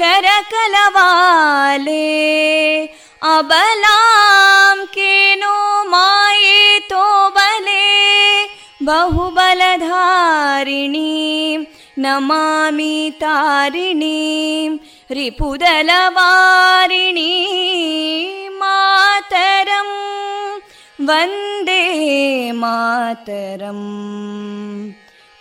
करकलवाले अबलां केनो मायेतो बले बहुबलधारिणीं नमामि तारिणीं रिपुदलवारिणी मातरं वन्दे मातरम्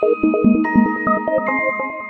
Thank you.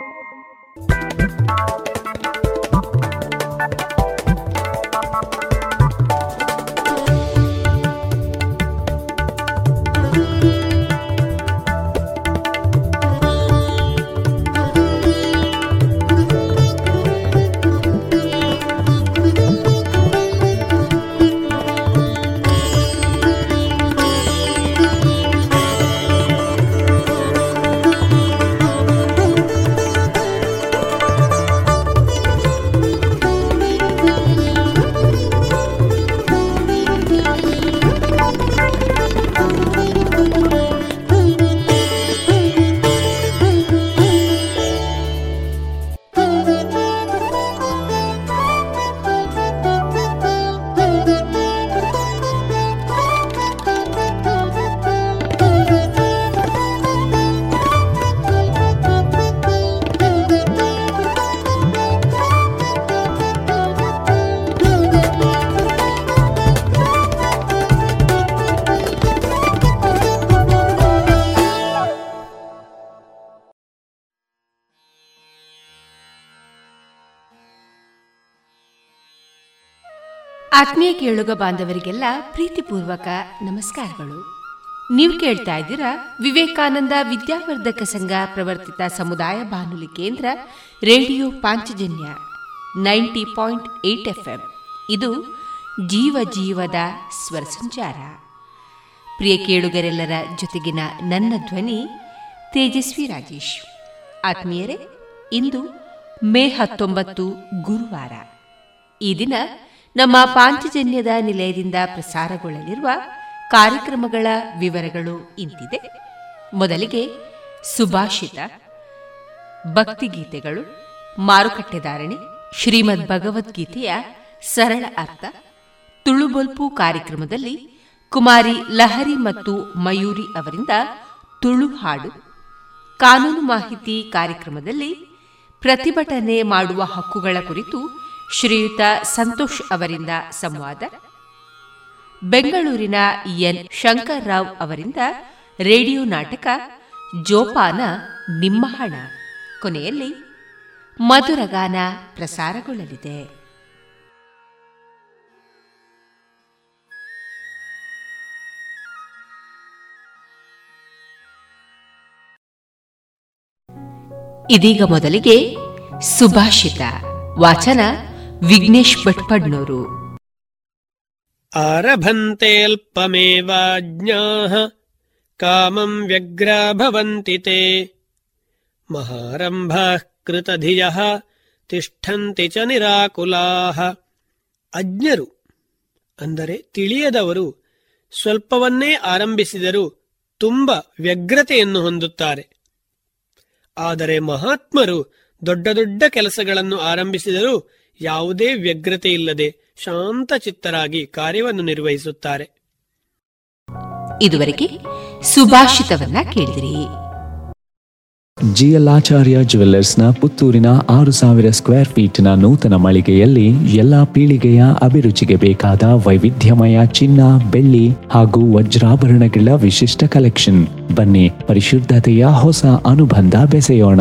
ಆತ್ಮೀಯ ಕೇಳುಗ ಬಾಂಧವರಿಗೆಲ್ಲ ಪ್ರೀತಿಪೂರ್ವಕ ನಮಸ್ಕಾರಗಳು. ನೀವು ಕೇಳ್ತಾ ಇದ್ದೀರಾ ವಿವೇಕಾನಂದ ವಿದ್ಯಾವರ್ಧಕ ಸಂಘ ಪ್ರವರ್ತಿತ ಸಮುದಾಯ ಬಾನುಲಿ ಕೇಂದ್ರ radio Panchajanya ninety point eight FM. ಇದು ಜೀವ ಜೀವದ ಸ್ವರ ಸಂಚಾರ. ಪ್ರಿಯ ಕೇಳುಗರೆಲ್ಲರ ಜೊತೆಗಿನ ನನ್ನ ಧ್ವನಿ ತೇಜಸ್ವಿ ರಾಜೇಶ್. ಆತ್ಮೀಯರೇ, ಇಂದು ಮೇ ಹತ್ತೊಂಬತ್ತು ಗುರುವಾರ. ಈ ದಿನ ನಮ್ಮ ಪಾಂಚಜನ್ಯದ ನಿಲಯದಿಂದ ಪ್ರಸಾರಗೊಳ್ಳಲಿರುವ ಕಾರ್ಯಕ್ರಮಗಳ ವಿವರಗಳು ಇಂತಿದೆ. ಮೊದಲಿಗೆ ಸುಭಾಷಿತ, ಭಕ್ತಿಗೀತೆಗಳು ಮಾರುಕಟ್ಟೆದಾರಣಿ ಶ್ರೀಮದ್ ಭಗವದ್ಗೀತೆಯ ಸರಳ ಅರ್ಥ ತುಳುಬೊಲ್ಪು ಕಾರ್ಯಕ್ರಮದಲ್ಲಿ ಕುಮಾರಿ ಲಹರಿ ಮತ್ತು ಮಯೂರಿ ಅವರಿಂದ ತುಳು ಹಾಡು, ಕಾನೂನು ಮಾಹಿತಿ ಕಾರ್ಯಕ್ರಮದಲ್ಲಿ ಪ್ರತಿಭಟನೆ ಮಾಡುವ ಹಕ್ಕುಗಳ ಕುರಿತು ಶ್ರೀಯುತ ಸಂತೋಷ್ ಅವರಿಂದ ಸಂವಾದ. ಬೆಂಗಳೂರಿನ ಎನ್. ಶಂಕರ್ ರಾವ್ ಅವರಿಂದ ರೇಡಿಯೋ ನಾಟಕ ಜೋಪಾನ ನಿಮ್ಮ ಹಣ ಕೊನೆಯಲ್ಲಿ ಮಧುರಗಾನ ಪ್ರಸಾರಗೊಳ್ಳಲಿದೆ. ಇದೀಗ ಮೊದಲಿಗೆ ಸುಭಾಷಿತ ವಾಚನ ವಿಘ್ನೇಶ್ ಭಟ್ಪಡ್ನವರು ಆರಭಂತೆಲ್ಪಮೇವಾಜ್ಞಾಹ ಕಾಮಂ ವ್ಯಗ್ರಭವಂತಿ ತೇ. ಕೃತಧಿಯ ತಿಷ್ಠಂತಿ ಚ ನಿರಾಕುಲಾಹ ಅಜ್ಞರು ಅಂದರೆ ತಿಳಿಯದವರು ಸ್ವಲ್ಪವನ್ನೇ ಆರಂಭಿಸಿದರು ತುಂಬ ವ್ಯಗ್ರತೆಯನ್ನು ಹೊಂದುತ್ತಾರೆ. ಆದರೆ ಮಹಾತ್ಮರು ದೊಡ್ಡ ದೊಡ್ಡ ಕೆಲಸಗಳನ್ನು ಆರಂಭಿಸಿದರೂ ಯಾವುದೇ ವ್ಯಗ್ರತೆ ಇಲ್ಲದೆ ಶಾಂತ ಚಿತ್ತರಾಗಿ ಕಾರ್ಯವನ್ನು ನಿರ್ವಹಿಸುತ್ತಾರೆ. ಇದುವರೆಗೆ ಸುಭಾಷಿತವನ್ನ ಕೇಳಿದಿರಿ. ಜಿಯಲಾಚಾರ್ಯ ಜುವೆಲ್ಲರ್ಸ್ನ ಪುತ್ತೂರಿನ ಆರು ಸಾವಿರ ಸ್ಕ್ವೇರ್ ಫೀಟ್ನ ನೂತನ ಮಳಿಗೆಯಲ್ಲಿ ಎಲ್ಲಾ ಪೀಳಿಗೆಯ ಅಭಿರುಚಿಗೆ ಬೇಕಾದ ವೈವಿಧ್ಯಮಯ ಚಿನ್ನ ಬೆಳ್ಳಿ ಹಾಗೂ ವಜ್ರಾಭರಣಗಳ ವಿಶಿಷ್ಟ ಕಲೆಕ್ಷನ್. ಬನ್ನಿ ಪರಿಶುದ್ಧತೆಯ ಹೊಸ ಅನುಬಂಧ ಬೆಸೆಯೋಣ.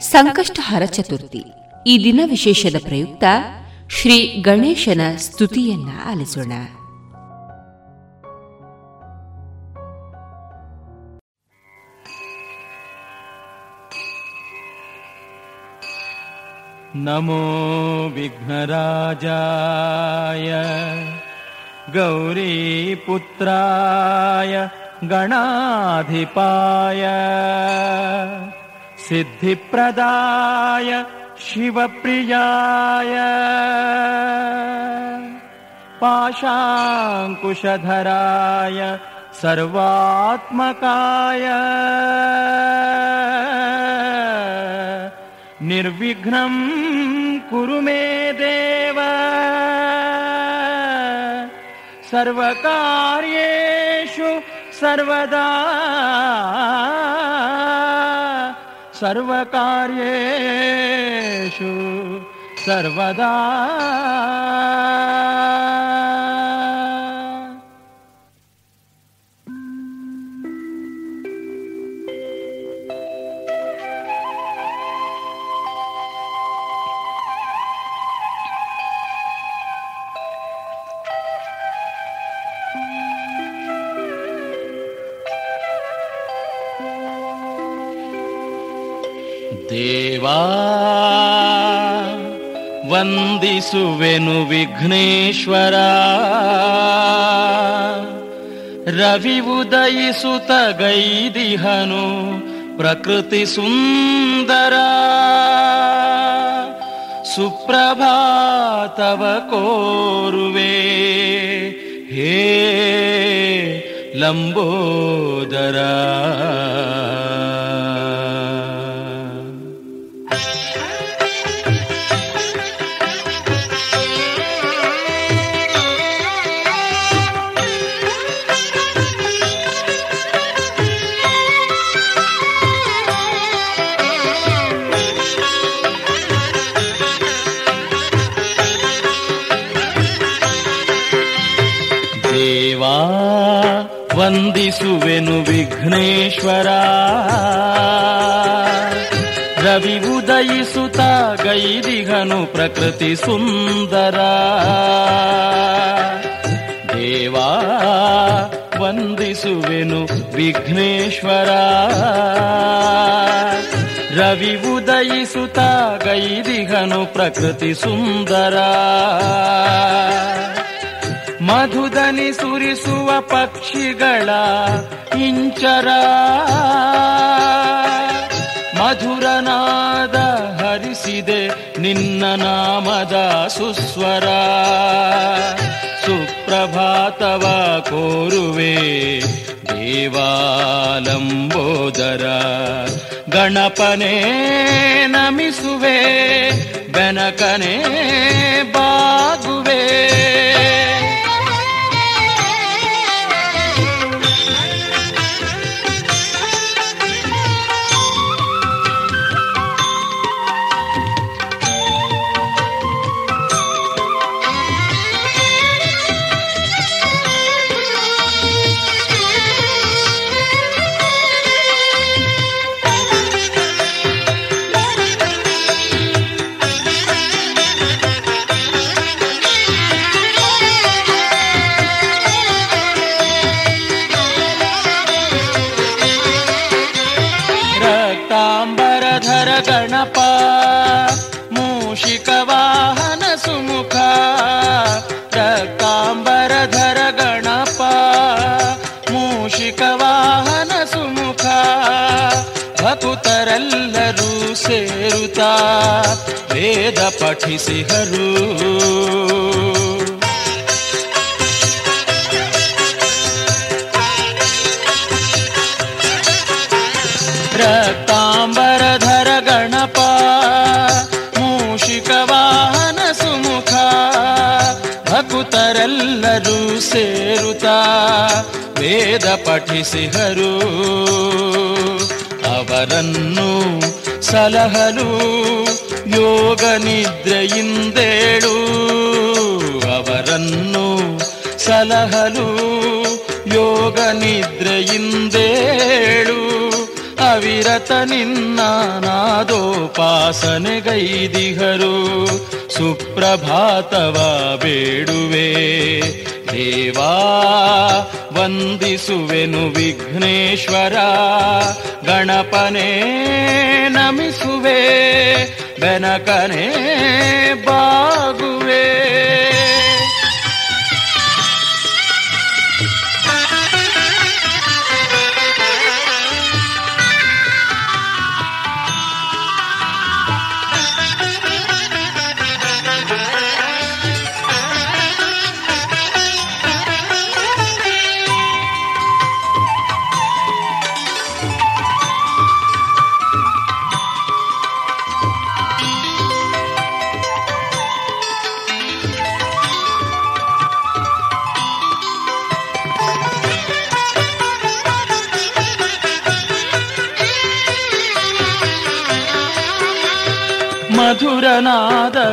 ಸಂಕಷ್ಟಹರ ಚತುರ್ಥಿ ಈ ದಿನ ವಿಶೇಷದ ಪ್ರಯುಕ್ತ ಶ್ರೀ ಗಣೇಶನ ಸ್ತುತಿಯನ್ನ ಆಲಿಸೋಣ नमो विघ्नराजाय गौरीपुत्राय गणाधिपाय सिद्धिप्रदाय शिवप्रियाय। पाशाङ्कुशधराय सर्वात्मकाय। निर्विघ्नं कुरु मे देव। सर्वकार्येषु सर्वदा सर्वकार्येषु सर्वदा ದೇವಾ ವಂದಿಸುವೆನು ವಿಘ್ನೇಶ್ವರ. ರವಿ ಉದಯಿಸುತ ಗೈದಿಹನು ಪ್ರಕೃತಿ ಸುಂದರ. ಸುಪ್ರಭಾತವ ಕೋರುವೆ ಹೇ ಲಂಬೋದರ. ವಿಘ್ನೇಶ್ವರ ರವಿ ಉದಯಿಸುತ್ತ ಗೈದಿಗನು ಪ್ರಕೃತಿ ಸುಂದರ. ದೇವಾ ವಂದಿಸುವೆನು ವಿಘ್ನೇಶ್ವರ. ರವಿ ಉದಯಿಸುತ್ತ ಗೈದಿಗನು ಪ್ರಕೃತಿ ಸುಂದರ. ಮಧುದನಿ ಸುರಿಸುವ ಪಕ್ಷಿಗಳ ಇಂಚರ. ಮಧುರನಾದ ಹರಿಸಿದೆ ನಿನ್ನ ನಾಮದ ಸುಸ್ವರ. ಸುಪ್ರಭಾತವ ಕೋರುವೆ ದೇವಾಲಂಬೋದರ. ಗಣಪನೇ ನಮಿಸುವೆ, ಬೆನಕನೇ ಬಾಗುವೆ ವೇದ ಪಠಿಸಿಹರು ರಕ್ತಾಂಬರಧರ ಗಣಪ ಮೂಷಿಕ ವಾಹನ ಸುಮುಖ ಭಕುತರೆಲ್ಲರೂ ಸೇರುತ್ತಾ ವೇದ ಪಠಿಸಿಹರು ಅವರನ್ನು ಸಲಹಲು ಯೋಗ ನಿದ್ರೆಯಿಂದೇಳು. ಅವರನ್ನು ಸಲಹಲು ಯೋಗ ನಿದ್ರೆಯಿಂದೇಳು. ಅವಿರತ ನಿನ್ನ ನಾದೋಪಾಸನೆಗೈದಿಹರು ಸುಪ್ರಭಾತವ ಬೇಡುವೆ. ದೇವಾ ವಂದಿಸುವೆನು ವಿಘ್ನೇಶ್ವರ. ಗಣಪನೇ ನಮಿಸುವೆ ಬೆನಕನೇ ಬಾಗುವೆ.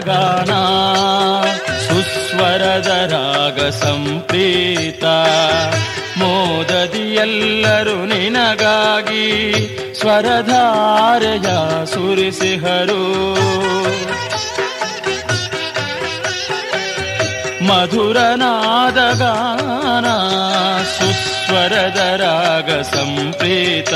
ಗಾನ ಸುಸ್ವರದ ರಾಗ ಸಂಪ್ರೀತ. ಮೋದದಿ ಎಲ್ಲರೂ ನಿನಗಾಗಿ ಸ್ವರಧಾರಯ ಸುರಿಸಿಹರು. ಮಧುರನಾದ ಗಾನ ಸುಸ್ವರದ ರಾಗ ಸಂಪ್ರೀತ.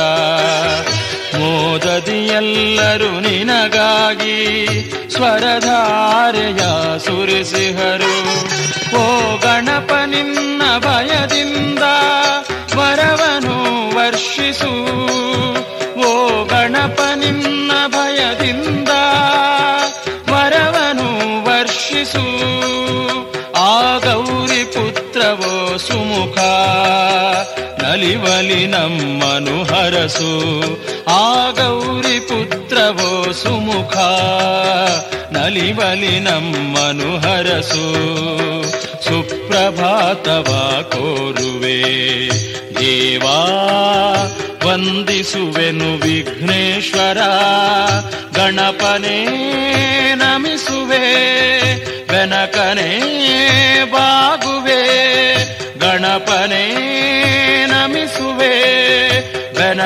ಎಲ್ಲರೂ ನಿನಗಾಗಿ ಸ್ವರಧಾರೆಯ ಸುರಿಸಿಹರು. ಓ ಗಣಪ, ನಿನ್ನ ಭಯದಿಂದ ವರವನು ವರ್ಷಿಸು. ಓ ಗಣಪ, ನಿನ್ನ ಭಯದಿಂದ ವರವನು ವರ್ಷಿಸು. ಆ ಗೌರಿ ಪುತ್ರವೋ ಸುಮುಖ ನಲಿವಲಿ ನಮ್ಮನು ಹರಸು ಆ ಗೌರಿ ಪುತ್ರವೋ ಸುಮುಖ ನಲಿವಲಿ ನಮ್ಮನು ಹರಸು ಸುಪ್ರಭಾತವ ಕೋರುವೆ ದೇವಾ ವಂದಿಸುವೆನು ವಿಘ್ನೇಶ್ವರ ಗಣಪನೇ ನಮಿಸುವೆ ಗಣಕನೇ ಬಾಗುವೆ ಗಣಪನೇ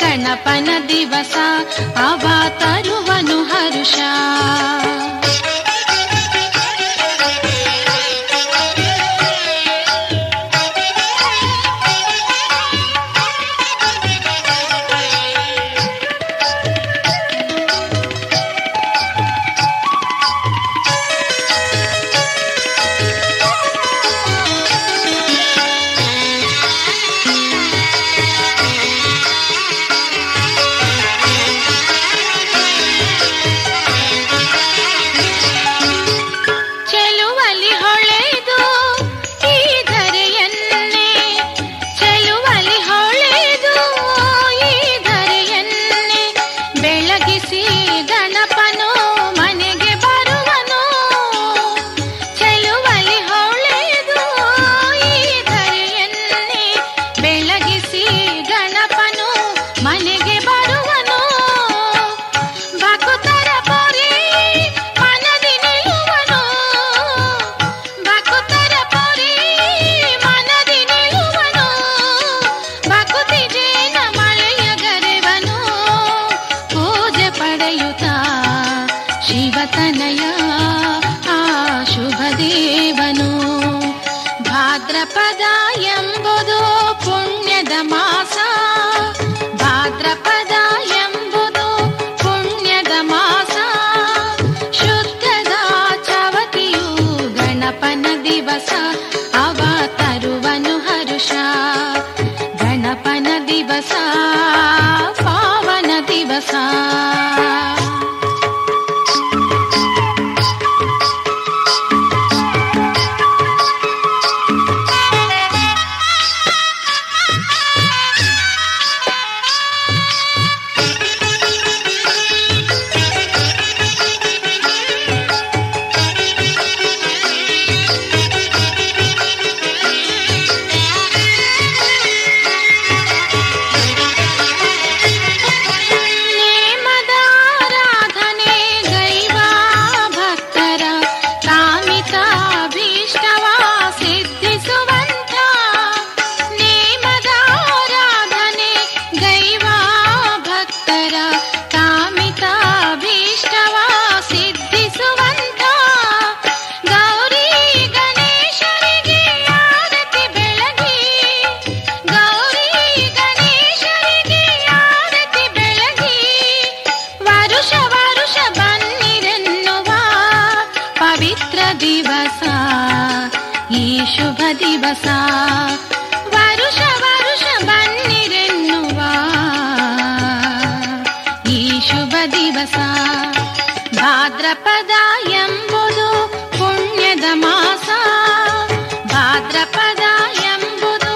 गणपन दिवस अभातरुवनु हरुषा। ಪವಿತ್ರ ದಿವಸ ಈ ಶುಭ ದಿವಸ ವರುಷ ವರುಷ ಬನ್ನಿರೆನ್ನುವ ಈ ಶುಭ ದಿವಸ ಭಾದ್ರಪದ ಎಂಬುದು ಪುಣ್ಯದ ಮಾಸ ಭಾದ್ರಪದ ಎಂಬುದು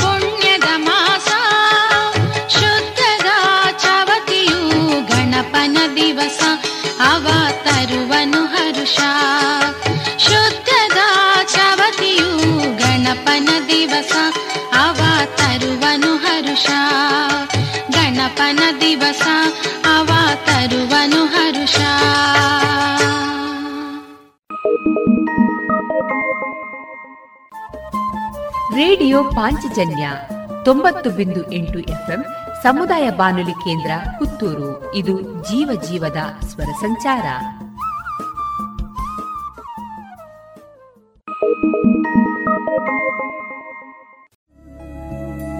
ಪುಣ್ಯದ ಮಾಸ ಶುದ್ಧದ ಚವತಿಯು ಗಣಪನ ದಿವಸ ಅವ ತರುವನು ಹರುಷ ದಿವಸ, ಅವ ತರುವನು ಹರುಷ. ಗಣಪನ ದಿವಸ, ಅವ ತರುವನು ಹರುಷ. ರೇಡಿಯೋ ಪಾಂಚಜನ್ಯ ತೊಂಬತ್ತು ಬಿಂದು ಎಂಟು ಎಫ್ಎಂ ಸಮುದಾಯ ಬಾನುಲಿ ಕೇಂದ್ರ ಪುತ್ತೂರು. ಇದು ಜೀವ ಜೀವದ ಸ್ವರ ಸಂಚಾರ.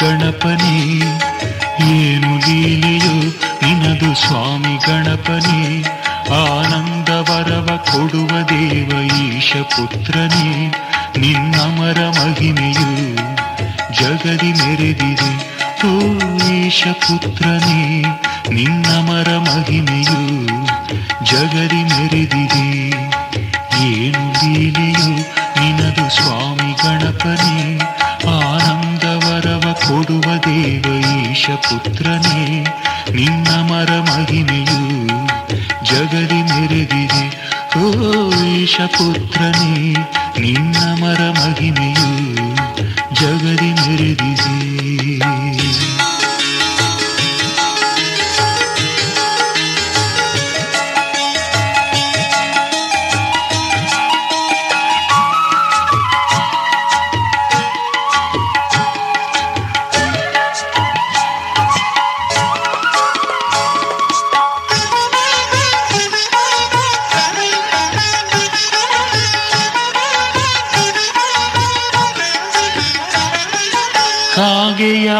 ಗಣಪನೇ, ಏನು ಲೀಲೆಯು ನಿನದು ಸ್ವಾಮಿ ಗಣಪನಿ ಆನಂದ ವರವ ಕೊಡುವ ದೇವ ಈಶ ಪುತ್ರನೇ ನಿನ್ನಮರ ಮಹಿಮೆಯು ಜಗದಿ ಮೆರೆದಿದೆ, ಓ ಈಶ ಪುತ್ರನೇ ನಿನ್ನಮರ ಮಹಿಮೆಯು ಜಗದಿ ಮೆರೆದಿದೆ. ಏನು ಲೀಲೆಯು ನಿನದು ಸ್ವಾಮಿ ಗಣಪನಿ ಆನಂದವರವ ಕೊಡುವ ದೇವ ಈಶ ಪುತ್ರನೇ, ನಿನ್ನ ಮರ ಮಹಿಮೆಯು ಜಗದಿ ಮೆರೆದಿದೆ. ಓ ಈಶ ಪುತ್ರನೇ, ನಿನ್ನ ಮರ ಮಹಿಮೆಯು ಜಗದಿ ಮೆರೆದಿದೆ.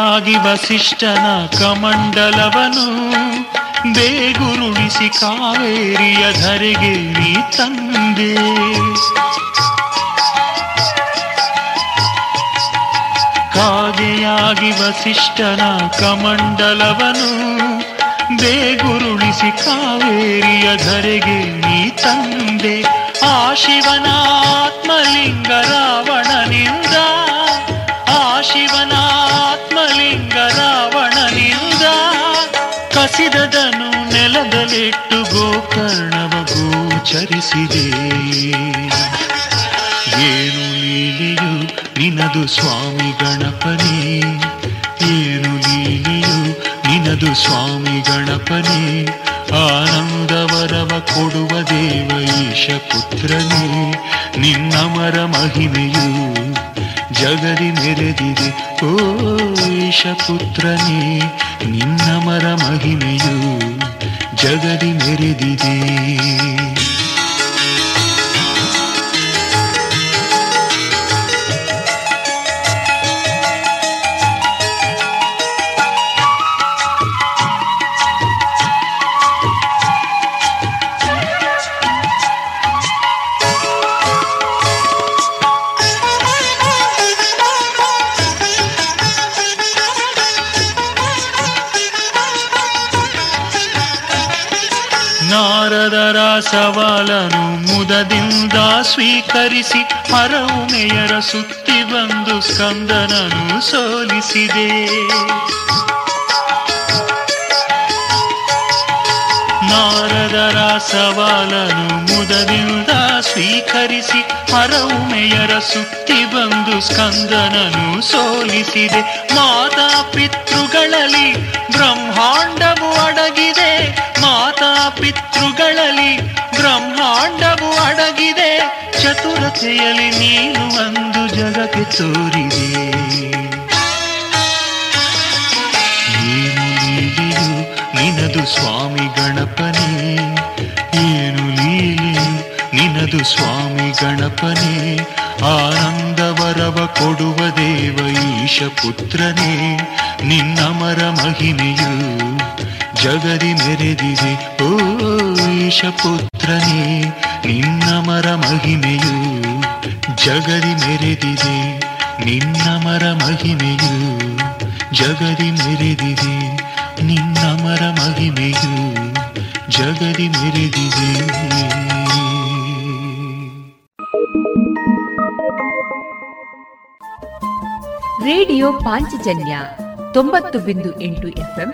ಕಾಗೆಯಾಗಿ ವಸಿಷ್ಠನ ಕಮಂಡಲವನು, ಬೇಗುರುಳಿಸಿ ಕಾವೇರಿಯ ಧರೆಗೆ ನೀ ತಂದೆ. ಕಾಗೆಯಾಗಿ ವಸಿಷ್ಠನ ಕಮಂಡಲವನು, ಬೇಗುರುಳಿಸಿ ಕಾವೇರಿಯ ಧರೆಗೆ ನೀ ತಂದೆ. ಆ ಶಿವನ ಕಸಿದದನು ನೆಲದಲ್ಲಿಟ್ಟು ಗೋಕರ್ಣವ ಗೋಚರಿಸಿದೆ. ಏನು ಲೀಲೆಯು ನಿನದು ಸ್ವಾಮಿ ಗಣಪನಿ? ಏನು ಲೀಲೆಯು ನಿನದು ಸ್ವಾಮಿ ಗಣಪನಿ? ಆನಂದವರವ ಕೊಡುವ ದೇವ ಈಶ ಪುತ್ರನೇ ನಿನ್ನಮರ ಮಹಿಮೆಯು ಜಗದಿ ಮೆರೆದಿದೆ. ಓ ಪುತ್ರನೇ ನಿನ್ನ ಮರ ಮಹಿಮೆಯು ಜಗದಿ ಮೆರೆದಿದೆ. ನಾರದರ ಸವಾಲನು ಮುದದಿಂದ ಸ್ವೀಕರಿಸಿ ಹರವುಮೆಯರ ಸುತ್ತಿ ಬಂದು ಸ್ಕಂದನನು ಸೋಲಿಸಿದೆ. ನಾರದರ ಸವಾಲನು ಮುದದಿಂದ ಸ್ವೀಕರಿಸಿ ಹರವುಮೆಯರ ಸುತ್ತಿ ಬಂದು ಸ್ಕಂದನನು ಸೋಲಿಸಿದೆ. ಮಾತಾ ಪಿತೃಗಳಲ್ಲಿ ಬ್ರಹ್ಮಾಂಡವು ಅಡಗಿದೆ. ಪಿತೃಗಳಲ್ಲಿ ಬ್ರಹ್ಮಾಂಡವು ಅಡಗಿದೆ. ಚತುರತೆಯಲ್ಲಿ ನೀನು ಒಂದು ಜಗಕ್ಕೆ ತೋರಿದೆ. ಏನು ನಿನದು ಸ್ವಾಮಿ ಗಣಪನೇ? ಏನು ಲೀಲೆಯು ನಿನದು ಸ್ವಾಮಿ ಗಣಪನೇ? ಆನಂದವರವ ಕೊಡುವ ದೇವ ಈಶ ಪುತ್ರನೇ ನಿನ್ನಮರ ಮಹಿಮೆಯು ಜಗದಿ ಮೆರೆದಿದೆ. ಓ ಈಶ ಪುತ್ರನೇ ನಿನ್ನಮರ ಮಹಿಮೆಯು ಜಗದಿ ಮೆರೆದಿದೆ. ನಿನ್ನಮರ ಮಹಿಮೆಯು ಜಗದಿ ಮೆರೆದಿದೆ. ನಿನ್ನಮರ ಮಹಿಮೆಯು ಜಗದಿ ಮೆರೆದಿದೆ. ರೇಡಿಯೋ ಪಾಂಚಜನ್ಯ ತೊಂಬತ್ತು ಬಿಂದು ಎಂಟು ಎಫ್ಎಂ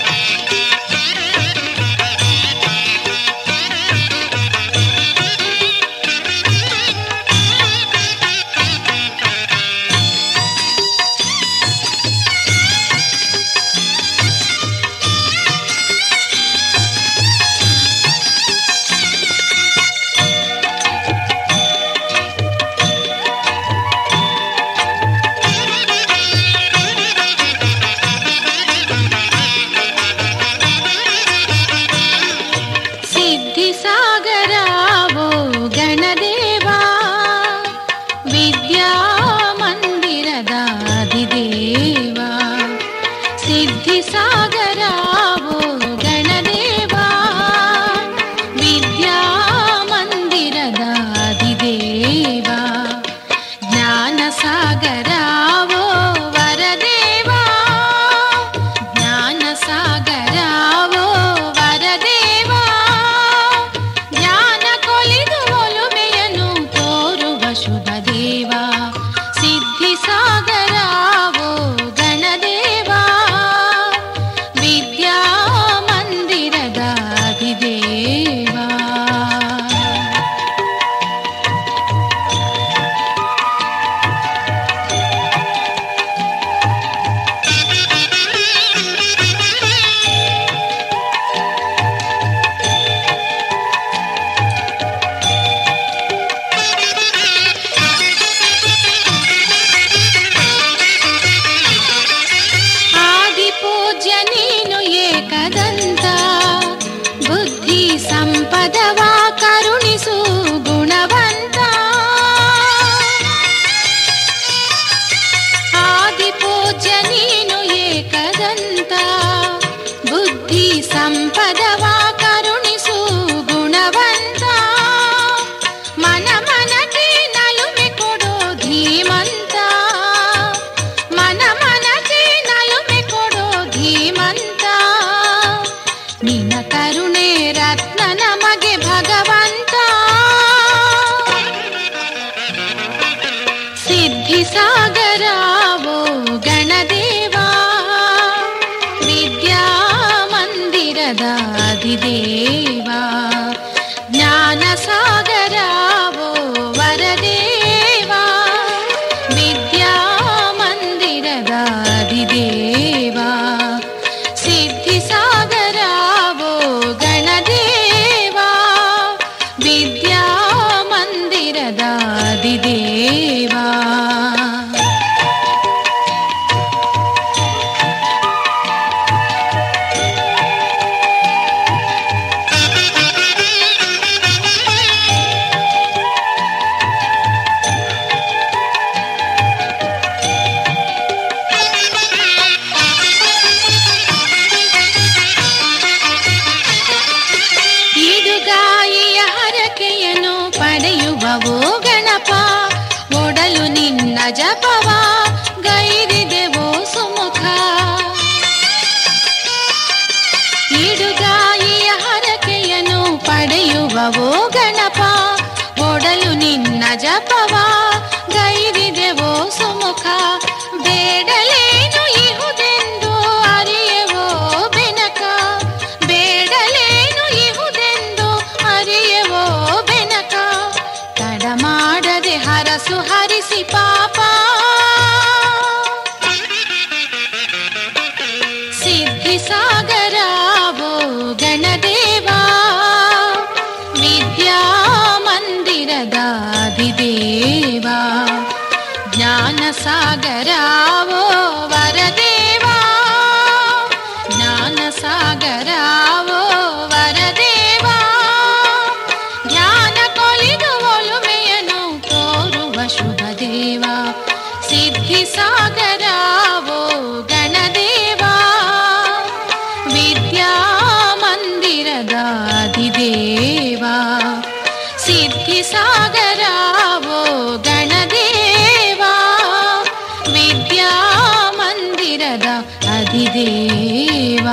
ಅಧಿದೇವ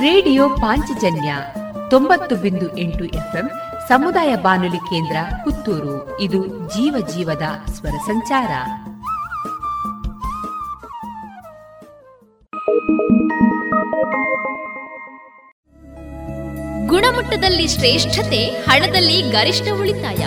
ರೇಡಿಯೋ ಪಾಂಚಜನ್ಯ ತೊಂಬತ್ತು ಬಿಂದು ಎಂಟು ಎಫ್ಎಂ ಸಮುದಾಯ ಬಾನುಲಿ ಕೇಂದ್ರ ಪುತ್ತೂರು. ಇದು ಜೀವ ಜೀವದ ಸ್ವರ ಸಂಚಾರ. ಗುಣಮಟ್ಟದಲ್ಲಿ ಶ್ರೇಷ್ಠತೆ ಹಣದಲ್ಲಿ ಗರಿಷ್ಠ ಉಳಿತಾಯ.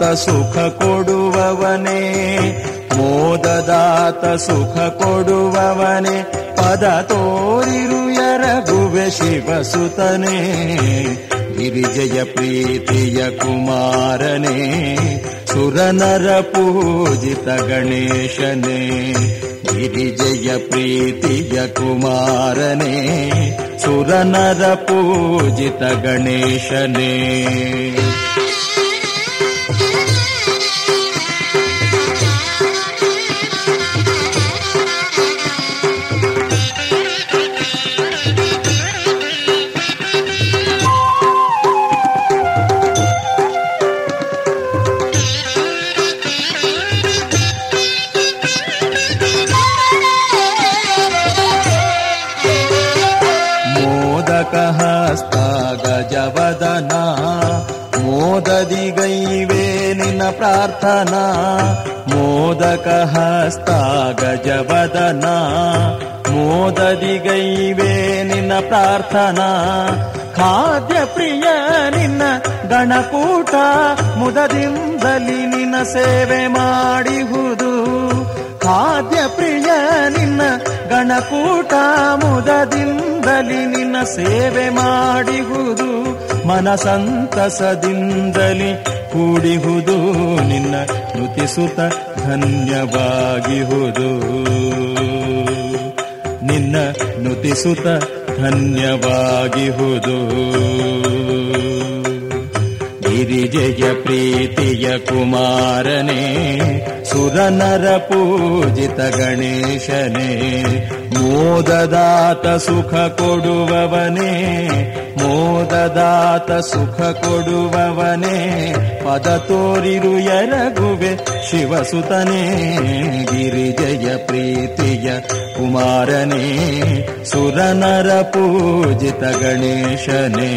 ಮೋದದಾತ ಸುಖ ಕೊಡುವವನೇ, ಮೋದದಾತ ಸುಖ ಕೊಡುವವನೇ, ಪದ ತೋರಿರು ಎರಗುವೆ ಶಿವಸುತನೇ, ಗಿರಿಜಯ ಪ್ರೀತಿಯ ಕುಮಾರನೇ, ಸುರನರ ಪೂಜಿತ ಗಣೇಶನೇ, ಗಿರಿಜಯ ಪ್ರೀತಿಯ ಕುಮಾರನೇ, ಸುರನರ ಪೂಜಿತ ಗಣೇಶನೇ. ನಿನ್ನ ಪ್ರಾರ್ಥನಾ ಮೋದಕ ಹಸ್ತ, ಗಜವದನ, ಮೋದದಿಗೈವೇ ನಿನ್ನ ಪ್ರಾರ್ಥನಾ. ಖಾದ್ಯ ಪ್ರಿಯ ನಿನ್ನ ಗಣಕೂಟ, ಮುದದಿಂದಲಿ ನಿನ್ನ ಸೇವೆ ಮಾಡಿಹುದು. ಖಾದ್ಯ ಪ್ರಿಯ ನಿನ್ನ ಗಣಕೂಟ, ಮುದದಿಂದಲಿ ನಿನ್ನ ಸೇವೆ ಮಾಡಿಹುದು. ಮನಸಂತಸದಿಂದಲಿ ಕೂಡಿಹುದು ನಿನ್ನ ನುತಿಸುತ್ತ ಧನ್ಯವಾಗಿಹುದು. ನಿನ್ನ ನುತಿಸುತ್ತ ಧನ್ಯವಾಗಿಹುದು. ಗಿರಿಜಯ ಪ್ರೀತಿಯ ಕುಮಾರನೇ, ಸುರನರ ಪೂಜಿತ ಗಣೇಶನೇ, ಮೋದದಾತ ಸುಖ ಕೊಡುವವನೇ ಮೋದದಾತ ಸುಖ ಕೊಡುವವನೇ ಪದ ತೋರಿರು ಎರಗುವೆ ಶಿವಸುತನೇ ಗಿರಿಜಯ ಪ್ರೀತಿಯ ಕುಮಾರನೇ ಸುರನರ ಪೂಜಿತ ಗಣೇಶನೇ.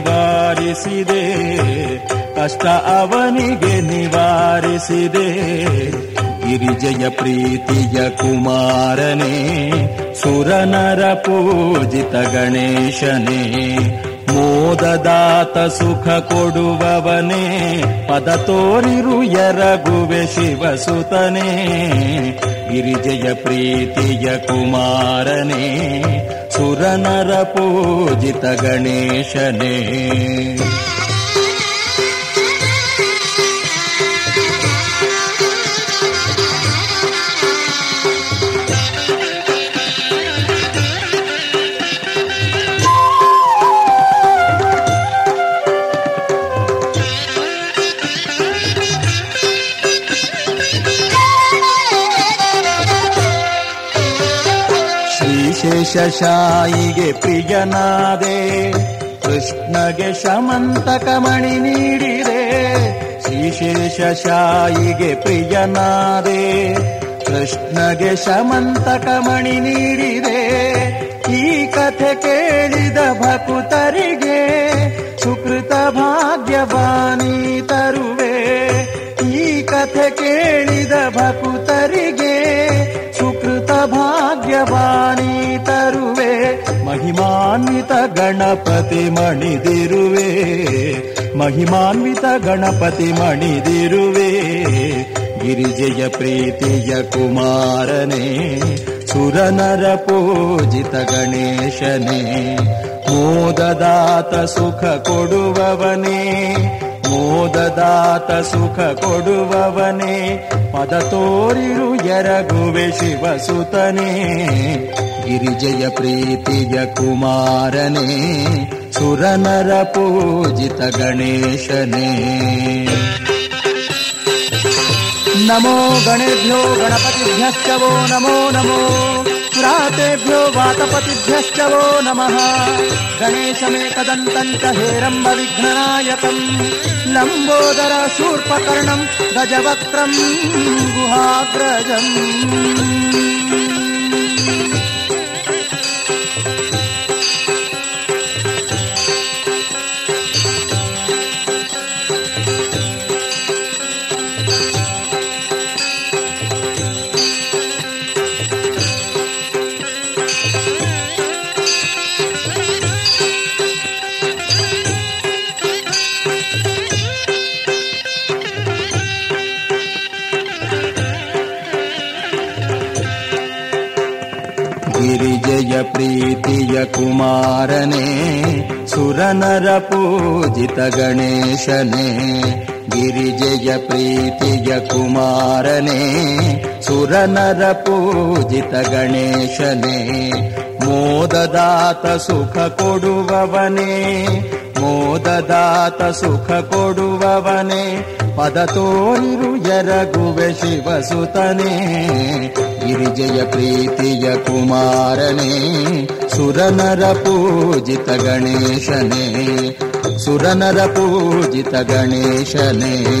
ನಿವಾರಿಸಿದೆ. ಕಷ್ಟ ಅವನಿಗೆ ನಿವಾರಿಸಿದೆ. ಗಿರಿಜಯ ಪ್ರೀತಿಯ ಕುಮಾರನೇ, ಸುರನರ ಪೂಜಿತ ಗಣೇಶನೇ ಮೋದದಾತ ಸುಖ ಕೊಡುವವನೇ, ಪದ ತೋರಿರು ಎರಗುವೆ ಶಿವಸುತನೇ. ಗಿರಿಜಯ ಪ್ರೀತಿಯ ಕುಮಾರನೇ ಸುರನರ ಪೂಜಿತ ಗಣೇಶನೇ. ಶ್ರೀಶೇಷಶಾಯಿಗೆ ಪ್ರಿಯನಾದೆ. ಕೃಷ್ಣಗೆ ಶಮಂತಕ ಮಣಿ ನೀಡಿದೆ. ಶ್ರೀಶೇಷಶಾಯಿಗೆ ಪ್ರಿಯನಾದೆ. ಕೃಷ್ಣಗೆ ಶಮಂತಕ ಮಣಿ ನೀಡಿದೆ. ಈ ಕಥೆ ಕೇಳಿದ ಭಕುತರಿಗೆ ಸುಕೃತ ಭಾಗ್ಯವಾನಿ ತರುವೆ. ಈ ಕಥೆ ಕೇಳಿದ ಭಕುತರಿಗೆ ಗಣಪತಿ ಮಣಿದಿರುವೆ ಮಹಿಮಾನ್ವಿತ ಗಣಪತಿ ಮಣಿದಿರುವೆ. ಗಿರಿಜಯ ಪ್ರೀತಿಯ ಕುಮಾರನೇ ಸುರನರ ಪೂಜಿತ ಗಣೇಶನೇ ಮೋದದಾತ ಸುಖ ಕೊಡುವವನೇ. ಮೋದದಾತ ಸುಖ ಕೊಡುವವನೇ, ಪದ ತೋರಿರು ಎರಗುವೆ ಶಿವಸುತನೇ. ಗಿರಿಜಯ ಪ್ರೀತಿಯ ಕುಮಾರನೇ, ಸುರನರ ಪೂಜಿತ ಗಣೇಶನೇ. ನಮೋ ಗಣೇಭ್ಯೋ ಗಣಪತಿ वो ನಮೋ ನಮೋ. प्रातेभ्यो वातपतिभ्यश्च वो नमः। गणेशमेकदन्तम् च हेरम्ब विघ्ननायकम् लम्बोदर शूर्पकर्णम् गजवक्त्रम् गुहाग्रजम्। गिरिजय प्रीतिय कुमारने सुरनर पूजित गणेशने गिरिजय प्रीतिय कुमारने सुरनर पूजित गणेशने ಮೋದದಾತ ಸುಖ ಕೊಡುವವನೇ, ಮೋದದಾತ ಸುಖ ಕೊಡುವವನೇ, ಪದ ತೋರಿರು ಎರಗುವೆ ಶಿವಸುತನೇ, ಗಿರಿಜಯ ಪ್ರೀತಿಯ ಕುಮಾರನೇ, ಸುರನರ ಪೂಜಿತ ಗಣೇಶನೇ, ಸುರನರ ಪೂಜಿತ ಗಣೇಶನೇ.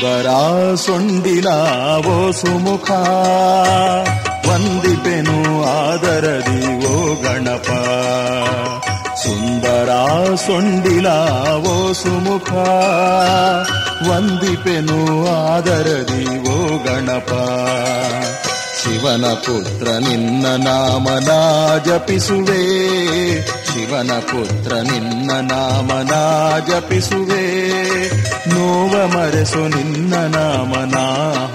ಸುಂದರ ಓ ಸುಮುಖ. ವಂದಿಪೆನು ಆದರದಿ ಓ ಗಣಪ. ಸುಂದರ ಸೊಂಡಿಲಾವೋ ಸುಮುಖ. ವಂದಿಪೆನು ಆದರದಿ ಓ ಗಣಪ. ಶಿವನ ಪುತ್ರ ನಿನ್ನ ನಾಮನ ಜಪಿಸುವೆ. ಶಿವನ ಪುತ್ರ ನಿನ್ನ ನಾಮನ ಜಪಿಸುವೆ. ನೋವ ಮರೆಸು ನಿನ್ನ ನಾಮನ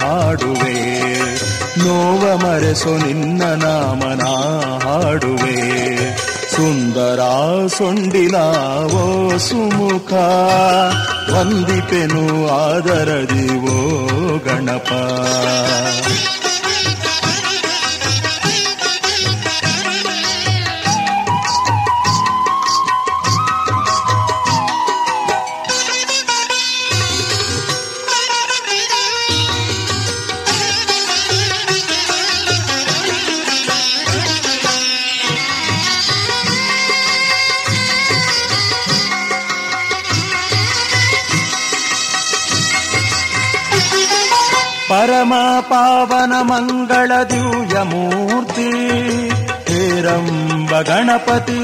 ಹಾಡುವೆ. ನೋವ ಮರೆಸು ನಿನ್ನ ನಾಮನ ಹಾಡುವೆ. ಸುಂದರ ಸೊಂಡಿಲಾವೋ ಸುಮುಖ ವಂದಿಪೆನು ಆದರದಿವೋ ಗಣಪ. ಪರಮ ಪಾವನ ಮಂಗಳ ದಿವ್ಯ ಮೂರ್ತಿ ಹೇರಂಬ ಗಣಪತಿ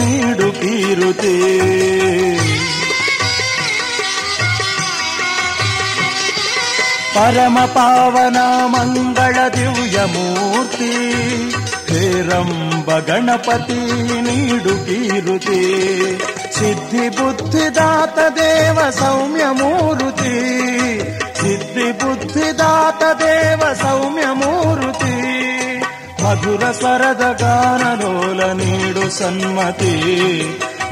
ನೀಡು ಕೀರುತಿ ಪರಮ ಪಾವನ ಮಂಗಳ ದಿವ್ಯ ಮೂರ್ತಿ ಹೇರಂಬ ಗಣಪತಿ ನೀಡು ಕೀರುತಿ ಸಿದ್ಧಿ ಬುದ್ಧಿದಾತ ದೇವ ಸೌಮ್ಯ ಮೂರುತಿ ಸಿದ್ಧಿ ಬುದ್ಧಿದಾತ ದೇವ ಸೌಮ್ಯ ಮೂರ್ತಿ. ಮಧುರ ಸ್ವರದ ಗಾನಲೋಲ ನೀಡು ಸನ್ಮತಿ.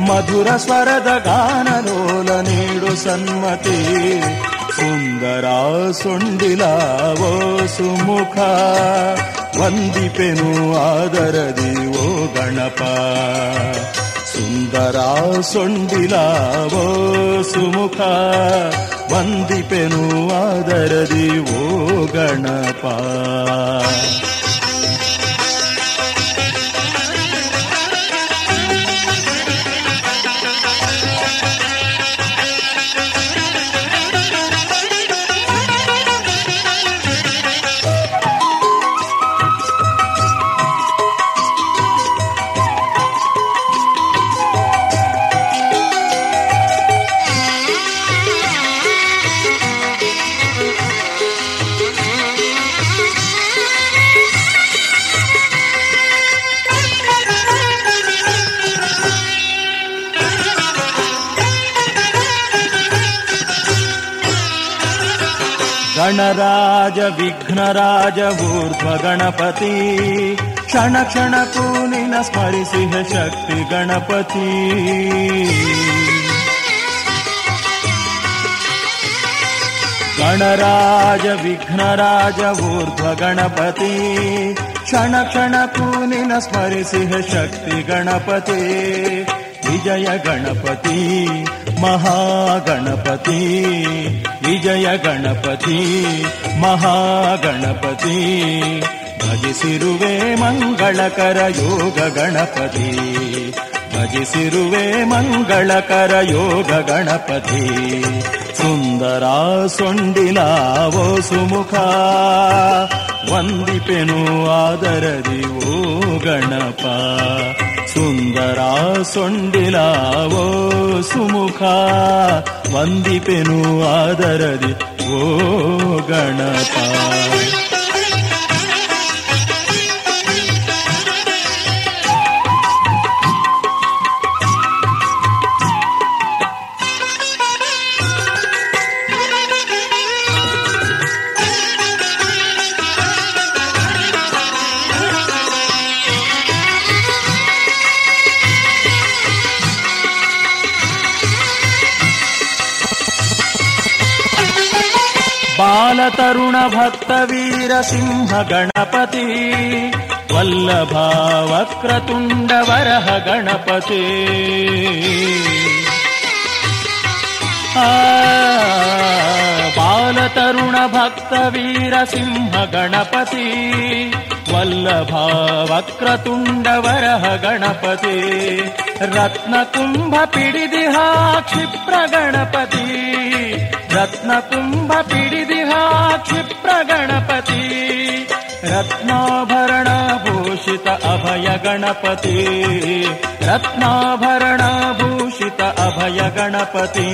ಮಧುರ ಸ್ವರದ ಗಾನಲೋಲ ನೀಡು ಸನ್ಮತಿ. ಸುಂದರ ಸೊಂಡಿಲಾವೋ ಸುಮುಖ. ವಂದಿಪೆನು ಆದರದಿ ಓ ಗಣಪ. ಸುಂದರ ಸೊಂಡಿಲಾವೋ ಸುಮುಖ ವಂದಿಪೆನು ಆದರದಿ ಓ ಗಣಪ. गणराज विघ्नराज ऊर्ध्वगणपति क्षणक्षणकूनि न स्मरि शक्ति गणपति गणराज विघ्नराज ऊर्ध्वगणपति गणपति क्षणक्षण कूनि शक्ति गणपते ವಿಜಯ ಗಣಪತಿ, ಮಹಾಗಣಪತಿ, ವಿಜಯ ಗಣಪತಿ, ಮಹಾಗಣಪತಿ. ಭಜಿಸಿರುವೆ ಮಂಗಳಕರ ಯೋಗ ಗಣಪತಿ, ಭಜಿಸಿರುವೆ ಮಂಗಳಕರ ಯೋಗ ಗಣಪತಿ. ಸುಂದರ ಸೊಂಡಿಲಾವೋ ಸುಮುಖ, ವಂದಿಪೆನು ಆದರದಿ ಓ ಗಣಪ. ಸುಂದರ ಸೊಂಡಿಲಾವೋ ಸುಮುಖ ವಂದಿಪೆನು ಆದರದಿ ಓ ಗಣಪ. ಬಾಲತರುಣ ಭಕ್ತ ವೀರ ಸಿಂಹ ಗಣಪತಿ ವಲ್ಲಭ ವಕ್ರತುಂಡ ವರಹ ಗಣಪತಿ ಆ ಬಾಲತರುಣ ಭಕ್ತ ವೀರ ಸಿಂಹ ಗಣಪತಿ ವಲ್ಲಭ ವಕ್ರತುಂಡ ವರಹ ಗಣಪತಿ ರತ್ನ ಕುಂಭ ಪಿಡಿದಿಹ क्षिप्रगणपति रत्नाभरण भूषित अभय गणपति रत्नाभरण भूषित अभय गणपति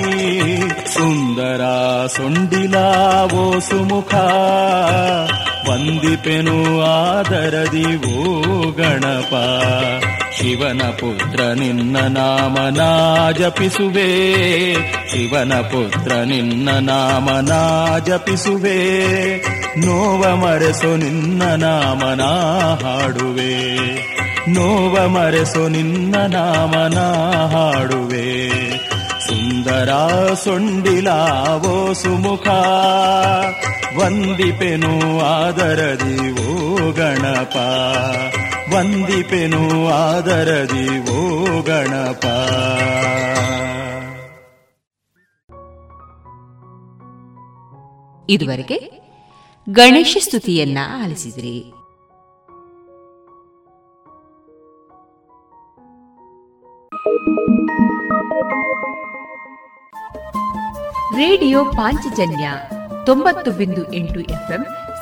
सुन्दरा सुण्डिला वो सुमुखा वन्दिपेनु आदरदि वो गणपा ಶಿವನ ಪುತ್ರ ನಿನ್ನ ನಾಮನ ಜಪಿಸುವೆ ಶಿವನ ಪುತ್ರ ನಿನ್ನ ನಾಮನಾ ಜಪಿಸುವೆ ನೋವ ಮರೆಸು ನಿನ್ನ ನಾಮನಾ ಹಾಡುವೆ. ನೋವ ಮರೆಸು ನಿನ್ನ ನಾಮನಾ ಹಾಡುವೆ. ಸುಂದರ ಸೊಂಡಿಲಾವೋ ಸುಮುಖ, ವಂದಿಪೆನು ಆದರದಿ ಓ ಗಣಪ. ವಂದಿಪೆನು ಆದರದಿ ಓ ಗಣಪ. ಇದುವರೆಗೆ ಗಣೇಶ ಸ್ತುತಿಯನ್ನ ಆಲಿಸಿದ್ರಿ. ರೇಡಿಯೋ ಪಾಂಚಜನ್ಯ ತೊಂಬತ್ತು ಬಿಂದು ಎಂಟು ಎಫ್ಎಂ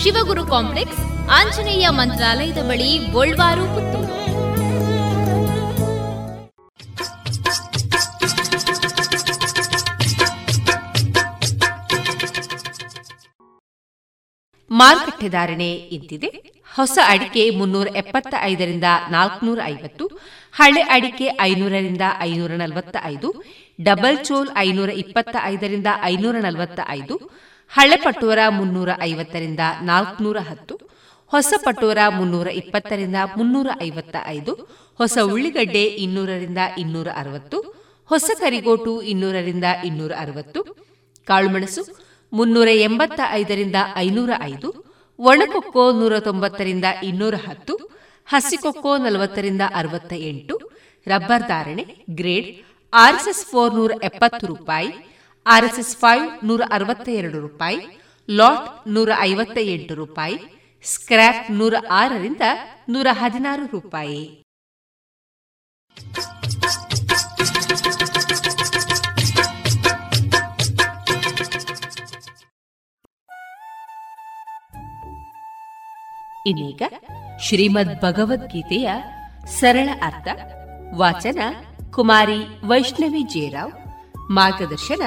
Shivaguru complex, Anjaneya ಮಂತ್ರಾಲಯದ ಬಳಿ ಗೋಲ್ವಾರು ಪುತ್ತೂರು. ಮಾರುಕಟ್ಟೆ ಧಾರಣೆ ಇಂತಿದೆ. ಹೊಸ ಅಡಿಕೆ ಮುನ್ನೂರ ಎಪ್ಪತ್ತ ಐದರಿಂದ ನಾಲ್ಕನೂರ ಐವತ್ತು, ಹಳೆ ಅಡಿಕೆ ಐನೂರರಿಂದ ಐನೂರ ನಲವತ್ತ ಐದು ಡಬಲ್ ಚೋಲ್ ಐನೂರ ಇಪ್ಪತ್ತ ಐದರಿಂದ ಐನೂರ ನಲವತ್ತ ಐದು ಹಳೆ ಪಟೋರ ಮುನ್ನೂರ ಐವತ್ತರಿಂದ ನಾಲ್ಕನೂರ ಹತ್ತು, ಹೊಸ ಪಟೋರ ಮುನ್ನೂರ ಇಪ್ಪತ್ತರಿಂದ ಮುನ್ನೂರ ಐವತ್ತ ಐದು, ಹೊಸ ಉಳ್ಳಿಗಡ್ಡೆ ಇನ್ನೂರರಿಂದ ಇನ್ನೂರ ಅರವತ್ತು, ಹೊಸ ಕರಿಗೋಟು ಇನ್ನೂರರಿಂದ ಇನ್ನೂರ ಅರವತ್ತು, ಕಾಳುಮೆಣಸು ಮುನ್ನೂರ ಎಂಬತ್ತ ಐದರಿಂದ ಐನೂರ ಐದು, ಒಣಕೊಕ್ಕೋ ನೂರ ತೊಂಬತ್ತರಿಂದ ಇನ್ನೂರ ಹತ್ತು, ಹಸಿಕೊಕ್ಕೋ ನಲವತ್ತರಿಂದ ಅರವತ್ತ ಎಂಟು, ರಬ್ಬರ್ ಧಾರಣೆ ಗ್ರೇಡ್ ಆರ್ಎಸ್ಎಸ್ ಫೋರ್ ನೂರ ಎಪ್ಪತ್ತು ರೂಪಾಯಿ ಆರ್ಎಸ್ಎಸ್ ಫೈವ್ ನೂರ ಅರವತ್ತ ಎರಡು ರೂಪಾಯಿ, ಲಾಟ್ ನೂರ ಐವತ್ತ ಎಂಟು ರೂಪಾಯಿ, ಸ್ಕ್ರ್ಯಾಪ್ ನೂರ ಆರರಿಂದ ನೂರ ಹದಿನಾರು ರೂಪಾಯಿ. ಇದೀಗ ಶ್ರೀಮದ್ ಭಗವದ್ಗೀತೆಯ ಸರಳ ಅರ್ಥ, ವಾಚನ ಕುಮಾರಿ ವೈಷ್ಣವಿ ಜೇರಾವ್ ಮಾರ್ಗದರ್ಶನ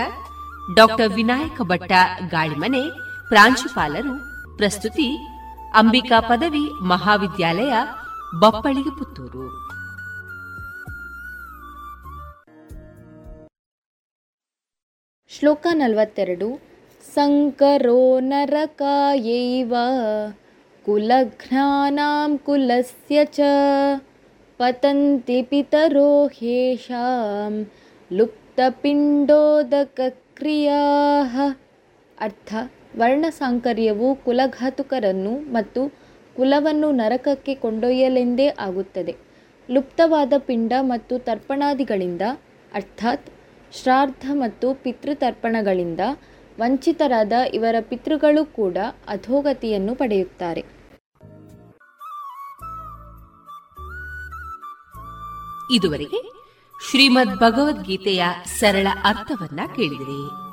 ಡಾಕ್ಟರ್ ವಿನಾಯಕ ಭಟ್ಟ ಗಾಳಿಮನೆ, ಪ್ರಾಂಶುಪಾಲರು, ಪ್ರಸ್ತುತಿ, ಅಂಬಿಕಾ ಪದವಿ, ಮಹಾವಿದ್ಯಾಲಯ, ಬಪ್ಪಳಿಗೆ ಪುತ್ತೂರು. ಶ್ಲೋಕ ನಲವತ್ತೆರಡು, ಸಂಕರೋ ನರಕಾಯೈವ ಕುಲಘ್ನಾನಾಂ ಕುಲಸ್ಯ ಚ, ಪತಂತಿ ಪಿತರೋ ಹೇಷಾಂ ಲುಪ್ತಪಿಂಡೋದಕಕ್ರಿಯಾ ಅರ್ಥ. ವರ್ಣಸಾಂಕರ್ಯವು ಕುಲಘಾತುಕರನ್ನು ಮತ್ತು ಕುಲವನ್ನು ನರಕಕ್ಕೆ ಕೊಂಡೊಯ್ಯಲೆಂದೇ ಆಗುತ್ತದೆ. ಲುಪ್ತವಾದ ಪಿಂಡ ಮತ್ತು ತರ್ಪಣಾದಿಗಳಿಂದ, ಅರ್ಥಾತ್ ಶ್ರಾರ್ಧ ಮತ್ತು ಪಿತೃತರ್ಪಣಗಳಿಂದ ವಂಚಿತರಾದ ಇವರ ಪಿತೃಗಳು ಕೂಡ ಅಧೋಗತಿಯನ್ನು ಪಡೆಯುತ್ತಾರೆ. ಇದುವರೆಗೆ ಶ್ರೀಮದ್ ಭಗವದ್ಗೀತೆಯ ಸರಳ ಅರ್ಥವನ್ನ ಕೇಳಿದಿರಿ.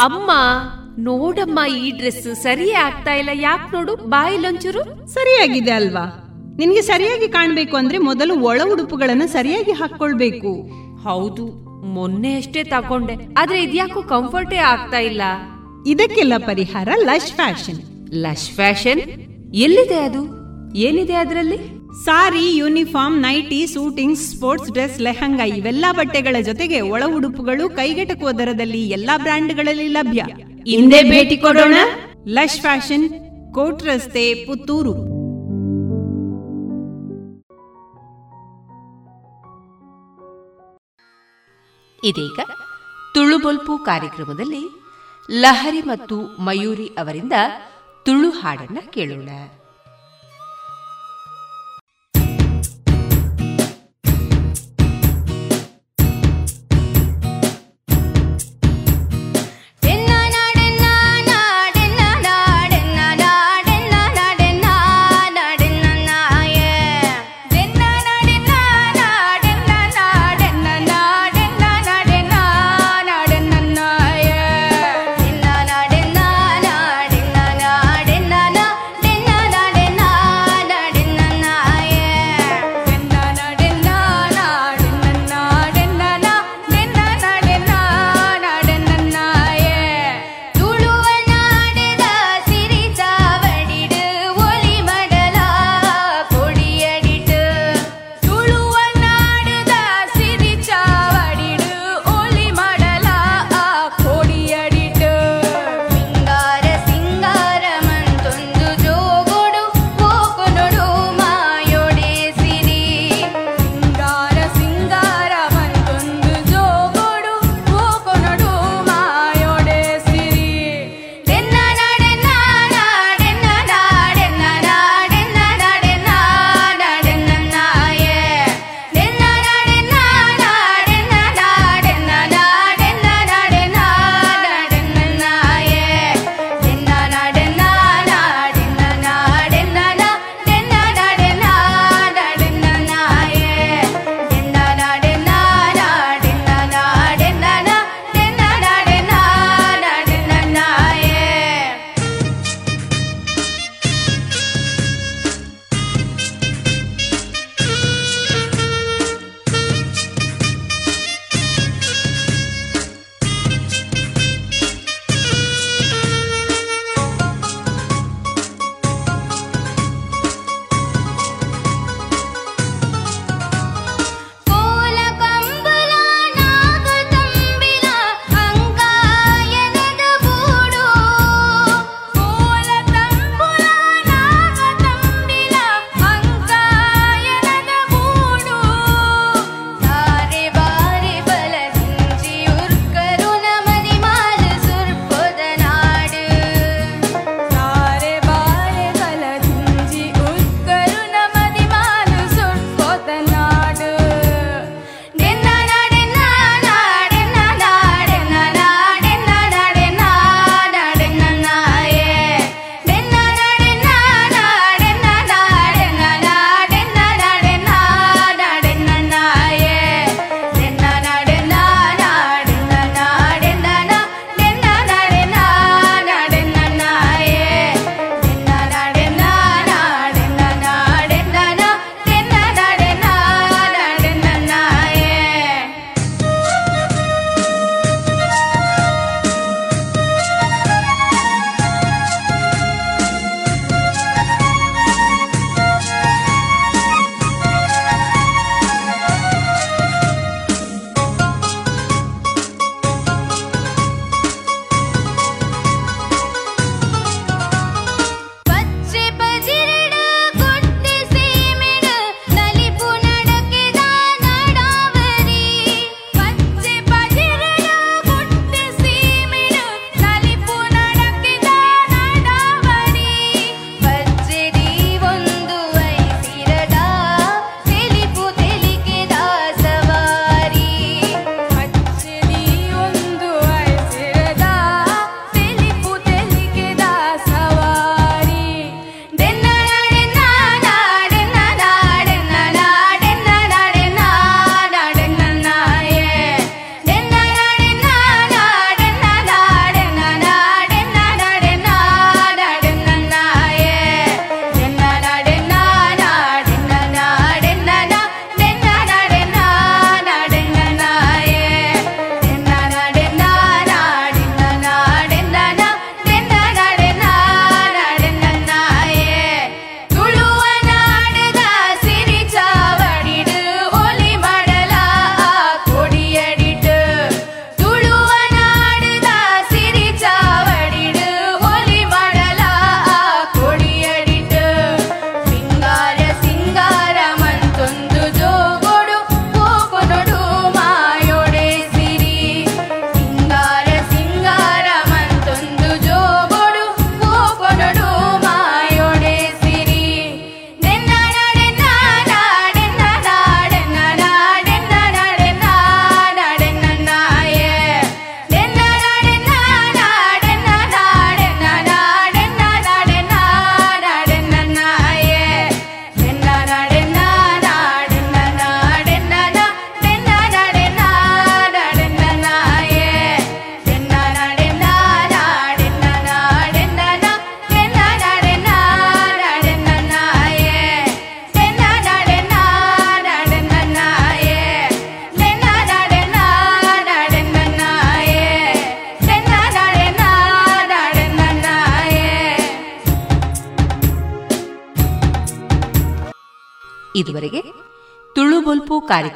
ಅಮ್ಮ ನೋಡಮ್ಮ ಈ ಡ್ರೆಸ್ ಸರಿಯೇ ಆಗ್ತಾ ಇಲ್ಲ. ಯಾಕೆ ನೋಡು ಬಾಯಿಲೊಂಚೂರು ಸರಿಯಾಗಿದೆ ಅಲ್ವಾ? ನಿನ್ಗೆ ಸರಿಯಾಗಿ ಕಾಣ್ಬೇಕು ಅಂದ್ರೆ ಮೊದಲು ಒಳ ಉಡುಪುಗಳನ್ನ ಸರಿಯಾಗಿ ಹಾಕೊಳ್ಬೇಕು ಹೌದು ಮೊನ್ನೆ ಅಷ್ಟೇ ತಕೊಂಡೆ ಆದ್ರೆ ಇದ್ಯಾಕೋ ಕಂಫರ್ಟೇ ಆಗ್ತಾ ಇಲ್ಲ. ಇದಕ್ಕೆಲ್ಲ ಪರಿಹಾರ ಲಶ್ ಫ್ಯಾಷನ್. Lush fashion? ಎಲ್ಲಿದೆ ಅದು? ಏನಿದೆ ಅದರಲ್ಲಿ? Sari, uniform, nighty, suiting, sports dress, lehenga ಇವೆಲ್ಲ ಬಟ್ಟೆಗಳ ಜೊತೆಗೆ ಒಳ ಉಡುಪುಗಳು ಕೈಗೆಟಕುವ ದರದಲ್ಲಿ ಎಲ್ಲಾ ಬ್ರ್ಯಾಂಡ್ಗಳಲ್ಲಿ ಲಭ್ಯ. ಹಿಂದೆ ಭೇಟಿ ಕೊಡೋಣ. ಲಶ್ ಫ್ಯಾಷನ್ ಕೋಟ್ ರಸ್ತೆ, ಪುತ್ತೂರು. ಇದೀಗ ತುಳುಬೊಲ್ಪು ಕಾರ್ಯಕ್ರಮದಲ್ಲಿ ಲಹರಿ ಮತ್ತು ಮಯೂರಿ ಅವರಿಂದ ತುಳು ಹಾಡನ್ನ ಕೇಳೋಣ.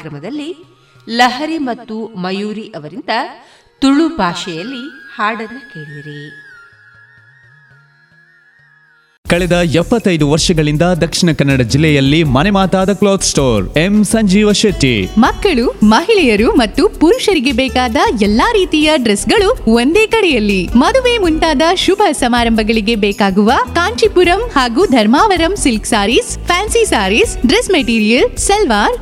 ಕಾರ್ಯಕ್ರಮದಲ್ಲಿ ಲಹರಿ ಮತ್ತು ಮಯೂರಿ ಅವರಿಂದ ತುಳು ಭಾಷೆಯಲ್ಲಿ ಹಾಡನ್ನು ಕೇಳಿರಿ. ಕಳೆದ ಎಪ್ಪತ್ತೈದು ವರ್ಷಗಳಿಂದ ದಕ್ಷಿಣ ಕನ್ನಡ ಜಿಲ್ಲೆಯಲ್ಲಿ ಮನೆ ಮಾತಾದ cloth store M Sanjeeva Shetty. ಮಕ್ಕಳು ಮಹಿಳೆಯರು ಮತ್ತು ಪುರುಷರಿಗೆ ಬೇಕಾದ ಎಲ್ಲಾ ರೀತಿಯ ಡ್ರೆಸ್ಗಳು ಒಂದೇ ಕಡೆಯಲ್ಲಿ. ಮದುವೆ ಮುಂತಾದ ಶುಭ ಸಮಾರಂಭಗಳಿಗೆ ಬೇಕಾಗುವ ಕಾಂಚೀಪುರಂ ಹಾಗೂ Dharmavaram silk sarees fancy sarees dress material salwar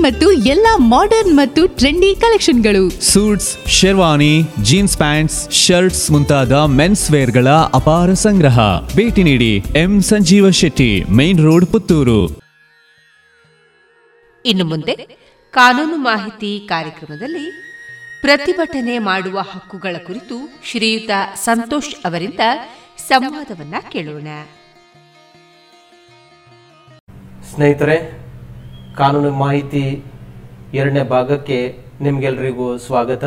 ಮತ್ತು ಎಲ್ಲಾ ಮಾಡರ್ನ್ ಮತ್ತು trendy ಕಲೆಕ್ಷನ್ಗಳು suits sherwani jeans pants shirts ಮುಂತಾದ ಮೆನ್ಸ್ ವೇರ್ಗಳ ಅಪಾರ ಸಂಗ್ರಹ. ಭೇಟಿ ನೀಡಿ M Sanjeeva Shetty main road Puttur. ಇನ್ನು ಮುಂದೆ ಕಾನೂನು ಮಾಹಿತಿ ಕಾರ್ಯಕ್ರಮದಲ್ಲಿ ಪ್ರತಿಭಟನೆ ಮಾಡುವ ಹಕ್ಕುಗಳ ಕುರಿತು ಶ್ರೀಯುತ ಸಂತೋಷ್ ಅವರಿಂದ ಸಂವಾದವನ್ನ ಕೇಳೋಣ. ಸ್ನೇಹಿತರೆ ಕಾನೂನು ಮಾಹಿತಿ ಎರಡನೇ ಭಾಗಕ್ಕೆ ನಿಮ್ಗೆಲ್ರಿಗೂ ಸ್ವಾಗತ.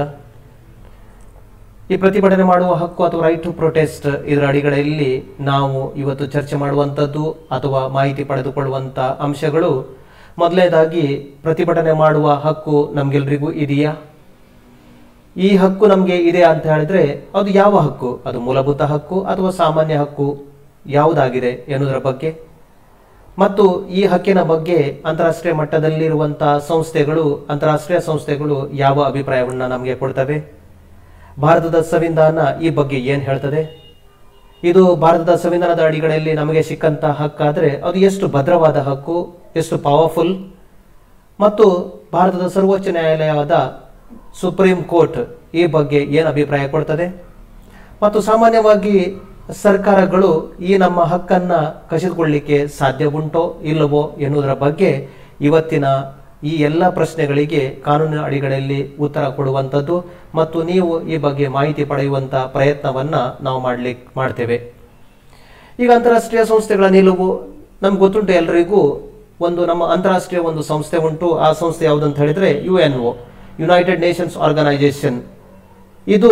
ಈ ಪ್ರತಿಭಟನೆ ಮಾಡುವ ಹಕ್ಕು ಅಥವಾ ರೈಟ್ ಟು ಪ್ರೊಟೆಸ್ಟ್ ಇದರ ಅಡಿಗಳಲ್ಲಿ ನಾವು ಇವತ್ತು ಚರ್ಚೆ ಮಾಡುವಂಥದ್ದು ಅಥವಾ ಮಾಹಿತಿ ಪಡೆದುಕೊಳ್ಳುವಂಥ ಅಂಶಗಳು. ಮೊದಲನೇದಾಗಿ, ಪ್ರತಿಭಟನೆ ಮಾಡುವ ಹಕ್ಕು ನಮ್ಗೆಲ್ರಿಗೂ ಇದೆಯಾ? ಈ ಹಕ್ಕು ನಮಗೆ ಇದೆ ಅಂತ ಹೇಳಿದ್ರೆ, ಅದು ಯಾವ ಹಕ್ಕು? ಅದು ಮೂಲಭೂತ ಹಕ್ಕು ಅಥವಾ ಸಾಮಾನ್ಯ ಹಕ್ಕು? ಯಾವುದಾಗಿದೆ ಎನ್ನುವುದರ ಬಗ್ಗೆ. ಮತ್ತು ಈ ಹಕ್ಕಿನ ಬಗ್ಗೆ ಅಂತಾರಾಷ್ಟ್ರೀಯ ಮಟ್ಟದಲ್ಲಿರುವಂತಹ ಸಂಸ್ಥೆಗಳು, ಅಂತಾರಾಷ್ಟ್ರೀಯ ಸಂಸ್ಥೆಗಳು ಯಾವ ಅಭಿಪ್ರಾಯವನ್ನು ನಮಗೆ ಕೊಡ್ತವೆ? ಭಾರತದ ಸಂವಿಧಾನ ಈ ಬಗ್ಗೆ ಏನು ಹೇಳ್ತದೆ? ಇದು ಭಾರತದ ಸಂವಿಧಾನದ ಅಡಿಗಳಲ್ಲಿ ನಮಗೆ ಸಿಕ್ಕಂತಹ ಹಕ್ಕಾದರೆ ಅದು ಎಷ್ಟು ಭದ್ರವಾದ ಹಕ್ಕು, ಎಷ್ಟು ಪವರ್ಫುಲ್ ಮತ್ತು ಭಾರತದ ಸರ್ವೋಚ್ಚ ನ್ಯಾಯಾಲಯವಾದ ಸುಪ್ರೀಂ ಕೋರ್ಟ್ ಈ ಬಗ್ಗೆ ಏನು ಅಭಿಪ್ರಾಯ ಕೊಡ್ತದೆ? ಮತ್ತು ಸಾಮಾನ್ಯವಾಗಿ ಸರ್ಕಾರಗಳು ಈ ನಮ್ಮ ಹಕ್ಕನ್ನು ಕಸಿದುಕೊಳ್ಳಿಕ್ಕೆ ಸಾಧ್ಯ ಉಂಟೋ ಇಲ್ಲವೋ ಎನ್ನುವುದರ ಬಗ್ಗೆ ಇವತ್ತಿನ ಈ ಎಲ್ಲ ಪ್ರಶ್ನೆಗಳಿಗೆ ಕಾನೂನಿನ ಅಡಿಗಳಲ್ಲಿ ಉತ್ತರ ಕೊಡುವಂಥದ್ದು ಮತ್ತು ನೀವು ಈ ಬಗ್ಗೆ ಮಾಹಿತಿ ಪಡೆಯುವಂಥ ಪ್ರಯತ್ನವನ್ನು ನಾವು ಮಾಡ್ಲಿಕ್ಕೆ ಮಾಡ್ತೇವೆ. ಈಗ ಅಂತಾರಾಷ್ಟ್ರೀಯ ಸಂಸ್ಥೆಗಳ ನಿಲುವು. ನಮ್ಗೆ ಗೊತ್ತುಂಟು ಎಲ್ಲರಿಗೂ ಒಂದು ನಮ್ಮ ಅಂತಾರಾಷ್ಟ್ರೀಯ ಒಂದು ಸಂಸ್ಥೆ ಉಂಟು. ಆ ಸಂಸ್ಥೆ ಯಾವುದಂತ ಹೇಳಿದ್ರೆ U N O United Nations Organisation ಇದು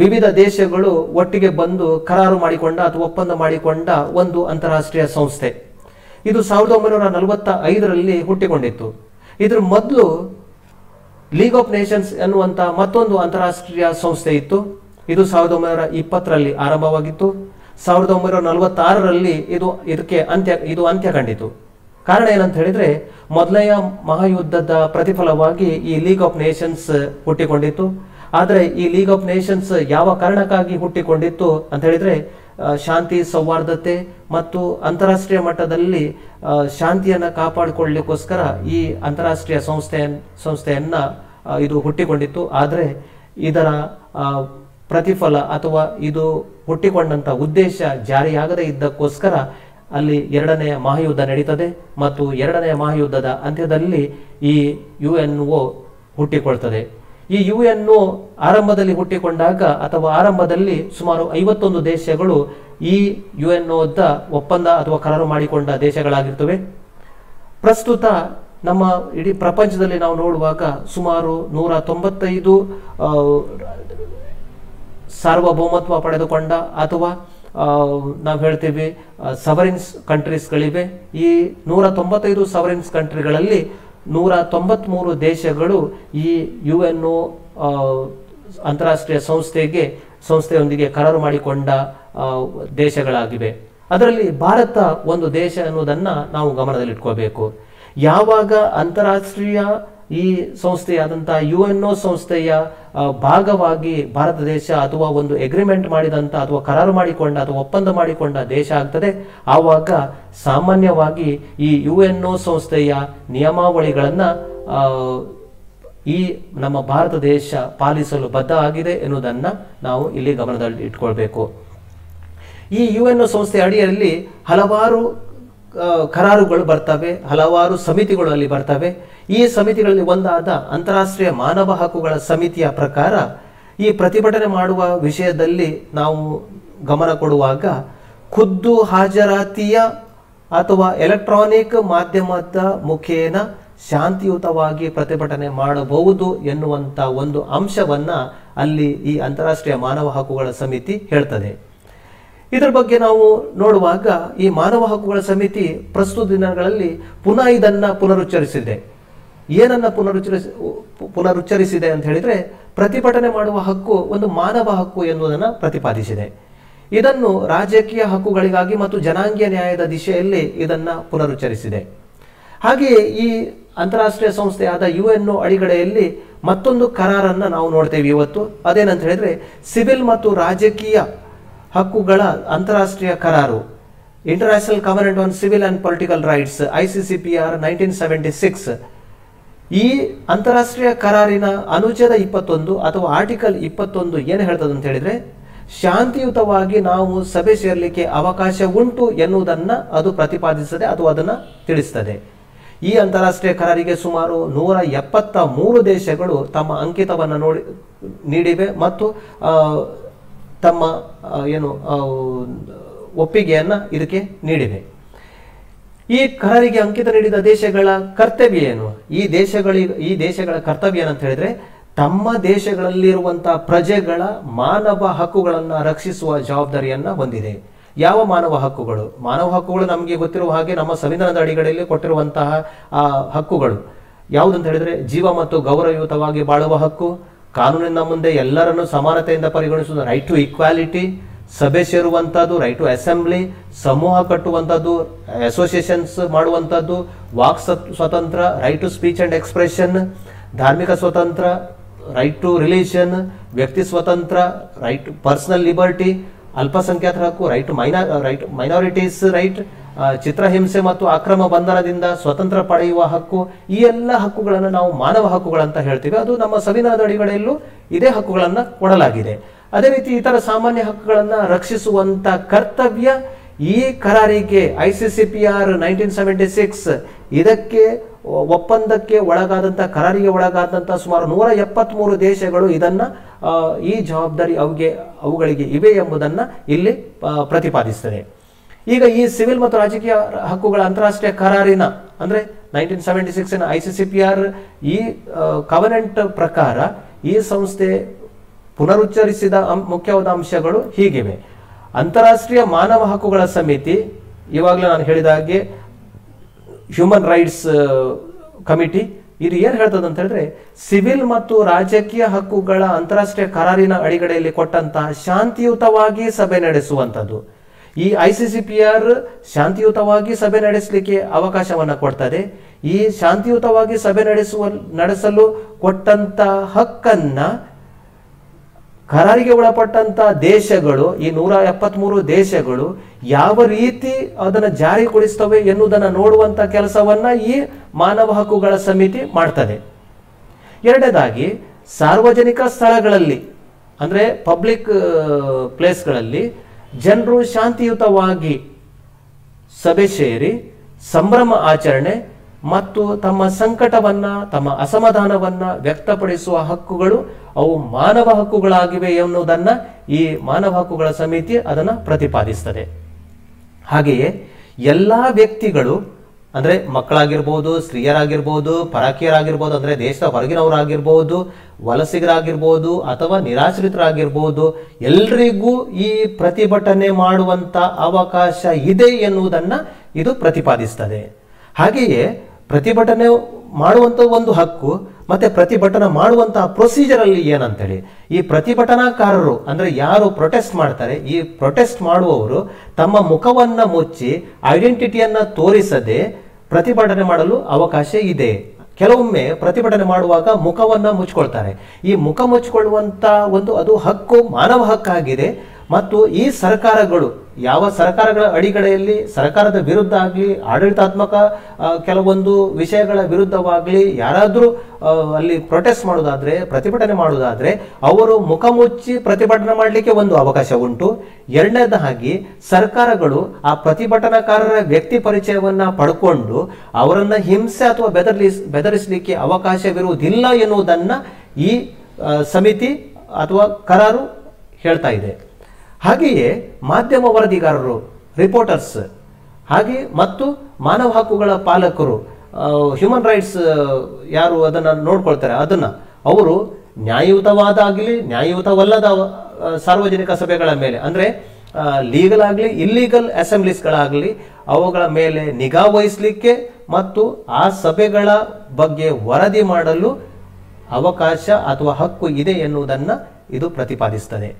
ವಿವಿಧ ದೇಶಗಳು ಒಟ್ಟಿಗೆ ಬಂದು ಕರಾರು ಮಾಡಿಕೊಂಡ ಅಥವಾ ಒಪ್ಪಂದ ಮಾಡಿಕೊಂಡ ಒಂದು ಅಂತಾರಾಷ್ಟ್ರೀಯ ಸಂಸ್ಥೆ. ಇದು ಸಾವಿರದ ಒಂಬೈನೂರ ನಲವತ್ತ ಐದರಲ್ಲಿ ಹುಟ್ಟಿಕೊಂಡಿತ್ತು. ಇದ್ರ ಮೊದಲು ಲೀಗ್ ಆಫ್ ನೇಷನ್ಸ್ ಎನ್ನುವಂಥ ಮತ್ತೊಂದು ಅಂತಾರಾಷ್ಟ್ರೀಯ ಸಂಸ್ಥೆ ಇತ್ತು. ಇದು ಸಾವಿರದ ಒಂಬೈನೂರ ಇಪ್ಪತ್ತರಲ್ಲಿ ಆರಂಭವಾಗಿತ್ತು. ಸಾವಿರದ ಒಂಬೈನೂರ ನಲವತ್ತಾರರಲ್ಲಿ ಇದು ಇದಕ್ಕೆ ಅಂತ್ಯ, ಇದು ಅಂತ್ಯ ಕಂಡಿತು ಕಾರಣ ಏನಂತ ಹೇಳಿದ್ರೆ, ಮೊದಲನೆಯ ಮಹಾಯುದ್ಧದ ಪ್ರತಿಫಲವಾಗಿ ಈ ಲೀಗ್ ಆಫ್ ನೇಷನ್ಸ್ ಹುಟ್ಟಿಕೊಂಡಿತ್ತು. ಆದರೆ ಈ ಲೀಗ್ ಆಫ್ ನೇಷನ್ಸ್ ಯಾವ ಕಾರಣಕ್ಕಾಗಿ ಹುಟ್ಟಿಕೊಂಡಿತ್ತು ಅಂತ ಹೇಳಿದ್ರೆ ಶಾಂತಿ, ಸೌಹಾರ್ದತೆ ಮತ್ತು ಅಂತಾರಾಷ್ಟ್ರೀಯ ಮಟ್ಟದಲ್ಲಿ ಶಾಂತಿಯನ್ನ ಕಾಪಾಡಿಕೊಳ್ಳಲಿಕ್ಕೋಸ್ಕರ ಈ ಅಂತಾರಾಷ್ಟ್ರೀಯ ಸಂಸ್ಥೆಯ ಸಂಸ್ಥೆಯನ್ನ ಇದು ಹುಟ್ಟಿಕೊಂಡಿತ್ತು. ಆದರೆ ಇದರ ಪ್ರತಿಫಲ ಅಥವಾ ಇದು ಹುಟ್ಟಿಕೊಂಡಂತ ಉದ್ದೇಶ ಜಾರಿಯಾಗದೇ ಇದ್ದಕ್ಕೋಸ್ಕರ ಅಲ್ಲಿ ಎರಡನೆಯ ಮಹಾಯುದ್ಧ ನಡೀತದೆ ಮತ್ತು ಎರಡನೆಯ ಮಹಾಯುದ್ಧದ ಅಂತ್ಯದಲ್ಲಿ ಈ ಯು ಎನ್ ಒ ಹುಟ್ಟಿಕೊಳ್ತದೆ. ಈ ಯು ಎನ್ ಆರಂಭದಲ್ಲಿ ಹುಟ್ಟಿಕೊಂಡಾಗ ಅಥವಾ ಆರಂಭದಲ್ಲಿ ಸುಮಾರು ಐವತ್ತೊಂದು ದೇಶಗಳು ಈ ಯು ಎನ್ ಒದ್ದ ಒಪ್ಪಂದ ಅಥವಾ ಕರಾರು ಮಾಡಿಕೊಂಡ ದೇಶಗಳಾಗಿರ್ತವೆ. ಪ್ರಸ್ತುತ ನಮ್ಮ ಇಡೀ ಪ್ರಪಂಚದಲ್ಲಿ ನಾವು ನೋಡುವಾಗ ಸುಮಾರು ನೂರ ತೊಂಬತ್ತೈದು ಸಾರ್ವಭೌಮತ್ವ ಪಡೆದುಕೊಂಡ ಅಥವಾ ನಾವು ಹೇಳ್ತೀವಿ ಸವರಿನ್ಸ್ ಕಂಟ್ರೀಸ್ಗಳಿವೆ ಈ ನೂರ ತೊಂಬತ್ತೈದು ಸವರಿನ್ಸ್ ಕಂಟ್ರಿಗಳಲ್ಲಿ ನೂರ ತೊಂಬತ್ಮೂರು ದೇಶಗಳು ಈ ಯು ಎನ್ ಒ ಅಂತಾರಾಷ್ಟ್ರೀಯ ಸಂಸ್ಥೆಗೆ, ಸಂಸ್ಥೆಯೊಂದಿಗೆ ಕರಾರು ಮಾಡಿಕೊಂಡ ದೇಶಗಳಾಗಿವೆ. ಅದರಲ್ಲಿ ಭಾರತ ಒಂದು ದೇಶ ಅನ್ನೋದನ್ನ ನಾವು ಗಮನದಲ್ಲಿಟ್ಕೋಬೇಕು. ಯಾವಾಗ ಅಂತಾರಾಷ್ಟ್ರೀಯ ಈ ಸಂಸ್ಥೆಯಾದಂಥ ಯು ಎನ್ ಒ ಸಂಸ್ಥೆಯ ಭಾಗವಾಗಿ ಭಾರತ ದೇಶ ಅಥವಾ ಒಂದು ಎಗ್ರಿಮೆಂಟ್ ಮಾಡಿದಂತ ಅಥವಾ ಕರಾರು ಮಾಡಿಕೊಂಡ ಅಥವಾ ಒಪ್ಪಂದ ಮಾಡಿಕೊಂಡ ದೇಶ ಆಗ್ತದೆ. ಆವಾಗ ಸಾಮಾನ್ಯವಾಗಿ ಈ ಯು ಎನ್ ಒ ಸಂಸ್ಥೆಯ ನಿಯಮಾವಳಿಗಳನ್ನ ಈ ನಮ್ಮ ಭಾರತ ದೇಶ ಪಾಲಿಸಲು ಬದ್ಧ ಆಗಿದೆ ಎನ್ನುವುದನ್ನ ನಾವು ಇಲ್ಲಿ ಗಮನದಲ್ಲಿ ಇಟ್ಕೊಳ್ಬೇಕು. ಈ ಯು ಎನ್ ಒ ಸಂಸ್ಥೆಯ ಅಡಿಯಲ್ಲಿ ಹಲವಾರು ಕರಾರುಗಳು ಬರ್ತವೆ, ಹಲವಾರು ಸಮಿತಿಗಳು ಅಲ್ಲಿ ಬರ್ತವೆ. ಈ ಸಮಿತಿಗಳಲ್ಲಿ ಒಂದಾದ ಅಂತಾರಾಷ್ಟ್ರೀಯ ಮಾನವ ಹಕ್ಕುಗಳ ಸಮಿತಿಯ ಪ್ರಕಾರ ಈ ಪ್ರತಿಭಟನೆ ಮಾಡುವ ವಿಷಯದಲ್ಲಿ ನಾವು ಗಮನ ಕೊಡುವಾಗ ಖುದ್ದು ಹಾಜರಾತಿಯ ಅಥವಾ ಎಲೆಕ್ಟ್ರಾನಿಕ್ ಮಾಧ್ಯಮದ ಮುಖೇನ ಶಾಂತಿಯುತವಾಗಿ ಪ್ರತಿಭಟನೆ ಮಾಡಬಹುದು ಎನ್ನುವಂಥ ಒಂದು ಅಂಶವನ್ನ ಅಲ್ಲಿ ಈ ಅಂತಾರಾಷ್ಟ್ರೀಯ ಮಾನವ ಹಕ್ಕುಗಳ ಸಮಿತಿ ಹೇಳ್ತದೆ. ಇದರ ಬಗ್ಗೆ ನಾವು ನೋಡುವಾಗ ಈ ಮಾನವ ಹಕ್ಕುಗಳ ಸಮಿತಿ ಪ್ರಸ್ತುತ ದಿನಗಳಲ್ಲಿ ಪುನಃ ಇದನ್ನ ಪುನರುಚ್ಚರಿಸಿದೆ. ಏನನ್ನ ಪುನರುಚ್ಚರಿಸಿ, ಪುನರುಚ್ಚರಿಸಿದೆ ಅಂತ ಹೇಳಿದ್ರೆ ಪ್ರತಿಭಟನೆ ಮಾಡುವ ಹಕ್ಕು, ಒಂದು ಮಾನವ ಹಕ್ಕು ಎನ್ನುವುದನ್ನು ಪ್ರತಿಪಾದಿಸಿದೆ. ಇದನ್ನು ರಾಜಕೀಯ ಹಕ್ಕುಗಳಿಗಾಗಿ ಮತ್ತು ಜನಾಂಗೀಯ ನ್ಯಾಯದ ದಿಶೆಯಲ್ಲಿ ಇದನ್ನ ಪುನರುಚ್ಚರಿಸಿದೆ. ಹಾಗೆಯೇ ಈ ಅಂತಾರಾಷ್ಟ್ರೀಯ ಸಂಸ್ಥೆಯಾದ ಯು ಎನ್ ಅಡಿಗಡೆಯಲ್ಲಿ ಮತ್ತೊಂದು ಕರಾರನ್ನ ನಾವು ನೋಡ್ತೇವೆ ಇವತ್ತು. ಅದೇನಂತ ಹೇಳಿದ್ರೆ ಸಿವಿಲ್ ಮತ್ತು ರಾಜಕೀಯ ಹಕ್ಕುಗಳ ಅಂತಾರಾಷ್ಟ್ರೀಯ ಕರಾರು. International covenant on civil and political rights I C C P R nineteen seventy six ಈ ಅಂತಾರಾಷ್ಟ್ರೀಯ ಕರಾರಿನ ಅನುಚ್ಛೇದ ಇಪ್ಪತ್ತೊಂದು ಅಥವಾ ಆರ್ಟಿಕಲ್ ಇಪ್ಪತ್ತೊಂದು ಏನು ಹೇಳ್ತದೆ ಅಂತ ಹೇಳಿದ್ರೆ, ಶಾಂತಿಯುತವಾಗಿ ನಾವು ಸಭೆ ಸೇರಲಿಕ್ಕೆ ಅವಕಾಶ ಉಂಟು ಎನ್ನುವುದನ್ನು ಅದು ಪ್ರತಿಪಾದಿಸುತ್ತದೆ ಅಥವಾ ಅದನ್ನ ತಿಳಿಸ್ತದೆ. ಈ ಅಂತಾರಾಷ್ಟ್ರೀಯ ಕರಾರಿಗೆ ಸುಮಾರು ನೂರ ಎಪ್ಪತ್ತ ಮೂರು ದೇಶಗಳು ತಮ್ಮ ಅಂಕಿತವನ್ನು ನೋಡಿ, ನೀಡಿವೆ ಮತ್ತು ತಮ್ಮ ಏನು ಒಪ್ಪಿಗೆಯನ್ನು ಇದಕ್ಕೆ ನೀಡಿವೆ. ಈ ಕರಾರಿಗೆ ಅಂಕಿತ ನೀಡಿದ ದೇಶಗಳ ಕರ್ತವ್ಯ ಏನು? ಈ ದೇಶಗಳಿಗೆ ಈ ದೇಶಗಳ ಕರ್ತವ್ಯ ಏನಂತ ಹೇಳಿದ್ರೆ ತಮ್ಮ ದೇಶಗಳಲ್ಲಿರುವಂತಹ ಪ್ರಜೆಗಳ ಮಾನವ ಹಕ್ಕುಗಳನ್ನ ರಕ್ಷಿಸುವ ಜವಾಬ್ದಾರಿಯನ್ನ ಹೊಂದಿದೆ. ಯಾವ ಮಾನವ ಹಕ್ಕುಗಳು? ಮಾನವ ಹಕ್ಕುಗಳು ನಮಗೆ ಗೊತ್ತಿರುವ ಹಾಗೆ ನಮ್ಮ ಸಂವಿಧಾನದ ಅಡಿಗಳಲ್ಲಿ ಕೊಟ್ಟಿರುವಂತಹ, ಆ, ಹಕ್ಕುಗಳು. ಯಾವುದಂತ ಹೇಳಿದ್ರೆ ಜೀವ ಮತ್ತು ಗೌರವಯುತವಾಗಿ ಬಾಳುವ ಹಕ್ಕು, ಕಾನೂನಿನ ಮುಂದೆ ಎಲ್ಲರನ್ನು ಸಮಾನತೆಯಿಂದ ಪರಿಗಣಿಸುವ ರೈಟ್ ಟು ಈಕ್ವಾಲಿಟಿ ಸಭೆ ಸೇರುವಂಥದ್ದು ರೈಟ್ ಟು ಅಸೆಂಬ್ಲಿ, ಸಮೂಹ ಕಟ್ಟುವಂಥದ್ದು ಅಸೋಸಿಯೇಷನ್ಸ್ ಮಾಡುವಂಥದ್ದು ವಾಕ್ ಸ್ವತಂತ್ರ right to speech and expression ಧಾರ್ಮಿಕ ಸ್ವತಂತ್ರ ರೈಟ್ ಟು ರಿಲಿಜನ್ ವ್ಯಕ್ತಿ ಸ್ವತಂತ್ರ ರೈಟ್ ಪರ್ಸನಲ್ ಲಿಬರ್ಟಿ ಅಲ್ಪಸಂಖ್ಯಾತರ ಹಕ್ಕು ರೈಟ್ ಮೈನಾ ರೈಟ್ ಮೈನಾರಿಟೀಸ್ ರೈಟ್ ಚಿತ್ರಹಿಂಸೆ ಮತ್ತು ಅಕ್ರಮ ಬಂಧನದಿಂದ ಸ್ವತಂತ್ರ ಪಡೆಯುವ ಹಕ್ಕು, ಈ ಎಲ್ಲ ಹಕ್ಕುಗಳನ್ನು ನಾವು ಮಾನವ ಹಕ್ಕುಗಳಂತ ಹೇಳ್ತೀವಿ. ಅದು ನಮ್ಮ ಸಂವಿಧಾನದ ಇದೇ ಹಕ್ಕುಗಳನ್ನು ಕೊಡಲಾಗಿದೆ. ಅದೇ ರೀತಿ ಇತರ ಸಾಮಾನ್ಯ ಹಕ್ಕುಗಳನ್ನ ರಕ್ಷಿಸುವಂತ ಕರ್ತವ್ಯ ಈ ಕರಾರಿಗೆ I C C P R nineteen seventy six ಇದಕ್ಕೆ ಒಪ್ಪಂದಕ್ಕೆ ಒಳಗಾದಂಥ ಕರಾರಿಗೆ ಒಳಗಾದಂಥ ಸುಮಾರು ನೂರ ಎಪ್ಪತ್ಮೂರು ದೇಶಗಳು ಇದನ್ನ ಈ ಜವಾಬ್ದಾರಿ ಅವುಗೆ, ಅವುಗಳಿಗೆ ಇವೆ ಎಂಬುದನ್ನ ಇಲ್ಲಿ ಪ್ರತಿಪಾದಿಸ್ತದೆ. ಈಗ ಈ ಸಿವಿಲ್ ಮತ್ತು ರಾಜಕೀಯ ಹಕ್ಕುಗಳ ಅಂತಾರಾಷ್ಟ್ರೀಯ ಕರಾರಿನ, ಅಂದ್ರೆ nineteen seventy six I C C P R ಈ ಕವನೆಂಟ್ ಪ್ರಕಾರ ಈ ಸಂಸ್ಥೆ ಪುನರುಚ್ಚರಿಸಿದ ಮುಖ್ಯವಾದ ಅಂಶಗಳು ಹೀಗಿವೆ. ಅಂತಾರಾಷ್ಟ್ರೀಯ ಮಾನವ ಹಕ್ಕುಗಳ ಸಮಿತಿ, ಇವಾಗಲೇ ನಾನು ಹೇಳಿದ ಹಾಗೆ ಹ್ಯೂಮನ್ ರೈಟ್ಸ್ ಕಮಿಟಿ ಇದು ಏನು ಹೇಳ್ತದೆ ಅಂತ ಹೇಳಿದ್ರೆ, ಸಿವಿಲ್ ಮತ್ತು ರಾಜಕೀಯ ಹಕ್ಕುಗಳ ಅಂತಾರಾಷ್ಟ್ರೀಯ ಕರಾರಿನ ಅಡಿಗಡೆಯಲ್ಲಿ ಕೊಟ್ಟಂತಹ ಶಾಂತಿಯುತವಾಗಿ ಸಭೆ ನಡೆಸುವಂಥದ್ದು. ಈ I C C P R ಶಾಂತಿಯುತವಾಗಿ ಸಭೆ ನಡೆಸಲಿಕ್ಕೆ ಅವಕಾಶವನ್ನ ಕೊಡ್ತದೆ. ಈ ಶಾಂತಿಯುತವಾಗಿ ಸಭೆ ನಡೆಸುವ ನಡೆಸಲು ಕೊಟ್ಟಂತ ಹಕ್ಕನ್ನ ಕರಾರಿಗೆ ಒಳಪಟ್ಟಂತ ದೇಶಗಳು, ಈ ನೂರ ಎಪ್ಪತ್ಮೂರು ದೇಶಗಳು ಯಾವ ರೀತಿ ಅದನ್ನು ಜಾರಿಗೊಳಿಸ್ತವೆ ಎನ್ನುವುದನ್ನು ನೋಡುವಂತ ಕೆಲಸವನ್ನ ಈ ಮಾನವ ಹಕ್ಕುಗಳ ಸಮಿತಿ ಮಾಡ್ತದೆ. ಎರಡನೇದಾಗಿ, ಸಾರ್ವಜನಿಕ ಸ್ಥಳಗಳಲ್ಲಿ, ಅಂದ್ರೆ ಪಬ್ಲಿಕ್ ಪ್ಲೇಸ್ಗಳಲ್ಲಿ ಜನರು ಶಾಂತಿಯುತವಾಗಿ ಸಭೆ ಸೇರಿ ಸಂಭ್ರಮ ಆಚರಣೆ ಮತ್ತು ತಮ್ಮ ಸಂಕಟವನ್ನ, ತಮ್ಮ ಅಸಮಾಧಾನವನ್ನ ವ್ಯಕ್ತಪಡಿಸುವ ಹಕ್ಕುಗಳು ಅವು ಮಾನವ ಹಕ್ಕುಗಳಾಗಿವೆ ಎನ್ನುವುದನ್ನು ಈ ಮಾನವ ಹಕ್ಕುಗಳ ಸಮಿತಿ ಅದನ್ನ ಪ್ರತಿಪಾದಿಸ್ತದೆ. ಹಾಗೆಯೇ ಎಲ್ಲ ವ್ಯಕ್ತಿಗಳು ಅಂದ್ರೆ ಮಕ್ಕಳಾಗಿರ್ಬೋದು, ಸ್ತ್ರೀಯರಾಗಿರ್ಬೋದು, ಪರಾಕಿಯರಾಗಿರ್ಬೋದು, ಅಂದ್ರೆ ದೇಶದ ಹೊರಗಿನವರಾಗಿರ್ಬೋದು, ವಲಸಿಗರಾಗಿರ್ಬೋದು ಅಥವಾ ನಿರಾಶ್ರಿತರಾಗಿರ್ಬೋದು, ಎಲ್ರಿಗೂ ಈ ಪ್ರತಿಭಟನೆ ಮಾಡುವಂತ ಅವಕಾಶ ಇದೆ ಎನ್ನುವುದನ್ನು ಇದು ಪ್ರತಿಪಾದಿಸ್ತದೆ. ಹಾಗೆಯೇ ಪ್ರತಿಭಟನೆ ಮಾಡುವಂತ ಒಂದು ಹಕ್ಕು, ಮತ್ತೆ ಪ್ರತಿಭಟನೆ ಮಾಡುವಂತಹ ಪ್ರೊಸೀಜರಲ್ಲಿ ಏನಂತೇಳಿ, ಈ ಪ್ರತಿಭಟನಾಕಾರರು ಅಂದ್ರೆ ಯಾರು ಪ್ರೊಟೆಸ್ಟ್ ಮಾಡ್ತಾರೆ, ಈ ಪ್ರೊಟೆಸ್ಟ್ ಮಾಡುವವರು ತಮ್ಮ ಮುಖವನ್ನ ಮುಚ್ಚಿ ಐಡೆಂಟಿಟಿಯನ್ನ ತೋರಿಸದೆ ಪ್ರತಿಭಟನೆ ಮಾಡಲು ಅವಕಾಶ ಇದೆ. ಕೆಲವೊಮ್ಮೆ ಪ್ರತಿಭಟನೆ ಮಾಡುವಾಗ ಮುಖವನ್ನ ಮುಚ್ಕೊಳ್ತಾರೆ. ಈ ಮುಖ ಮುಚ್ಕೊಳ್ಳುವಂತ ಒಂದು ಅದು ಹಕ್ಕು, ಮಾನವ ಹಕ್ಕಾಗಿದೆ. ಮತ್ತು ಈ ಸರ್ಕಾರಗಳು ಯಾವ ಸರ್ಕಾರಗಳ ಅಡಿಗಡೆಯಲ್ಲಿ ಸರ್ಕಾರದ ವಿರುದ್ಧ ಆಗಲಿ, ಆಡಳಿತಾತ್ಮಕ ಕೆಲವೊಂದು ವಿಷಯಗಳ ವಿರುದ್ಧವಾಗಲಿ ಯಾರಾದರೂ ಅಲ್ಲಿ ಪ್ರೊಟೆಸ್ಟ್ ಮಾಡೋದಾದರೆ, ಪ್ರತಿಭಟನೆ ಮಾಡೋದಾದರೆ ಅವರು ಮುಖ ಮುಚ್ಚಿ ಪ್ರತಿಭಟನೆ ಮಾಡಲಿಕ್ಕೆ ಒಂದು ಅವಕಾಶ ಉಂಟು. ಎರಡನೇದಾಗಿ ಸರ್ಕಾರಗಳು ಆ ಪ್ರತಿಭಟನಾಕಾರರ ವ್ಯಕ್ತಿ ಪರಿಚಯವನ್ನ ಪಡ್ಕೊಂಡು ಅವರನ್ನು ಹಿಂಸೆ ಅಥವಾ ಬೆದರ್ಲಿಸ್, ಬೆದರಿಸಲಿಕ್ಕೆ ಅವಕಾಶವಿರುವುದಿಲ್ಲ ಎನ್ನುವುದನ್ನ ಈ ಸಮಿತಿ ಅಥವಾ ಕರಾರು ಹೇಳ್ತಾ ಇದೆ. ಹಾಗೆಯೇ ಮಾಧ್ಯಮ ವರದಿಗಾರರು ರಿಪೋರ್ಟರ್ಸ್ ಹಾಗೆ ಮತ್ತು ಮಾನವ ಹಕ್ಕುಗಳ ಪಾಲಕರು ಹ್ಯೂಮನ್ ರೈಟ್ಸ್ ಯಾರು ಅದನ್ನು ನೋಡ್ಕೊಳ್ತಾರೆ, ಅದನ್ನು ಅವರು ನ್ಯಾಯಯುತವಾದಾಗಲಿ, ನ್ಯಾಯಯುತವಲ್ಲದ ಸಾರ್ವಜನಿಕ ಸಭೆಗಳ ಮೇಲೆ, ಅಂದರೆ ಲೀಗಲ್ ಆಗಲಿ ಇಲ್ಲೀಗಲ್ ಅಸೆಂಬ್ಲೀಸ್ಗಳಾಗಲಿ ಅವುಗಳ ಮೇಲೆ ನಿಗಾ ವಹಿಸಲಿಕ್ಕೆ ಮತ್ತು ಆ ಸಭೆಗಳ ಬಗ್ಗೆ ವರದಿ ಮಾಡಲು ಅವಕಾಶ ಅಥವಾ ಹಕ್ಕು ಇದೆ ಎನ್ನುವುದನ್ನು ಇದು ಪ್ರತಿಪಾದಿಸ್ತದೆ.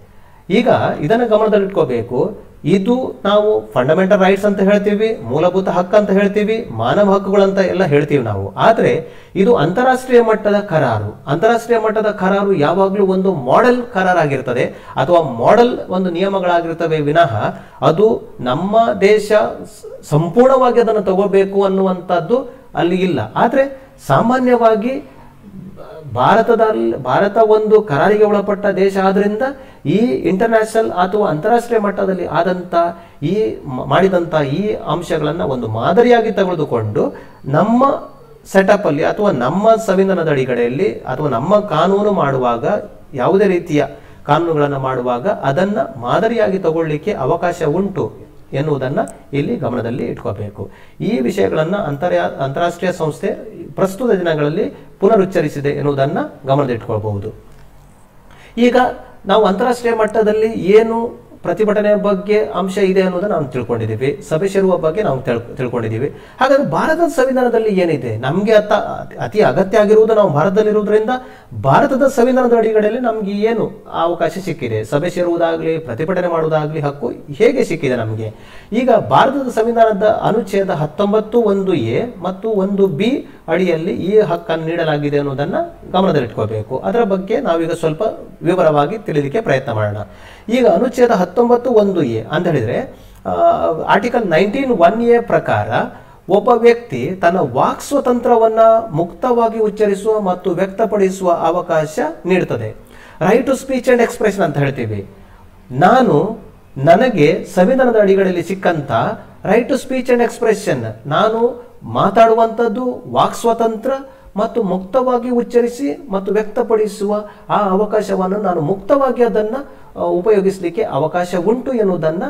ಈಗ ಇದನ್ನು ಗಮನದಲ್ಲಿಟ್ಕೋಬೇಕು. ಇದು ನಾವು ಫಂಡಮೆಂಟಲ್ ರೈಟ್ಸ್ ಅಂತ ಹೇಳ್ತೀವಿ, ಮೂಲಭೂತ ಹಕ್ಕು ಅಂತ ಹೇಳ್ತೀವಿ, ಮಾನವ ಹಕ್ಕುಗಳಂತ ಎಲ್ಲ ಹೇಳ್ತೀವಿ ನಾವು. ಆದರೆ ಇದು ಅಂತಾರಾಷ್ಟ್ರೀಯ ಮಟ್ಟದ ಕರಾರು. ಅಂತಾರಾಷ್ಟ್ರೀಯ ಮಟ್ಟದ ಕರಾರು ಯಾವಾಗಲೂ ಒಂದು ಮಾಡೆಲ್ ಕರಾರಾಗಿರ್ತದೆ. ಅಥವಾ ಮಾಡೆಲ್ ಒಂದು ನಿಯಮಗಳಾಗಿರ್ತವೆ ವಿನಃ ಅದು ನಮ್ಮ ದೇಶ ಸಂಪೂರ್ಣವಾಗಿ ಅದನ್ನು ತಗೋಬೇಕು ಅನ್ನುವಂಥದ್ದು ಅಲ್ಲಿ ಇಲ್ಲ. ಆದರೆ ಸಾಮಾನ್ಯವಾಗಿ ಭಾರತದಲ್ಲಿ ಭಾರತ ಒಂದು ಕರಾರಿಗೆ ಒಳಪಟ್ಟ ದೇಶ ಆದ್ದರಿಂದ ಈ ಇಂಟರ್ನ್ಯಾಷನಲ್ ಅಥವಾ ಅಂತಾರಾಷ್ಟ್ರೀಯ ಮಟ್ಟದಲ್ಲಿ ಆದಂತ ಈ ಮಾಡಿದಂಥ ಈ ಅಂಶಗಳನ್ನು ಒಂದು ಮಾದರಿಯಾಗಿ ತೆಗೆದುಕೊಂಡು ನಮ್ಮ ಸೆಟಪ್ ಅಲ್ಲಿ ಅಥವಾ ನಮ್ಮ ಸಂವಿಧಾನದ ಅಡಿಗಡೆಯಲ್ಲಿ ಅಥವಾ ನಮ್ಮ ಕಾನೂನು ಮಾಡುವಾಗ ಯಾವುದೇ ರೀತಿಯ ಕಾನೂನುಗಳನ್ನು ಮಾಡುವಾಗ ಅದನ್ನ ಮಾದರಿಯಾಗಿ ತಗೊಳ್ಳಿಕ್ಕೆ ಅವಕಾಶ ಉಂಟು. ಎನ್ನುವುದನ್ನ ಇಲ್ಲಿ ಗಮನದಲ್ಲಿ ಇಟ್ಕೋಬೇಕು. ಈ ವಿಷಯಗಳನ್ನು ಅಂತರ ಅಂತಾರಾಷ್ಟ್ರೀಯ ಸಂಸ್ಥೆ ಪ್ರಸ್ತುತ ದಿನಗಳಲ್ಲಿ ಪುನರುಚ್ಚರಿಸಿದೆ ಎನ್ನುವುದನ್ನು ಗಮನದಲ್ಲಿಟ್ಕೊಳ್ಬಹುದು ಈಗ ನಾವು ಅಂತಾರಾಷ್ಟ್ರೀಯ ಮಟ್ಟದಲ್ಲಿ ಏನು ಪ್ರತಿಭಟನೆ ಬಗ್ಗೆ ಅಂಶ ಇದೆ ಅನ್ನೋದನ್ನ ನಾವು ತಿಳ್ಕೊಂಡಿದ್ದೀವಿ. ಸಭೆ ಸೇರುವ ಬಗ್ಗೆ ನಾವು ತಿಳ್- ತಿಳ್ಕೊಂಡಿದ್ದೀವಿ. ಹಾಗಾದ್ರೆ ಭಾರತದ ಸಂವಿಧಾನದಲ್ಲಿ ಏನಿದೆ? ನಮಗೆ ಅತ್ತ ಅತಿ ಅಗತ್ಯ ಆಗಿರುವುದು ನಾವು ಭಾರತದಲ್ಲಿರುವುದರಿಂದ ಭಾರತದ ಸಂವಿಧಾನದ ಅಡಿಗಡೆಯಲ್ಲಿ ನಮ್ಗೆ ಏನು ಅವಕಾಶ ಸಿಕ್ಕಿದೆ? ಸಭೆ ಸೇರುವುದಾಗ್ಲಿ, ಪ್ರತಿಭಟನೆ ಮಾಡುವುದಾಗ್ಲಿ ಹಕ್ಕು ಹೇಗೆ ಸಿಕ್ಕಿದೆ ನಮಗೆ? ಈಗ ಭಾರತದ ಸಂವಿಧಾನದ ಅನುಚ್ಛೇದ ಹತ್ತೊಂಬತ್ತು ಒಂದು ಎ ಮತ್ತು ಒಂದು ಬಿ ಅಡಿಯಲ್ಲಿ ಈ ಹಕ್ಕನ್ನು ನೀಡಲಾಗಿದೆ ಅನ್ನೋದನ್ನ ಗಮನದಲ್ಲಿಟ್ಕೋಬೇಕು. ಅದರ ಬಗ್ಗೆ ನಾವೀಗ ಸ್ವಲ್ಪ ವಿವರವಾಗಿ ತಿಳಿಲಿಕ್ಕೆ ಪ್ರಯತ್ನ ಮಾಡೋಣ. ಈಗ ಅನುಚ್ಛೇದ ಹತ್ತೊಂಬತ್ತು ಒಂದು ಎ ಅಂತ ಹೇಳಿದ್ರೆ ಆರ್ಟಿಕಲ್ ನೈನ್ಟೀನ್ ಒನ್ ಎ ಪ್ರಕಾರ ಒಬ್ಬ ವ್ಯಕ್ತಿ ತನ್ನ ವಾಕ್ ಸ್ವತಂತ್ರವನ್ನ ಮುಕ್ತವಾಗಿ ಉಚ್ಚರಿಸುವ ಮತ್ತು ವ್ಯಕ್ತಪಡಿಸುವ ಅವಕಾಶ ನೀಡುತ್ತದೆ. Right to speech and expression ಅಂತ ಹೇಳ್ತೀವಿ. ನಾನು ನನಗೆ ಸಂವಿಧಾನದ ಅಡಿಗಳಲ್ಲಿ ಸಿಕ್ಕಂತ right to speech and expression ನಾನು ಮಾತಾಡುವಂಥದ್ದು ವಾಕ್ ಸ್ವಾತಂತ್ರ್ಯ ಮತ್ತು ಮುಕ್ತವಾಗಿ ಉಚ್ಚರಿಸಿ ಮತ್ತು ವ್ಯಕ್ತಪಡಿಸುವ ಆ ಅವಕಾಶವನ್ನು ನಾನು ಮುಕ್ತವಾಗಿ ಅದನ್ನ ಉಪಯೋಗಿಸಲಿಕ್ಕೆ ಅವಕಾಶ ಉಂಟು ಎನ್ನುವುದನ್ನು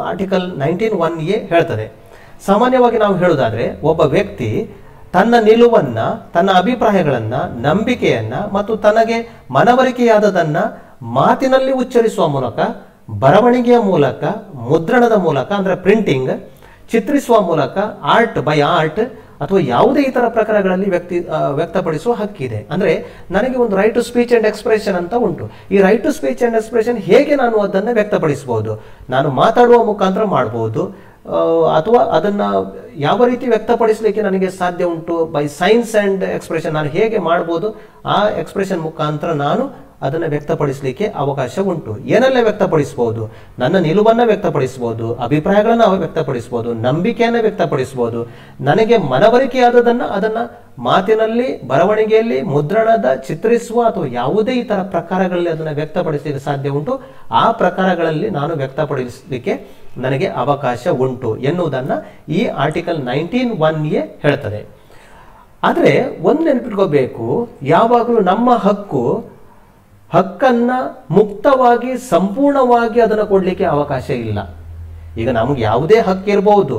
ಆರ್ಟಿಕಲ್ ನೈನ್ಟೀನ್ ಒನ್ ಎ ಹೇಳ್ತದೆ. ಸಾಮಾನ್ಯವಾಗಿ ನಾವು ಹೇಳುವುದಾದ್ರೆ, ಒಬ್ಬ ವ್ಯಕ್ತಿ ತನ್ನ ನಿಲುವನ್ನ, ತನ್ನ ಅಭಿಪ್ರಾಯಗಳನ್ನ, ನಂಬಿಕೆಯನ್ನ ಮತ್ತು ತನಗೆ ಮನವರಿಕೆಯಾದದನ್ನ ಮಾತಿನಲ್ಲಿ ಉಚ್ಚರಿಸುವ ಮೂಲಕ, ಬರವಣಿಗೆಯ ಮೂಲಕ, ಮುದ್ರಣದ ಮೂಲಕ, ಅಂದ್ರೆ ಪ್ರಿಂಟಿಂಗ್ ಚಿತ್ರಿಸುವ ಮೂಲಕ ಆರ್ಟ್ ಬೈ ಆರ್ಟ್ ಅಥವಾ ಯಾವುದೇ ಇತರ ಪ್ರಕಾರಗಳಲ್ಲಿ ವ್ಯಕ್ತಿ ವ್ಯಕ್ತಪಡಿಸುವ ಹಕ್ಕಿದೆ. ಅಂದ್ರೆ ನನಗೆ ಒಂದು right to speech and expression ಅಂತ ಉಂಟು. ಈ right to speech and expression ಹೇಗೆ ನಾನು ಅದನ್ನು ವ್ಯಕ್ತಪಡಿಸಬಹುದು ನಾನು ಮಾತಾಡುವ ಮುಖಾಂತರ ಮಾಡಬಹುದು ಅಥವಾ ಅದನ್ನ ಯಾವ ರೀತಿ ವ್ಯಕ್ತಪಡಿಸಲಿಕ್ಕೆ ನನಗೆ ಸಾಧ್ಯ ಉಂಟು? ಬೈ ಸೈನ್ಸ್ ಅಂಡ್ ಎಕ್ಸ್ಪ್ರೆಷನ್ ನಾನು ಹೇಗೆ ಮಾಡ್ಬೋದು? ಆ ಎಕ್ಸ್ಪ್ರೆಷನ್ ಮುಖಾಂತರ ನಾನು ಅದನ್ನ ವ್ಯಕ್ತಪಡಿಸಲಿಕ್ಕೆ ಅವಕಾಶ ಉಂಟು. ಏನೆಲ್ಲ ವ್ಯಕ್ತಪಡಿಸಬಹುದು ನನ್ನ ನಿಲುವನ್ನು ವ್ಯಕ್ತಪಡಿಸಬಹುದು ಅಭಿಪ್ರಾಯಗಳನ್ನು ವ್ಯಕ್ತಪಡಿಸಬಹುದು ನಂಬಿಕೆಯನ್ನು ವ್ಯಕ್ತಪಡಿಸಬಹುದು ನನಗೆ ಮನವರಿಕೆಯಾದದನ್ನು ಅದನ್ನು ಮಾತಿನಲ್ಲಿ, ಬರವಣಿಗೆಯಲ್ಲಿ, ಮುದ್ರಣದ ಚಿತ್ರಿಸುವ ಅಥವಾ ಯಾವುದೇ ಇತರ ಪ್ರಕಾರಗಳಲ್ಲಿ ಅದನ್ನು ವ್ಯಕ್ತಪಡಿಸಲಿಕ್ಕೆ ಸಾಧ್ಯ ಉಂಟು. ಆ ಪ್ರಕಾರಗಳಲ್ಲಿ ನಾನು ವ್ಯಕ್ತಪಡಿಸಲಿಕ್ಕೆ ನನಗೆ ಅವಕಾಶ ಉಂಟು ಎನ್ನುವುದನ್ನು ಈ ಆರ್ಟಿಕಲ್ ನೈನ್ಟೀನ್ ಎ ಹೇಳ್ತದೆ. ಆದರೆ ಒಂದು ನೆನಪಿಟ್ಕೋಬೇಕು. ಯಾವಾಗಲೂ ನಮ್ಮ ಹಕ್ಕು ಹಕ್ಕನ್ನ ಮುಕ್ತವಾಗಿ, ಸಂಪೂರ್ಣವಾಗಿ ಅದನ್ನು ಕೊಡಲಿಕ್ಕೆ ಅವಕಾಶ ಇಲ್ಲ. ಈಗ ನಮಗೆ ಯಾವುದೇ ಹಕ್ಕಿರಬಹುದು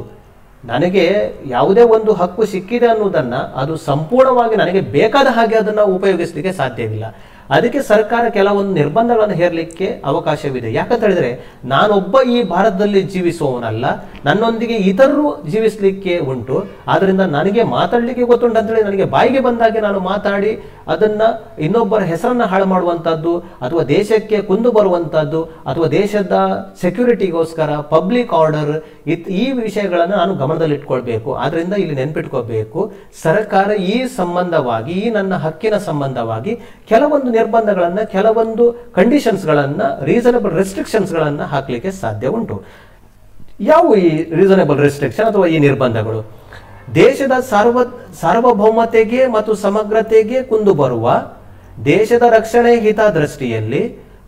ನನಗೆ ಯಾವುದೇ ಒಂದು ಹಕ್ಕು ಸಿಕ್ಕಿದೆ ಅನ್ನೋದನ್ನು ಅದು ಸಂಪೂರ್ಣವಾಗಿ ನನಗೆ ಬೇಕಾದ ಹಾಗೆ ಅದನ್ನು ಉಪಯೋಗಿಸಲಿಕ್ಕೆ ಸಾಧ್ಯವಿಲ್ಲ. ಅದಕ್ಕೆ ಸರ್ಕಾರ ಕೆಲವೊಂದು ನಿರ್ಬಂಧಗಳನ್ನು ಹೇರಲಿಕ್ಕೆ ಅವಕಾಶವಿದೆ. ಯಾಕಂತ ಹೇಳಿದ್ರೆ ನಾನೊಬ್ಬ ಈ ಭಾರತದಲ್ಲಿ ಜೀವಿಸುವವನಲ್ಲ. ನನ್ನೊಂದಿಗೆ ಇತರರು ಜೀವಿಸಲಿಕ್ಕೆ ಉಂಟು. ಆದ್ರಿಂದ ನನಗೆ ಮಾತಾಡಲಿಕ್ಕೆ ಗೊತ್ತುಂಟು ಅಂತೇಳಿ ನನಗೆ ಬಾಯಿಗೆ ಬಂದಾಗ ನಾನು ಮಾತಾಡಿ ಅದನ್ನ ಇನ್ನೊಬ್ಬರ ಹೆಸರನ್ನ ಹಾಳು ಮಾಡುವಂತದ್ದು ಅಥವಾ ದೇಶಕ್ಕೆ ಕುಂದು ಬರುವಂತದ್ದು ಅಥವಾ ದೇಶದ ಸೆಕ್ಯೂರಿಟಿಗೋಸ್ಕರ ಪಬ್ಲಿಕ್ ಆರ್ಡರ್ ಈ ವಿಷಯಗಳನ್ನು ನಾನು ಗಮನದಲ್ಲಿಟ್ಕೊಳ್ಬೇಕು. ಆದ್ರಿಂದ ಇಲ್ಲಿ ನೆನ್ಪಿಟ್ಕೋಬೇಕು ಸರ್ಕಾರ ಈ ಸಂಬಂಧವಾಗಿ, ಈ ನನ್ನ ಹಕ್ಕಿನ ಸಂಬಂಧವಾಗಿ ಕೆಲವೊಂದು ನಿರ್ಬಂಧಗಳನ್ನ ಕೆಲವೊಂದು ಕಂಡೀಷನ್ಸ್ ಗಳನ್ನ ರೀಸನಬಲ್ ರೆಸ್ಟ್ರಿಕ್ಷನ್ಸ್ ಗಳನ್ನ ಹಾಕ್ಲಿಕ್ಕೆ ಸಾಧ್ಯ ಉಂಟು. ಯಾವುವು ಈ ರೀಸನಬಲ್ ರೆಸ್ಟ್ರಿಕ್ಷನ್ ಅಥವಾ ಈ ನಿರ್ಬಂಧಗಳು? ದೇಶದ ಸಾರ್ವ, ಸಾರ್ವಭೌಮತೆಗೆ ಮತ್ತು ಸಮಗ್ರತೆಗೆ ಕುಂದು ಬರುವ ದೇಶದ ರಕ್ಷಣೆ ಹಿತದೃಷ್ಟಿಯಲ್ಲಿ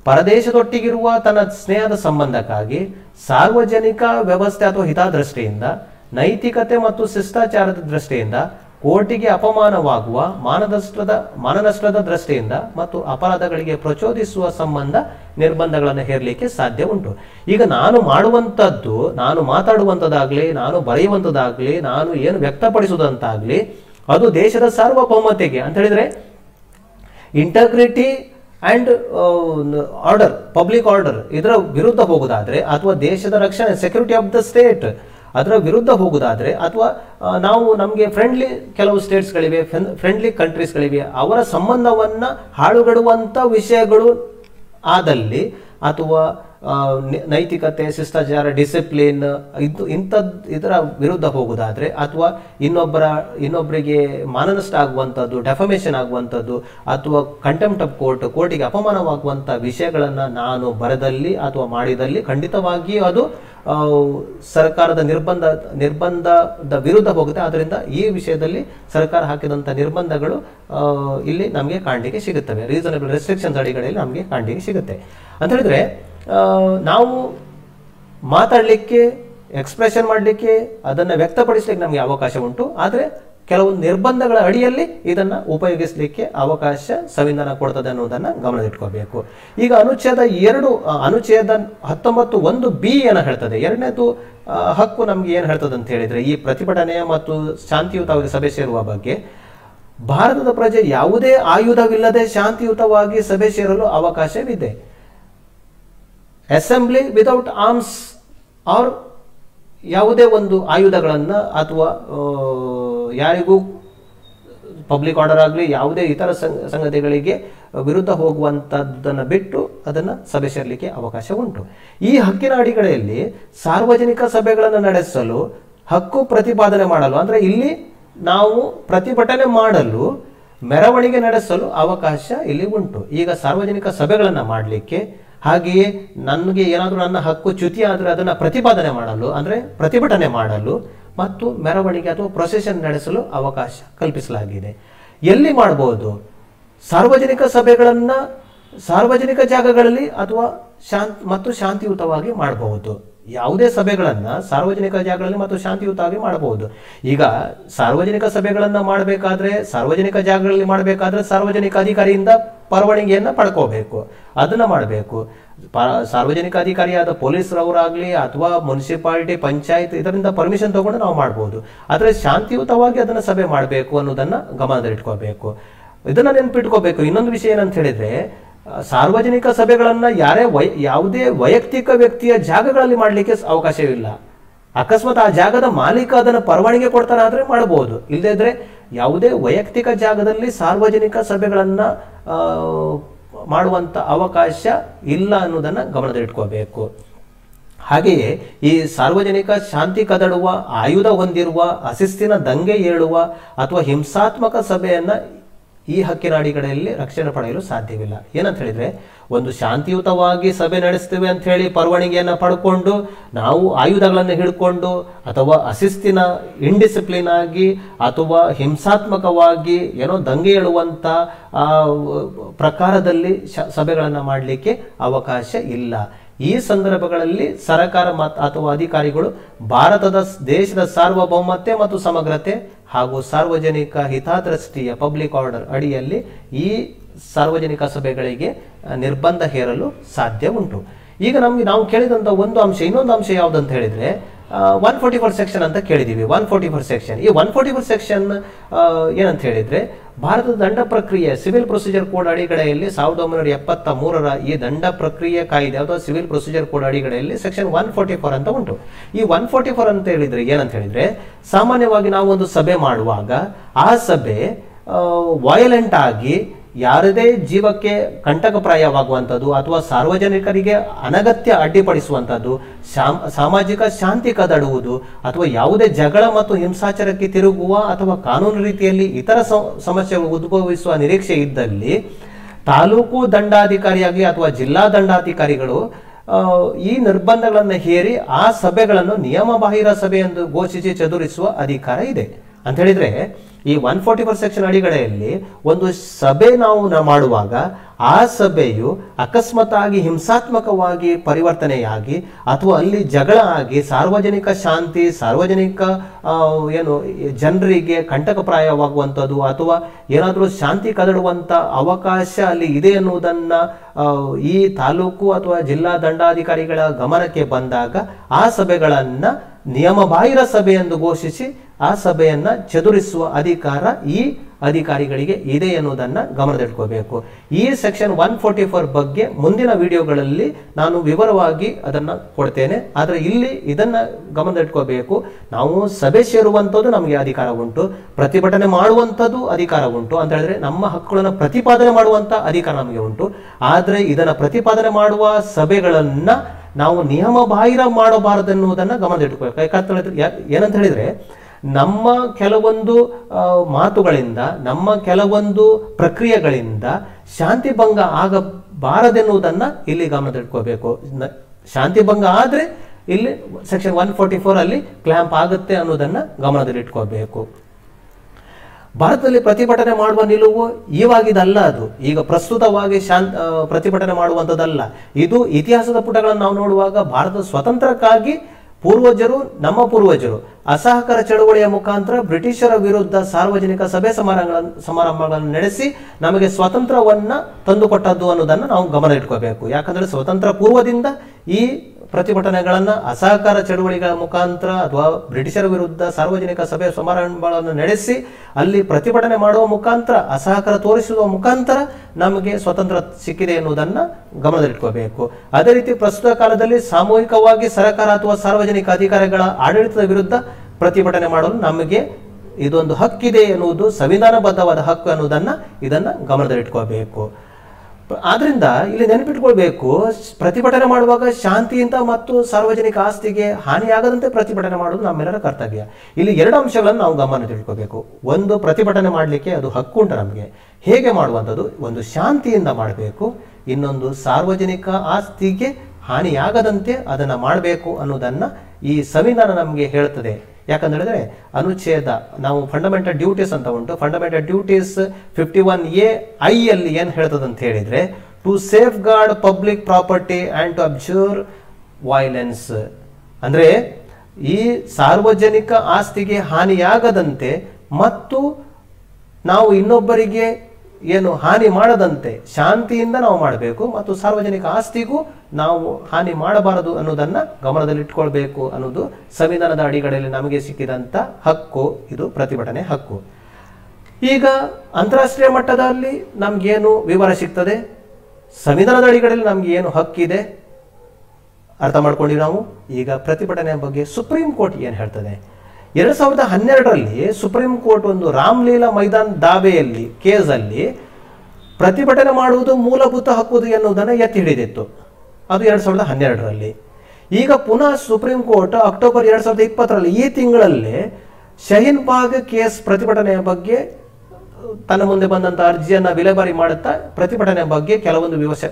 ಪರದೇಶದೊಟ್ಟಿಗಿರುವ ತನ್ನ ಸ್ನೇಹದ ಸಂಬಂಧಕ್ಕಾಗಿ ಸಾರ್ವಜನಿಕ ವ್ಯವಸ್ಥೆ ಅಥವಾ ಹಿತದೃಷ್ಟಿಯಿಂದ, ನೈತಿಕತೆ ಮತ್ತು ಶಿಷ್ಟಾಚಾರದ ದೃಷ್ಟಿಯಿಂದ ಕೋರ್ಟಿಗೆ ಅಪಮಾನವಾಗುವ ಮಾನನಷ್ಟದ ಮಾನನಷ್ಟದ ದೃಷ್ಟಿಯಿಂದ ಮತ್ತು ಅಪರಾಧಗಳಿಗೆ ಪ್ರಚೋದಿಸುವ ಸಂಬಂಧ ನಿರ್ಬಂಧಗಳನ್ನು ಹೇರಲಿಕ್ಕೆ ಸಾಧ್ಯ ಉಂಟು. ಈಗ ನಾನು ಮಾಡುವಂಥದ್ದು, ನಾನು ಮಾತಾಡುವಂಥದ್ದಾಗಲಿ, ನಾನು ಬರೆಯುವಂಥದ್ದಾಗಲಿ, ನಾನು ಏನು ವ್ಯಕ್ತಪಡಿಸುವುದಂತಾಗಲಿ ಅದು ದೇಶದ ಸಾರ್ವಭೌಮತೆಗೆ ಅಂತ ಹೇಳಿದರೆ integrity and order public order ಇದರ ವಿರುದ್ಧ ಹೋಗೋದಾದರೆ ಅಥವಾ ದೇಶದ ರಕ್ಷಣೆ ಸೆಕ್ಯೂರಿಟಿ ಆಫ್ ದ ಸ್ಟೇಟ್ ಅದರ ವಿರುದ್ಧ ಹೋಗುದಾದ್ರೆ ಅಥವಾ ನಾವು ನಮಗೆ ಫ್ರೆಂಡ್ಲಿ ಕೆಲವು ಸ್ಟೇಟ್ಸ್ಗಳಿವೆ ಫ್ರೆಂಡ್ಲಿ ಕಂಟ್ರೀಸ್ಗಳಿವೆ ಅವರ ಸಂಬಂಧವನ್ನ ಹಾಳುಗಡುವಂತ ವಿಷಯಗಳು ಆದಲ್ಲಿ ಅಥವಾ ನೈತಿಕತೆ ಶಿಷ್ಟಾಚಾರ ಡಿಸಿಪ್ಲಿನ್ ಇದು ಇಂಥದ್ದು ಇದರ ವಿರುದ್ಧ ಹೋಗುವುದಾದರೆ ಅಥವಾ ಇನ್ನೊಬ್ಬರ ಇನ್ನೊಬ್ಬರಿಗೆ ಮಾನನಷ್ಟ ಆಗುವಂಥದ್ದು ಡೆಫಮೇಷನ್ ಆಗುವಂಥದ್ದು, ಅಥವಾ ಕಂಟೆಂಪ್ಟ್ ಆಫ್ ಕೋರ್ಟ್ ಕೋರ್ಟಿಗೆ ಅಪಮಾನವಾಗುವಂಥ ವಿಷಯಗಳನ್ನು ನಾನು ಬರದಲ್ಲಿ ಅಥವಾ ಮಾಡಿದಲ್ಲಿ ಖಂಡಿತವಾಗಿಯೂ ಅದು ಸರ್ಕಾರದ ನಿರ್ಬಂಧ, ನಿರ್ಬಂಧದ ವಿರುದ್ಧ ಹೋಗುತ್ತೆ. ಆದ್ದರಿಂದ ಈ ವಿಷಯದಲ್ಲಿ ಸರ್ಕಾರ ಹಾಕಿದಂಥ ನಿರ್ಬಂಧಗಳು ಇಲ್ಲಿ ನಮಗೆ ಕಾಣಲಿಕ್ಕೆ ಸಿಗುತ್ತವೆ. ರೀಸನಬಲ್ ರೆಸ್ಟ್ರಿಕ್ಷನ್ಸ್ ಅಡಿಗಳಲ್ಲಿ ನಮಗೆ ಕಾಣಲಿಕ್ಕೆ ಸಿಗುತ್ತೆ. ಅಂತ ಹೇಳಿದ್ರೆ ನಾವು ಮಾತಾಡಲಿಕ್ಕೆ ಎಕ್ಸ್ಪ್ರೆಷನ್ ಮಾಡಲಿಕ್ಕೆ, ಅದನ್ನು ವ್ಯಕ್ತಪಡಿಸಲಿಕ್ಕೆ ನಮಗೆ ಅವಕಾಶ ಉಂಟು. ಆದರೆ ಕೆಲವು ನಿರ್ಬಂಧಗಳ ಅಡಿಯಲ್ಲಿ ಇದನ್ನು ಉಪಯೋಗಿಸಲಿಕ್ಕೆ ಅವಕಾಶ ಸಂವಿಧಾನ ಕೊಡ್ತದೆ ಅನ್ನೋದನ್ನು ಗಮನದಿಟ್ಕೋಬೇಕು. ಈಗ ಅನುಚ್ಛೇದ ಎರಡು ಅನುಚ್ಛೇದ ಹತ್ತೊಂಬತ್ತು ಒಂದು ಬಿ ಏನ ಹೇಳ್ತದೆ? ಎರಡನೇದು ಹಕ್ಕು ನಮಗೆ ಏನು ಹೇಳ್ತದೆ ಅಂತ ಹೇಳಿದರೆ, ಈ ಪ್ರತಿಭಟನೆಯ ಮತ್ತು ಶಾಂತಿಯುತವಾಗಿ ಸಭೆ ಸೇರುವ ಬಗ್ಗೆ, ಭಾರತದ ಪ್ರಜೆ ಯಾವುದೇ ಆಯುಧವಿಲ್ಲದೆ ಶಾಂತಿಯುತವಾಗಿ ಸಭೆ ಸೇರಲು ಅವಕಾಶವಿದೆ. ಅಸೆಂಬ್ಲಿ ವಿಥೌಟ್ ಆರ್ಮ್ಸ್ ಆರ್ ಯಾವುದೇ ಒಂದು ಆಯುಧಗಳನ್ನು ಅಥವಾ ಯಾರಿಗೂ ಪಬ್ಲಿಕ್ ಆರ್ಡರ್ ಆಗಲಿ, ಯಾವುದೇ ಇತರ ಸಂಗ- ಸಂಗತಿಗಳಿಗೆ ವಿರುದ್ಧ ಹೋಗುವಂಥದ್ದನ್ನು ಬಿಟ್ಟು ಅದನ್ನು ಸಭೆ ಸೇರಲಿಕ್ಕೆ ಅವಕಾಶ ಉಂಟು. ಈ ಹಕ್ಕಿನ ಅಡಿಗಳಲ್ಲಿ ಸಾರ್ವಜನಿಕ ಸಭೆಗಳನ್ನು ನಡೆಸಲು ಹಕ್ಕು ಪ್ರತಿಪಾದನೆ ಮಾಡಲು, ಅಂದರೆ ಇಲ್ಲಿ ನಾವು ಪ್ರತಿಭಟನೆ ಮಾಡಲು ಮೆರವಣಿಗೆ ನಡೆಸಲು ಅವಕಾಶ ಇಲ್ಲಿ ಉಂಟು. ಈಗ ಸಾರ್ವಜನಿಕ ಸಭೆಗಳನ್ನು ಮಾಡಲಿಕ್ಕೆ ಹಾಗೆಯೇ ನನಗೆ ಏನಾದರೂ ನನ್ನ ಹಕ್ಕು ಚ್ಯುತಿ ಆದರೆ ಅದನ್ನು ಪ್ರತಿಪಾದನೆ ಮಾಡಲು, ಅಂದರೆ ಪ್ರತಿಭಟನೆ ಮಾಡಲು ಮತ್ತು ಮೆರವಣಿಗೆ ಅಥವಾ ಪ್ರೊಸೆಷನ್ ನಡೆಸಲು ಅವಕಾಶ ಕಲ್ಪಿಸಲಾಗಿದೆ. ಎಲ್ಲಿ ಮಾಡಬಹುದು ಸಾರ್ವಜನಿಕ ಸಭೆಗಳನ್ನು, ಸಾರ್ವಜನಿಕ ಜಾಗಗಳಲ್ಲಿ ಅಥವಾ ಶಾಂತ್, ಮತ್ತು ಶಾಂತಿಯುತವಾಗಿ ಮಾಡಬಹುದು ಯಾವುದೇ ಸಭೆಗಳನ್ನು ಸಾರ್ವಜನಿಕ ಜಾಗಗಳಲ್ಲಿ ಮತ್ತು ಶಾಂತಿಯುತವಾಗಿ ಮಾಡಬಹುದು. ಈಗ ಸಾರ್ವಜನಿಕ ಸಭೆಗಳನ್ನು ಮಾಡಬೇಕಾದ್ರೆ, ಸಾರ್ವಜನಿಕ ಜಾಗಗಳಲ್ಲಿ ಮಾಡಬೇಕಾದ್ರೆ ಸಾರ್ವಜನಿಕ ಅಧಿಕಾರಿಯಿಂದ ಪರವಾನಗಿಯನ್ನು ಪಡ್ಕೋಬೇಕು. ಅದನ್ನ ಮಾಡಬೇಕು. ಸಾರ್ವಜನಿಕ ಅಧಿಕಾರಿಯಾದ ಪೊಲೀಸರವರಾಗಲಿ ಅಥವಾ ಮುನ್ಸಿಪಾಲಿಟಿ, ಪಂಚಾಯತ್ ಇದರಿಂದ ಪರ್ಮಿಷನ್ ತಗೊಂಡು ನಾವು ಮಾಡಬಹುದು ಆದರೆ ಶಾಂತಿಯುತವಾಗಿ ಅದನ್ನ ಸಭೆ ಮಾಡಬೇಕು ಅನ್ನೋದನ್ನ ಗಮನದಲ್ಲಿಟ್ಕೋಬೇಕು. ಇದನ್ನ ನೆನ್ಪಿಟ್ಕೋಬೇಕು. ಇನ್ನೊಂದು ವಿಷಯ ಏನಂತ ಹೇಳಿದ್ರೆ ಸಾರ್ವಜನಿಕ ಸಭೆಗಳನ್ನು ಯಾರೇ ವೈ, ಯಾವುದೇ ವೈಯಕ್ತಿಕ ವ್ಯಕ್ತಿಯ ಜಾಗಗಳಲ್ಲಿ ಮಾಡಲಿಕ್ಕೆ ಅವಕಾಶವಿಲ್ಲ ಅಕಸ್ಮಾತ್ ಆ ಜಾಗದ ಮಾಲೀಕ ಅದನ್ನು ಪರವಾನಿಗೆ ಕೊಡ್ತಾನೆ ಆದ್ರೆ ಮಾಡಬಹುದು ಇಲ್ಲದಿದ್ದರೆ ಯಾವುದೇ ವೈಯಕ್ತಿಕ ಜಾಗದಲ್ಲಿ ಸಾರ್ವಜನಿಕ ಸಭೆಗಳನ್ನು ಮಾಡುವಂಥ ಅವಕಾಶ ಇಲ್ಲ ಅನ್ನೋದನ್ನು ಗಮನದಲ್ಲಿಟ್ಕೋಬೇಕು. ಹಾಗೆಯೇ ಈ ಸಾರ್ವಜನಿಕ ಶಾಂತಿ ಕದಡುವ, ಆಯುಧ ಹೊಂದಿರುವ, ಅಶಿಸ್ತಿನ ದಂಗೆ ಏಳುವ ಅಥವಾ ಹಿಂಸಾತ್ಮಕ ಸಭೆಯನ್ನ ಈ ಹಕ್ಕಿನ ಅಡಿಗಡೆಯಲ್ಲಿ ರಕ್ಷಣೆ ಪಡೆಯಲು ಸಾಧ್ಯವಿಲ್ಲ. ಏನಂತ ಹೇಳಿದ್ರೆ, ಒಂದು ಶಾಂತಿಯುತವಾಗಿ ಸಭೆ ನಡೆಸ್ತೇವೆ ಅಂತ ಹೇಳಿ ಪರವಣಿಗೆಯನ್ನು ಪಡ್ಕೊಂಡು, ನಾವು ಆಯುಧಗಳನ್ನು ಹಿಡ್ಕೊಂಡು, ಅಥವಾ ಅಶಿಸ್ತಿನ ಇಂಡಿಸಿಪ್ಲಿನ್ ಆಗಿ, ಅಥವಾ ಹಿಂಸಾತ್ಮಕವಾಗಿ ಏನೋ ದಂಗೆ ಏಳುವಂಥ ಪ್ರಕಾರದಲ್ಲಿ ಸಭೆಗಳನ್ನ ಮಾಡಲಿಕ್ಕೆ ಅವಕಾಶ ಇಲ್ಲ. ಈ ಸಂದರ್ಭಗಳಲ್ಲಿ ಸರಕಾರ ಮತ್ ಅಥವಾ ಅಧಿಕಾರಿಗಳು ಭಾರತದ ದೇಶದ ಸಾರ್ವಭೌಮತೆ ಮತ್ತು ಸಮಗ್ರತೆ ಹಾಗೂ ಸಾರ್ವಜನಿಕ ಹಿತಾದೃಷ್ಟಿಯ ಪಬ್ಲಿಕ್ ಆರ್ಡರ್ ಅಡಿಯಲ್ಲಿ ಈ ಸಾರ್ವಜನಿಕ ಸಭೆಗಳಿಗೆ ನಿರ್ಬಂಧ ಹೇರಲು ಸಾಧ್ಯ ಉಂಟು ಈಗ ನಮ್ಗೆ ನಾವು ಕೇಳಿದಂತ ಒಂದು ಅಂಶ, ಇನ್ನೊಂದು ಅಂಶ ಯಾವುದಂತ ಹೇಳಿದ್ರೆ ಒನ್ ಫೋರ್ಟಿ ಫೋರ್ ಸೆಕ್ಷನ್ ಅಂತ ಕೇಳಿದ್ದೀವಿ ಒನ್ ಫೋರ್ಟಿ ಫೋರ್ ಸೆಕ್ಷನ್ ಈ ಒನ್ ಫೋರ್ಟಿ ಫೋರ್ ಸೆಕ್ಷನ್ ಏನಂತ ಹೇಳಿದ್ರೆ, ಭಾರತದ ದಂಡ ಪ್ರಕ್ರಿಯೆ ಸಿವಿಲ್ ಪ್ರೊಸೀಜರ್ ಕೋಡ್ ಅಡಿಗಡೆಯಲ್ಲಿ ಸಾವಿರದ ಒಂಬೈನೂರ ಎಪ್ಪತ್ತ ಮೂರರ ಈ ದಂಡ ಪ್ರಕ್ರಿಯೆ ಕಾಯ್ದೆ, ಅಥವಾ ಸಿವಿಲ್ ಪ್ರೊಸೀಜರ್ ಕೋಡ್ ಅಡಿಗಡೆಯಲ್ಲಿ ಸೆಕ್ಷನ್ ಒನ್ ಫೋರ್ಟಿ ಫೋರ್ ಅಂತ ಉಂಟು. ಈ ಒನ್ ಫೋರ್ಟಿ ಫೋರ್ ಅಂತ ಹೇಳಿದ್ರೆ ಏನಂತ ಹೇಳಿದ್ರೆ, ಸಾಮಾನ್ಯವಾಗಿ ನಾವು ಒಂದು ಸಭೆ ಮಾಡುವಾಗ, ಆ ಸಭೆ ವಯಲೆಂಟ್ ಆಗಿ ಯಾರದೇ ಜೀವಕ್ಕೆ ಕಂಟಕಪ್ರಾಯವಾಗುವಂಥದ್ದು ಅಥವಾ ಸಾರ್ವಜನಿಕರಿಗೆ ಅನಗತ್ಯ ಅಡ್ಡಿಪಡಿಸುವಂಥದ್ದು, ಶಾಮ್- ಸಾಮಾಜಿಕ ಶಾಂತಿ ಕದಡುವುದು ಅಥವಾ ಯಾವುದೇ ಜಗಳ ಮತ್ತು ಹಿಂಸಾಚಾರಕ್ಕೆ ತಿರುಗುವ ಅಥವಾ ಕಾನೂನು ರೀತಿಯಲ್ಲಿ ಇತರ ಸಮಸ್ಯೆಗಳು ಉದ್ಭವಿಸುವ ನಿರೀಕ್ಷೆ ಇದ್ದಲ್ಲಿ ತಾಲೂಕು ದಂಡಾಧಿಕಾರಿಯಾಗಿ ಅಥವಾ ಜಿಲ್ಲಾ ದಂಡಾಧಿಕಾರಿಗಳು ಈ ನಿರ್ಬಂಧಗಳನ್ನು ಹೇರಿ ಆ ಸಭೆಗಳನ್ನು ನಿಯಮ ಬಾಹಿರ ಸಭೆ ಎಂದು ಘೋಷಿಸಿ ಚದುರಿಸುವ ಅಧಿಕಾರ ಇದೆ. ಅಂತ ಹೇಳಿದ್ರೆ ಈ ಒನ್ ಫೋರ್ಟಿ ಫೋರ್ ಸೆಕ್ಷನ್ ಅಡಿಗಡೆಯಲ್ಲಿ ಒಂದು ಸಭೆ ನಾವು ಮಾಡುವಾಗ ಆ ಸಭೆಯು ಅಕಸ್ಮಾತ್ ಆಗಿ ಹಿಂಸಾತ್ಮಕವಾಗಿ ಪರಿವರ್ತನೆಯಾಗಿ ಅಥವಾ ಅಲ್ಲಿ ಜಗಳ ಆಗಿ ಸಾರ್ವಜನಿಕ ಶಾಂತಿ, ಸಾರ್ವಜನಿಕ ಏನು, ಜನರಿಗೆ ಕಂಟಕಪ್ರಾಯವಾಗುವಂಥದ್ದು ಅಥವಾ ಏನಾದರೂ ಶಾಂತಿ ಕದಡುವಂಥ ಅವಕಾಶ ಅಲ್ಲಿ ಇದೆ ಎನ್ನುವುದನ್ನು ಈ ತಾಲೂಕು ಅಥವಾ ಜಿಲ್ಲಾ ದಂಡಾಧಿಕಾರಿಗಳ ಗಮನಕ್ಕೆ ಬಂದಾಗ ಆ ಸಭೆಗಳನ್ನು ನಿಯಮಬಾಹಿರ ಸಭೆ ಎಂದು ಘೋಷಿಸಿ ಆ ಸಭೆಯನ್ನು ಚದುರಿಸುವ ಅಧಿಕಾರ ಅಧಿಕಾರ ಈ ಅಧಿಕಾರಿಗಳಿಗೆ ಇದೆ ಎನ್ನುವುದನ್ನು ಗಮನದಲ್ಲಿಟ್ಕೋಬೇಕು. ಈ ಸೆಕ್ಷನ್ ಒನ್ ಫೋರ್ಟಿ ಫೋರ್ ಬಗ್ಗೆ ಮುಂದಿನ ವಿಡಿಯೋಗಳಲ್ಲಿ ನಾನು ವಿವರವಾಗಿ ಅದನ್ನ ಕೊಡ್ತೇನೆ. ಆದರೆ ಇಲ್ಲಿ ಇದನ್ನ ಗಮನದಲ್ಲಿಟ್ಕೋಬೇಕು. ನಾವು ಸಭೆ ಸೇರುವಂಥದ್ದು ನಮಗೆ ಅಧಿಕಾರ ಉಂಟು. ಪ್ರತಿಭಟನೆ ಮಾಡುವಂಥದ್ದು ಅಧಿಕಾರ ಉಂಟು. ಅಂತ ಹೇಳಿದ್ರೆ ನಮ್ಮ ಹಕ್ಕುಗಳನ್ನು ಪ್ರತಿಪಾದನೆ ಮಾಡುವಂತ ಅಧಿಕಾರ ನಮಗೆ ಉಂಟು. ಆದರೆ ಇದನ್ನು ಪ್ರತಿಪಾದನೆ ಮಾಡುವ ಸಭೆಗಳನ್ನು ನಾವು ನಿಯಮ ಬಾಹಿರ ಮಾಡಬಾರದೆನ್ನುವುದನ್ನ ಗಮನದಲ್ಲಿಟ್ಕೋಬೇಕು. ಯಾಕಂತ ಹೇಳಿದ್ರೆ ಏನಂತ ಹೇಳಿದ್ರೆ ನಮ್ಮ ಕೆಲವೊಂದು ಮಾತುಗಳಿಂದ, ನಮ್ಮ ಕೆಲವೊಂದು ಪ್ರಕ್ರಿಯೆಗಳಿಂದ ಶಾಂತಿ ಭಂಗ ಆಗಬಾರದೆನ್ನುವುದನ್ನು ಇಲ್ಲಿ ಗಮನದಲ್ಲಿಟ್ಕೋಬೇಕು. ಶಾಂತಿ ಭಂಗ ಆದರೆ ಇಲ್ಲಿ ಸೆಕ್ಷನ್ ಒನ್ ಫೋರ್ಟಿ ಫೋರ್ ಅಲ್ಲಿ ಕ್ಲ್ಯಾಂಪ್ ಆಗುತ್ತೆ ಅನ್ನೋದನ್ನ ಗಮನದಲ್ಲಿಟ್ಕೋಬೇಕು. ಭಾರತದಲ್ಲಿ ಪ್ರತಿಭಟನೆ ಮಾಡುವ ನಿಲುವು ಇವಾಗಿದಲ್ಲ ಅದು. ಈಗ ಪ್ರಸ್ತುತವಾಗಿ ಶಾಂತ ಪ್ರತಿಭಟನೆ ಮಾಡುವಂಥದ್ದಲ್ಲ. ಇದು ಇತಿಹಾಸದ ಪುಟಗಳನ್ನು ನಾವು ನೋಡುವಾಗ ಭಾರತದ ಸ್ವತಂತ್ರಕ್ಕಾಗಿ ಪೂರ್ವಜರು, ನಮ್ಮ ಪೂರ್ವಜರು. ಅಸಹಕಾರ ಚಳುವಳಿಯ ಮುಖಾಂತರ ಬ್ರಿಟಿಷರ ವಿರುದ್ಧ ಸಾರ್ವಜನಿಕ ಸಭೆ ಸಮಾರಂಭಗಳನ್ನು ಸಮಾರಂಭಗಳನ್ನು ನಡೆಸಿ ನಮಗೆ ಸ್ವಾತಂತ್ರ್ಯವನ್ನ ತಂದುಕೊಟ್ಟದ್ದು ಅನ್ನೋದನ್ನು ನಾವು ಗಮನ ಇಟ್ಕೋಬೇಕು ಯಾಕಂದ್ರೆ ಸ್ವತಂತ್ರ ಪೂರ್ವದಿಂದ ಈ ಪ್ರತಿಭಟನೆಗಳನ್ನ ಅಸಹಕಾರ ಚಳುವಳಿಗಳ ಮುಖಾಂತರ ಅಥವಾ ಬ್ರಿಟಿಷರ ವಿರುದ್ಧ ಸಾರ್ವಜನಿಕ ಸಭೆ ಸಮಾರಂಭಗಳನ್ನು ನಡೆಸಿ ಅಲ್ಲಿ ಪ್ರತಿಭಟನೆ ಮಾಡುವ ಮುಖಾಂತರ, ಅಸಹಕಾರ ತೋರಿಸುವ ಮುಖಾಂತರ ನಮಗೆ ಸ್ವತಂತ್ರ ಸಿಕ್ಕಿದೆ ಎನ್ನುವುದನ್ನು ಗಮನದಲ್ಲಿಟ್ಕೋಬೇಕು. ಅದೇ ರೀತಿ ಪ್ರಸ್ತುತ ಕಾಲದಲ್ಲಿ ಸಾಮೂಹಿಕವಾಗಿ ಸರ್ಕಾರ ಅಥವಾ ಸಾರ್ವಜನಿಕ ಅಧಿಕಾರಿಗಳ ಆಡಳಿತದ ವಿರುದ್ಧ ಪ್ರತಿಭಟನೆ ಮಾಡಲು ನಮಗೆ ಇದೊಂದು ಹಕ್ಕಿದೆ ಎನ್ನುವುದು ಸಂವಿಧಾನಬದ್ಧವಾದ ಹಕ್ಕು ಅನ್ನೋದನ್ನು ಇದನ್ನು ಗಮನದಲ್ಲಿಟ್ಕೋಬೇಕು. ಆದ್ರಿಂದ ಇಲ್ಲಿ ನೆನಪಿಟ್ಕೊಳ್ಬೇಕು, ಪ್ರತಿಭಟನೆ ಮಾಡುವಾಗ ಶಾಂತಿಯಿಂದ ಮತ್ತು ಸಾರ್ವಜನಿಕ ಆಸ್ತಿಗೆ ಹಾನಿಯಾಗದಂತೆ ಪ್ರತಿಭಟನೆ ಮಾಡುವುದು ನಮ್ಮೆಲ್ಲರ ಕರ್ತವ್ಯ. ಇಲ್ಲಿ ಎರಡು ಅಂಶಗಳನ್ನು ನಾವು ಗಮನ ತಿಳ್ಕೋಬೇಕು ಒಂದು, ಪ್ರತಿಭಟನೆ ಮಾಡಲಿಕ್ಕೆ ಅದು ಹಕ್ಕು ಉಂಟು ನಮಗೆ. ಹೇಗೆ ಮಾಡುವಂಥದ್ದು? ಒಂದು ಶಾಂತಿಯಿಂದ ಮಾಡಬೇಕು. ಇನ್ನೊಂದು, ಸಾರ್ವಜನಿಕ ಆಸ್ತಿಗೆ ಹಾನಿಯಾಗದಂತೆ ಅದನ್ನು ಮಾಡಬೇಕು ಅನ್ನೋದನ್ನು ಈ ಸಂವಿಧಾನ ನಮಗೆ ಹೇಳ್ತದೆ. ಯಾಕಂತ ಹೇಳಿದ್ರೆ ಅನುಚ್ಛೇದ, ನಾವು ಫಂಡಮೆಂಟಲ್ ಡ್ಯೂಟೀಸ್ ಅಂತ ಉಂಟು. Fundamental duties fifty one A I ಅಲ್ಲಿ ಏನು ಹೇಳ್ತದೆ ಅಂತ ಹೇಳಿದ್ರೆ to safeguard public property and to observe violence ಅಂದ್ರೆ, ಈ ಸಾರ್ವಜನಿಕ ಆಸ್ತಿಗೆ ಹಾನಿಯಾಗದಂತೆ ಮತ್ತು ನಾವು ಇನ್ನೊಬ್ಬರಿಗೆ ಏನು ಹಾನಿ ಮಾಡದಂತೆ ಶಾಂತಿಯಿಂದ ನಾವು ಮಾಡಬೇಕು ಮತ್ತು ಸಾರ್ವಜನಿಕ ಆಸ್ತಿಗೂ ನಾವು ಹಾನಿ ಮಾಡಬಾರದು ಅನ್ನೋದನ್ನ ಗಮನದಲ್ಲಿಟ್ಕೊಳ್ಬೇಕು ಅನ್ನೋದು ಸಂವಿಧಾನದ ಅಡಿಗಳಲ್ಲಿ ನಮಗೆ ಸಿಕ್ಕಿದಂತ ಹಕ್ಕು. ಇದು ಪ್ರತಿಭಟನೆ ಹಕ್ಕು. ಈಗ ಅಂತಾರಾಷ್ಟ್ರೀಯ ಮಟ್ಟದಲ್ಲಿ ನಮ್ಗೇನು ವಿವರ ಸಿಗ್ತದೆ? ಸಂವಿಧಾನದ ಅಡಿಗಳಲ್ಲಿ ನಮ್ಗೆ ಏನು ಹಕ್ಕಿದೆ? ಅರ್ಥ ಮಾಡ್ಕೊಂಡಿ ನಾವು? ಈಗ ಪ್ರತಿಭಟನೆ ಬಗ್ಗೆ ಸುಪ್ರೀಂ ಕೋರ್ಟ್ ಏನು ಹೇಳ್ತದೆ? ಎರಡ್ ಸಾವಿರದ ಹನ್ನೆರಡರಲ್ಲಿ ಸುಪ್ರೀಂ ಕೋರ್ಟ್ ಒಂದು ರಾಮ್ಲೀಲಾ ಮೈದಾನ್ ದಾವೆಯಲ್ಲಿ ಕೇಸಲ್ಲಿ ಪ್ರತಿಭಟನೆ ಮಾಡುವುದು ಮೂಲಭೂತ ಹಕ್ಕು ಎನ್ನುವುದನ್ನು ಎತ್ತಿ ಹಿಡಿದಿತ್ತು. ಅದು ಎರಡ್ ಸಾವಿರದ ಹನ್ನೆರಡರಲ್ಲಿ. ಈಗ ಪುನಃ ಸುಪ್ರೀಂ ಕೋರ್ಟ್ ಅಕ್ಟೋಬರ್ ಎರಡ್ ಸಾವಿರದ ಇಪ್ಪತ್ತರಲ್ಲಿ ಈ ತಿಂಗಳಲ್ಲಿ ಶಹೀನ್ ಬಾಗ್ ಕೇಸ್ ಪ್ರತಿಭಟನೆಯ ಬಗ್ಗೆ ತನ್ನ ಮುಂದೆ ಬಂದಂತ ಅರ್ಜಿಯನ್ನ ವಿಲೇವಾರಿ ಮಾಡುತ್ತಾ ಪ್ರತಿಭಟನೆ ಬಗ್ಗೆ ಕೆಲವೊಂದು ವಿವಶ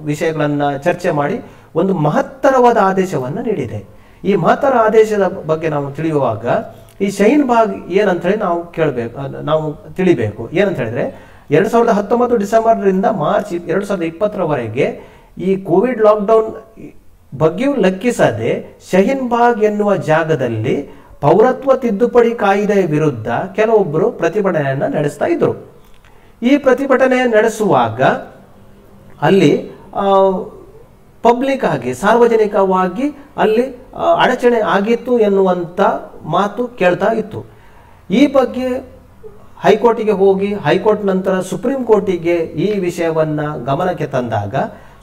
ವಿಷಯಗಳನ್ನ ಚರ್ಚೆ ಮಾಡಿ ಒಂದು ಮಹತ್ತರವಾದ ಆದೇಶವನ್ನು ನೀಡಿದೆ. ಈ ಮಹತ್ತರ ಆದೇಶದ ಬಗ್ಗೆ ನಾವು ತಿಳಿಯುವಾಗ, ಈ ಶೈನ್ ಬಾಗ್ ಏನಂತ ಹೇಳಿ ನಾವು ಕೇಳಬೇಕು ನಾವು ತಿಳಿಬೇಕು. ಏನಂತ ಹೇಳಿದ್ರೆ ಎರಡು ಸಾವಿರದ ಹತ್ತೊಂಬತ್ತು ಡಿಸೆಂಬರ್ನಿಂದ ಮಾರ್ಚ್ ಎರಡು ಸಾವಿರದ ಇಪ್ಪತ್ತರವರೆಗೆ ಈ ಕೋವಿಡ್ ಲಾಕ್ಡೌನ್ ಬಗ್ಗೆಯೂ ಲೆಕ್ಕಿಸದೆ ಶಹೀನ್ ಬಾಗ್ ಎನ್ನುವ ಜಾಗದಲ್ಲಿ ಪೌರತ್ವ ತಿದ್ದುಪಡಿ ಕಾಯ್ದೆಯ ವಿರುದ್ಧ ಕೆಲವೊಬ್ಬರು ಪ್ರತಿಭಟನೆಯನ್ನ ನಡೆಸ್ತಾ ಇದ್ರು. ಈ ಪ್ರತಿಭಟನೆ ನಡೆಸುವಾಗ ಅಲ್ಲಿ ಪಬ್ಲಿಕ್ ಆಗಿ, ಸಾರ್ವಜನಿಕವಾಗಿ ಅಲ್ಲಿ ಅಡಚಣೆ ಆಗಿತ್ತು ಎನ್ನುವಂಥ ಮಾತು ಕೇಳ್ತಾ ಇತ್ತು. ಈ ಬಗ್ಗೆ ಹೈಕೋರ್ಟಿಗೆ ಹೋಗಿ ಹೈಕೋರ್ಟ್ ನಂತರ ಸುಪ್ರೀಂ ಕೋರ್ಟಿಗೆ ಈ ವಿಷಯವನ್ನು ಗಮನಕ್ಕೆ ತಂದಾಗ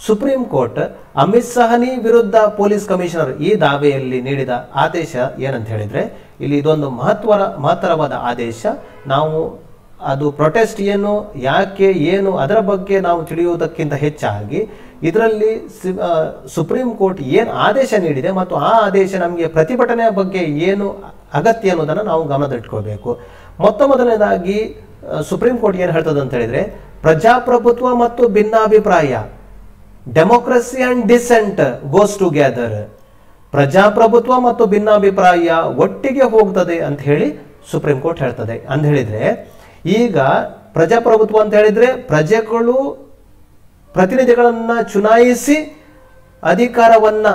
ಸುಪ್ರೀಂ ಕೋರ್ಟ್ ಅಮಿತ್ ಸಹನಿ ವಿರುದ್ಧ ಪೊಲೀಸ್ ಕಮಿಷನರ್ ಈ ದಾವೆಯಲ್ಲಿ ನೀಡಿದ ಆದೇಶ ಏನಂತ ಹೇಳಿದರೆ, ಇಲ್ಲಿ ಇದೊಂದು ಮಹತ್ವ ಮಹತ್ತರವಾದ ಆದೇಶ. ನಾವು ಅದು ಪ್ರೊಟೆಸ್ಟ್ ಏನು, ಯಾಕೆ, ಏನು, ಅದರ ಬಗ್ಗೆ ನಾವು ತಿಳಿಯುವುದಕ್ಕಿಂತ ಹೆಚ್ಚಾಗಿ ಇದರಲ್ಲಿ ಸುಪ್ರೀಂ ಕೋರ್ಟ್ ಏನು ಆದೇಶ ನೀಡಿದೆ ಮತ್ತು ಆ ಆದೇಶ ನಮಗೆ ಪ್ರತಿಭಟನೆಯ ಬಗ್ಗೆ ಏನು ಅಗತ್ಯ ಅನ್ನೋದನ್ನು ನಾವು ಗಮನದಲ್ಲಿಟ್ಕೋಬೇಕು ಮೊತ್ತ ಮೊದಲನೇದಾಗಿ ಸುಪ್ರೀಂ ಕೋರ್ಟ್ ಏನು ಹೇಳ್ತದೆ ಅಂತ ಹೇಳಿದರೆ, ಪ್ರಜಾಪ್ರಭುತ್ವ ಮತ್ತು ಭಿನ್ನಾಭಿಪ್ರಾಯ, democracy and dissent goes together, ಪ್ರಜಾಪ್ರಭುತ್ವ ಮತ್ತು ಭಿನ್ನಾಭಿಪ್ರಾಯ ಒಟ್ಟಿಗೆ ಹೋಗ್ತದೆ ಅಂತ ಹೇಳಿ ಸುಪ್ರೀಂ ಕೋರ್ಟ್ ಹೇಳ್ತದೆ. ಅಂತ ಹೇಳಿದ್ರೆ, ಈಗ ಪ್ರಜಾಪ್ರಭುತ್ವ ಅಂತ ಹೇಳಿದ್ರೆ, ಪ್ರಜೆಗಳು ಪ್ರತಿನಿಧಿಗಳನ್ನ ಚುನಾಯಿಸಿ ಅಧಿಕಾರವನ್ನ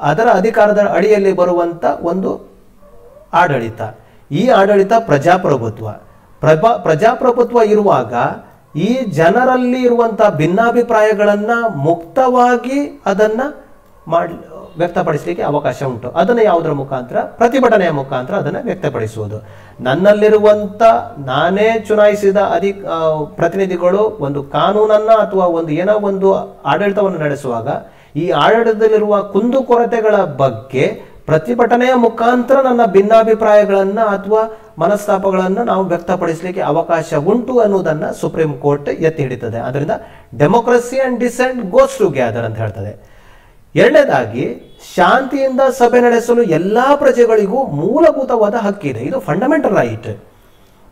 ಅದರ ಅಧಿಕಾರದ ಅಡಿಯಲ್ಲಿ ಬರುವಂತ ಒಂದು ಆಡಳಿತ. ಈ ಆಡಳಿತ ಪ್ರಜಾಪ್ರಭುತ್ವ. ಪ್ರಭಾ, ಪ್ರಜಾಪ್ರಭುತ್ವ ಇರುವಾಗ ಈ ಜನರಲ್ಲಿ ಇರುವಂಥ ಭಿನ್ನಾಭಿಪ್ರಾಯಗಳನ್ನು ಮುಕ್ತವಾಗಿ ಅದನ್ನ ಮಾಡ್ ವ್ಯಕ್ತಪಡಿಸಲಿಕ್ಕೆ ಅವಕಾಶ ಉಂಟು. ಅದನ್ನು ಯಾವುದರ ಮುಖಾಂತರ? ಪ್ರತಿಭಟನೆಯ ಮುಖಾಂತರ ಅದನ್ನು ವ್ಯಕ್ತಪಡಿಸುವುದು. ನನ್ನಲ್ಲಿರುವಂಥ ನಾನೇ ಚುನಾಯಿಸಿದ ಅಧಿ ಪ್ರತಿನಿಧಿಗಳು ಒಂದು ಕಾನೂನನ್ನು ಅಥವಾ ಒಂದು ಏನೋ ಒಂದು ಆಡಳಿತವನ್ನು ನಡೆಸುವಾಗ ಈ ಆಡಳಿತದಲ್ಲಿರುವ ಕುಂದುಕೊರತೆಗಳ ಬಗ್ಗೆ ಪ್ರತಿಭಟನೆಯ ಮುಖಾಂತರ ನನ್ನ ಭಿನ್ನಾಭಿಪ್ರಾಯಗಳನ್ನು ಅಥವಾ ಮನಸ್ತಾಪಗಳನ್ನು ನಾವು ವ್ಯಕ್ತಪಡಿಸಲಿಕ್ಕೆ ಅವಕಾಶ ಉಂಟು ಅನ್ನೋದನ್ನು ಸುಪ್ರೀಂ ಕೋರ್ಟ್ ಎತ್ತಿ ಹಿಡಿತದೆ. ಅದರಿಂದ democracy and dissent goes together ಅಂತ ಹೇಳ್ತದೆ. ಎರಡನೇದಾಗಿ, ಶಾಂತಿಯಿಂದ ಸಭೆ ನಡೆಸಲು ಎಲ್ಲ ಪ್ರಜೆಗಳಿಗೂ ಮೂಲಭೂತವಾದ ಹಕ್ಕಿದೆ. ಇದು ಫಂಡಮೆಂಟಲ್ ರೈಟ್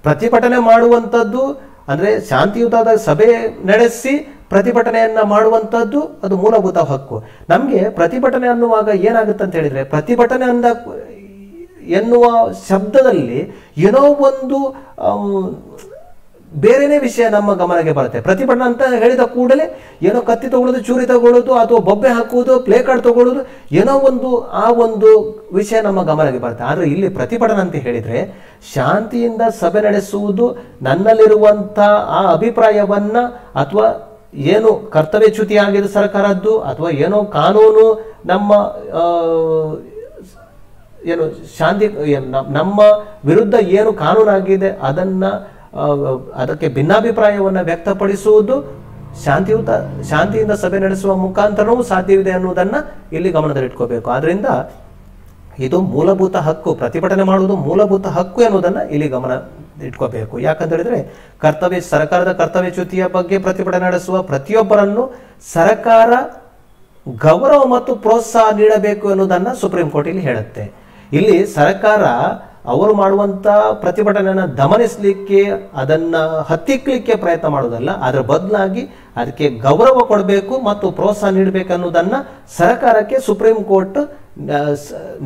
ಪ್ರತಿಭಟನೆ ಮಾಡುವಂಥದ್ದು, ಅಂದ್ರೆ ಶಾಂತಿಯುತವಾದ ಸಭೆ ನಡೆಸಿ ಪ್ರತಿಭಟನೆಯನ್ನು ಮಾಡುವಂಥದ್ದು ಅದು ಮೂಲಭೂತ ಹಕ್ಕು. ನಮಗೆ ಪ್ರತಿಭಟನೆ ಅನ್ನುವಾಗ ಏನಾಗುತ್ತೆ ಅಂತ ಹೇಳಿದ್ರೆ, ಪ್ರತಿಭಟನೆ ಅಂದ ಎನ್ನುವ ಶಬ್ದದಲ್ಲಿ ಏನೋ ಒಂದು ಬೇರೆನೇ ವಿಷಯ ನಮ್ಮ ಗಮನಕ್ಕೆ ಬರುತ್ತೆ. ಪ್ರತಿಭಟನೆ ಅಂತ ಹೇಳಿದ ಕೂಡಲೇ ಏನೋ ಕತ್ತಿ ತಗೊಳ್ಳೋದು ಚೂರಿ ತಗೊಳ್ಳೋದು ಅಥವಾ ಬೊಬ್ಬೆ ಹಾಕುವುದು, ಪ್ಲೇ ಕಾರ್ಡ್ ತಗೊಳ್ಳೋದು ಏನೋ ಒಂದು ಆ ಒಂದು ವಿಷಯ ನಮ್ಮ ಗಮನಕ್ಕೆ ಬರುತ್ತೆ. ಆದರೆ ಇಲ್ಲಿ ಪ್ರತಿಭಟನೆ ಅಂತ ಹೇಳಿದ್ರೆ ಶಾಂತಿಯಿಂದ ಸಭೆ ನಡೆಸುವುದು ನನ್ನಲ್ಲಿರುವಂತ ಆ ಅಭಿಪ್ರಾಯವನ್ನ ಅಥವಾ ಏನು ಕರ್ತವ್ಯಚ್ಯುತಿ ಆಗಿದೆ ಸರ್ಕಾರದ್ದು ಅಥವಾ ಏನೋ ಕಾನೂನು ನಮ್ಮ ಏನು ಶಾಂತಿ ನಮ್ಮ ವಿರುದ್ಧ ಏನು ಕಾನೂನಾಗಿದೆ ಅದನ್ನ ಅದಕ್ಕೆ ಭಿನ್ನಾಭಿಪ್ರಾಯವನ್ನು ವ್ಯಕ್ತಪಡಿಸುವುದು ಶಾಂತಿಯುತ, ಶಾಂತಿಯಿಂದ ಸಭೆ ನಡೆಸುವ ಮುಖಾಂತರವೂ ಸಾಧ್ಯವಿದೆ ಅನ್ನುವುದನ್ನ ಇಲ್ಲಿ ಗಮನದಲ್ಲಿಟ್ಕೋಬೇಕು. ಆದ್ದರಿಂದ ಇದು ಮೂಲಭೂತ ಹಕ್ಕು, ಪ್ರತಿಭಟನೆ ಮಾಡುವುದು ಮೂಲಭೂತ ಹಕ್ಕು ಎನ್ನುವುದನ್ನು ಇಲ್ಲಿ ಗಮನ ಇಟ್ಕೋಬೇಕು ಯಾಕಂತ ಹೇಳಿದ್ರೆ ಕರ್ತವ್ಯ, ಸರ್ಕಾರದ ಕರ್ತವ್ಯ ಚ್ಯುತಿಯ ಬಗ್ಗೆ ಪ್ರತಿಭಟನೆ ನಡೆಸುವ ಪ್ರತಿಯೊಬ್ಬರನ್ನು ಸರ್ಕಾರ ಗೌರವ ಮತ್ತು ಪ್ರೋತ್ಸಾಹ ನೀಡಬೇಕು ಎನ್ನುವುದನ್ನ ಸುಪ್ರೀಂ ಕೋರ್ಟ್ ಇಲ್ಲಿ ಹೇಳುತ್ತೆ. ಇಲ್ಲಿ ಸರ್ಕಾರ ಅವರು ಮಾಡುವಂತ ಪ್ರತಿಭಟನೆಯನ್ನು ದಮನಿಸಲಿಕ್ಕೆ, ಅದನ್ನ ಹತ್ತಿಕ್ಕಲಿಕ್ಕೆ ಪ್ರಯತ್ನ ಮಾಡೋದಲ್ಲ ಅದರ ಬದಲಾಗಿ ಅದಕ್ಕೆ ಗೌರವ ಕೊಡಬೇಕು ಮತ್ತು ಪ್ರೋತ್ಸಾಹ ನೀಡಬೇಕು ಅನ್ನೋದನ್ನ ಸರ್ಕಾರಕ್ಕೆ ಸುಪ್ರೀಂ ಕೋರ್ಟ್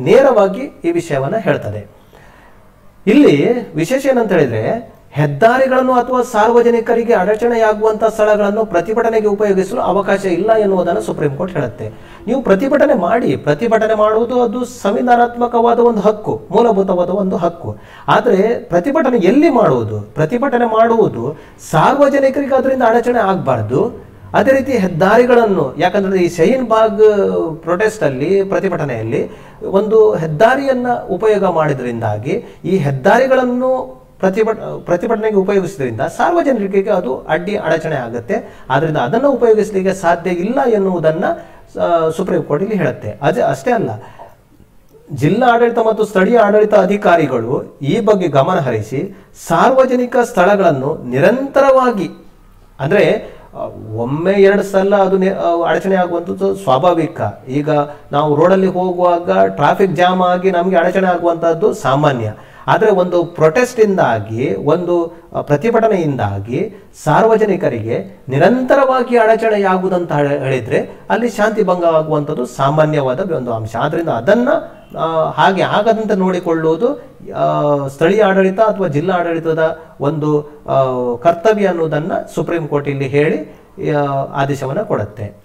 ನೇರವಾಗಿ ಈ ವಿಷಯವನ್ನ ಹೇಳ್ತದೆ. ಇಲ್ಲಿ ವಿಶೇಷ ಏನಂತ ಹೇಳಿದ್ರೆ ಹೆದ್ದಾರಿಗಳನ್ನು ಅಥವಾ ಸಾರ್ವಜನಿಕರಿಗೆ ಅಡಚಣೆಯಾಗುವಂತಹ ಸ್ಥಳಗಳನ್ನು ಪ್ರತಿಭಟನೆಗೆ ಉಪಯೋಗಿಸಲು ಅವಕಾಶ ಇಲ್ಲ ಎನ್ನುವುದನ್ನು ಸುಪ್ರೀಂ ಕೋರ್ಟ್ ಹೇಳುತ್ತೆ. ನೀವು ಪ್ರತಿಭಟನೆ ಮಾಡಿ, ಪ್ರತಿಭಟನೆ ಮಾಡುವುದು ಅದು ಸಂವಿಧಾನಾತ್ಮಕವಾದ ಒಂದು ಹಕ್ಕು, ಮೂಲಭೂತವಾದ ಒಂದು ಹಕ್ಕು. ಆದರೆ ಪ್ರತಿಭಟನೆ ಎಲ್ಲಿ ಮಾಡುವುದು? ಪ್ರತಿಭಟನೆ ಮಾಡುವುದು ಸಾರ್ವಜನಿಕರಿಗೆ ಅದರಿಂದ ಅಡಚಣೆ ಆಗಬಾರ್ದು. ಅದೇ ರೀತಿ ಹೆದ್ದಾರಿಗಳನ್ನು, ಯಾಕಂದ್ರೆ ಈ ಶಹೀನ್ ಬಾಗ್ ಪ್ರೊಟೆಸ್ಟ್ ಅಲ್ಲಿ ಪ್ರತಿಭಟನೆಯಲ್ಲಿ ಒಂದು ಹೆದ್ದಾರಿಯನ್ನ ಉಪಯೋಗ ಮಾಡಿದ್ರಿಂದಾಗಿ ಈ ಹೆದ್ದಾರಿಗಳನ್ನು ಪ್ರತಿಭಟ, ಪ್ರತಿಭಟನೆಗೆ ಉಪಯೋಗಿಸುವುದರಿಂದ ಸಾರ್ವಜನಿಕರಿಗೆ ಅದು ಅಡ್ಡಿ ಅಡಚಣೆ ಆಗುತ್ತೆ. ಆದ್ದರಿಂದ ಅದನ್ನು ಉಪಯೋಗಿಸಲಿಕ್ಕೆ ಸಾಧ್ಯ ಇಲ್ಲ ಎನ್ನುವುದನ್ನು ಸುಪ್ರೀಂ ಕೋರ್ಟ್ ಇಲ್ಲಿ ಹೇಳುತ್ತೆ. ಅದೇ ಅಷ್ಟೇ ಅಲ್ಲ ಜಿಲ್ಲಾ ಆಡಳಿತ ಮತ್ತು ಸ್ಥಳೀಯ ಆಡಳಿತ ಅಧಿಕಾರಿಗಳು ಈ ಬಗ್ಗೆ ಗಮನ ಹರಿಸಿ ಸಾರ್ವಜನಿಕ ಸ್ಥಳಗಳನ್ನು ನಿರಂತರವಾಗಿ, ಅಂದ್ರೆ ಒಮ್ಮೆ ಎರಡು ಸಲ ಅದು ಅಡಚಣೆ ಆಗುವಂಥದ್ದು ಸ್ವಾಭಾವಿಕ. ಈಗ ನಾವು ರೋಡಲ್ಲಿ ಹೋಗುವಾಗ ಟ್ರಾಫಿಕ್ ಜಾಮ್ ಆಗಿ ನಮಗೆ ಅಡಚಣೆ ಆಗುವಂಥದ್ದು ಸಾಮಾನ್ಯ. ಆದರೆ ಒಂದು ಪ್ರೊಟೆಸ್ಟ್ ಇಂದಾಗಿ ಒಂದು ಪ್ರತಿಭಟನೆಯಿಂದಾಗಿ ಸಾರ್ವಜನಿಕರಿಗೆ ನಿರಂತರವಾಗಿ ಅಡಚಣೆಯಾಗುವುದಂತ ಹೇಳಿ- ಹೇಳಿದ್ರೆ ಅಲ್ಲಿ ಶಾಂತಿ ಭಂಗ ಆಗುವಂಥದ್ದು ಸಾಮಾನ್ಯವಾದ ಒಂದು ಅಂಶ. ಆದ್ದರಿಂದ ಅದನ್ನ ಹಾಗೆ ಆಗದಂತೆ ನೋಡಿಕೊಳ್ಳುವುದು ಸ್ಥಳೀಯ ಆಡಳಿತ ಅಥವಾ ಜಿಲ್ಲಾ ಆಡಳಿತದ ಒಂದು ಕರ್ತವ್ಯ ಅನ್ನೋದನ್ನು ಸುಪ್ರೀಂ ಕೋರ್ಟ್ ಇಲ್ಲಿ ಹೇಳಿ ಆದೇಶವನ್ನ ಕೊಡುತ್ತೆ.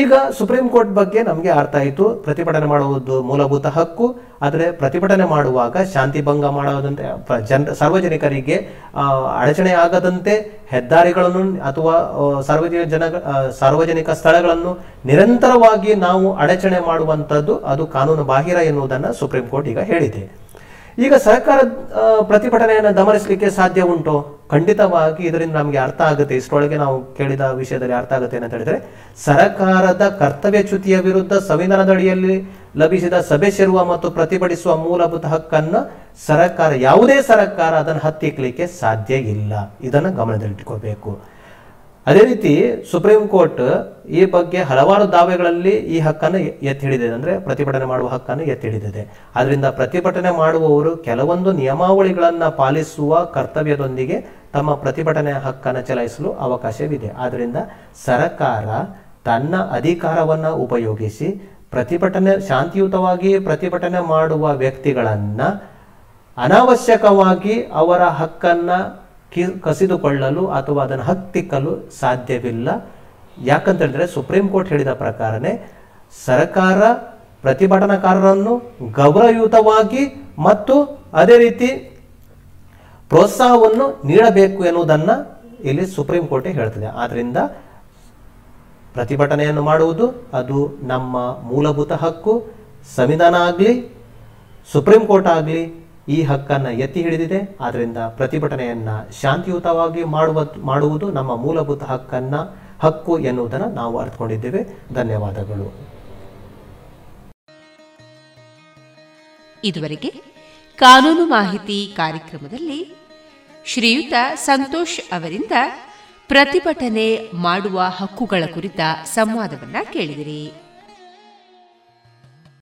ಈಗ ಸುಪ್ರೀಂ ಕೋರ್ಟ್ ಬಗ್ಗೆ ನಮಗೆ ಅರ್ಥ ಆಯಿತು. ಪ್ರತಿಭಟನೆ ಮಾಡುವುದು ಮೂಲಭೂತ ಹಕ್ಕು. ಆದರೆ ಪ್ರತಿಭಟನೆ ಮಾಡುವಾಗ ಶಾಂತಿ ಭಂಗ ಮಾಡೋದಂತೆ ಜನ, ಸಾರ್ವಜನಿಕರಿಗೆ ಅಡಚಣೆ ಆಗದಂತೆ ಹೆದ್ದಾರಿಗಳನ್ನು ಅಥವಾ ಸಾರ್ವಜನಿಕ ಜನ ಸಾರ್ವಜನಿಕ ಸ್ಥಳಗಳನ್ನು ನಿರಂತರವಾಗಿ ನಾವು ಅಡಚಣೆ ಮಾಡುವಂಥದ್ದು ಅದು ಕಾನೂನು ಬಾಹಿರ ಎನ್ನುವುದನ್ನು ಸುಪ್ರೀಂ ಕೋರ್ಟ್ ಈಗ ಹೇಳಿದೆ. ಈಗ ಸರ್ಕಾರ ಪ್ರತಿಭಟನೆಯನ್ನು ದಮನಿಸಲಿಕ್ಕೆ ಸಾಧ್ಯ ಉಂಟು? ಖಂಡಿತವಾಗಿ ಇದರಿಂದ ನಮಗೆ ಅರ್ಥ ಆಗುತ್ತೆ. ಇಷ್ಟರೊಳಗೆ ನಾವು ಕೇಳಿದ ವಿಷಯದಲ್ಲಿ ಅರ್ಥ ಆಗುತ್ತೆ ಅಂತ ಹೇಳಿದ್ರೆ, ಸರಕಾರದ ಕರ್ತವ್ಯ ಚ್ಯುತಿಯ ವಿರುದ್ಧ ಸಂವಿಧಾನದಡಿಯಲ್ಲಿ ಲಭಿಸಿದ ಸಭೆ ಸೇರುವ ಮತ್ತು ಪ್ರತಿಭಟಿಸುವ ಮೂಲಭೂತ ಹಕ್ಕನ್ನು ಸರಕಾರ, ಯಾವುದೇ ಸರಕಾರ ಅದನ್ನು ಹತ್ತಿಕ್ಕಲಿಕ್ಕೆ ಸಾಧ್ಯ ಇಲ್ಲ. ಇದನ್ನು ಗಮನದಲ್ಲಿಟ್ಕೋಬೇಕು. ಅದೇ ರೀತಿ ಸುಪ್ರೀಂ ಕೋರ್ಟ್ ಈ ಬಗ್ಗೆ ಹಲವಾರು ದಾವೆಗಳಲ್ಲಿ ಈ ಹಕ್ಕನ್ನು ಎತ್ತಿ ಹಿಡಿದಿದೆ ಅಂದ್ರೆ ಪ್ರತಿಭಟನೆ ಮಾಡುವ ಹಕ್ಕನ್ನು ಎತ್ತಿ ಹಿಡಿದಿದೆ ಅದರಿಂದ ಪ್ರತಿಭಟನೆ ಮಾಡುವವರು ಕೆಲವೊಂದು ನಿಯಮಾವಳಿಗಳನ್ನು ಪಾಲಿಸುವ ಕರ್ತವ್ಯದೊಂದಿಗೆ ತಮ್ಮ ಪ್ರತಿಭಟನೆಯ ಹಕ್ಕನ್ನು ಚಲಾಯಿಸಲು ಅವಕಾಶವಿದೆ. ಆದ್ದರಿಂದ ಸರ್ಕಾರ ತನ್ನ ಅಧಿಕಾರವನ್ನ ಉಪಯೋಗಿಸಿ ಪ್ರತಿಭಟನೆ, ಶಾಂತಿಯುತವಾಗಿ ಪ್ರತಿಭಟನೆ ಮಾಡುವ ವ್ಯಕ್ತಿಗಳನ್ನ ಅನಾವಶ್ಯಕವಾಗಿ ಅವರ ಹಕ್ಕನ್ನ ಕಿ- ಕಸಿದುಕೊಳ್ಳಲು ಅಥವಾ ಅದನ್ನು ಹತ್ತಿಕ್ಕಲು ಸಾಧ್ಯವಿಲ್ಲ. ಯಾಕಂತ ಹೇಳಿದ್ರೆ ಸುಪ್ರೀಂ ಕೋರ್ಟ್ ಹೇಳಿದ ಪ್ರಕಾರನೇ ಸರ್ಕಾರ ಪ್ರತಿಭಟನಾಕಾರರನ್ನು ಗೌರವಯುತವಾಗಿ ಮತ್ತು ಅದೇ ರೀತಿ ಪ್ರೋತ್ಸಾಹವನ್ನು ನೀಡಬೇಕು ಎನ್ನುವುದನ್ನ ಇಲ್ಲಿ ಸುಪ್ರೀಂ ಕೋರ್ಟ್ ಹೇಳ್ತದೆ. ಆದ್ರಿಂದ ಪ್ರತಿಭಟನೆಯನ್ನು ಮಾಡುವುದು ಅದು ನಮ್ಮ ಮೂಲಭೂತ ಹಕ್ಕು. ಸಂವಿಧಾನ ಆಗಲಿ, ಸುಪ್ರೀಂ ಕೋರ್ಟ್ ಆಗಲಿ ಈ ಹಕ್ಕನ್ನು ಎತ್ತಿ ಹಿಡಿದಿದೆ. ಆದ್ದರಿಂದ ಪ್ರತಿಭಟನೆಯನ್ನ ಶಾಂತಿಯುತವಾಗಿ ಮಾಡುವ, ಮಾಡುವುದು ನಮ್ಮ ಮೂಲಭೂತ ಹಕ್ಕನ್ನ, ಹಕ್ಕು ಎನ್ನುವುದನ್ನು ನಾವು ಅರ್ಥಕೊಂಡಿದ್ದೇವೆ ಧನ್ಯವಾದಗಳು. ಇದುವರೆಗೆ ಕಾನೂನು ಮಾಹಿತಿ ಕಾರ್ಯಕ್ರಮದಲ್ಲಿ ಶ್ರೀಯುತ ಸಂತೋಷ್ ಅವರಿಂದ ಪ್ರತಿಭಟನೆ ಮಾಡುವ ಹಕ್ಕುಗಳ ಕುರಿತ ಸಂವಾದವನ್ನ ಕೇಳಿದಿರಿ.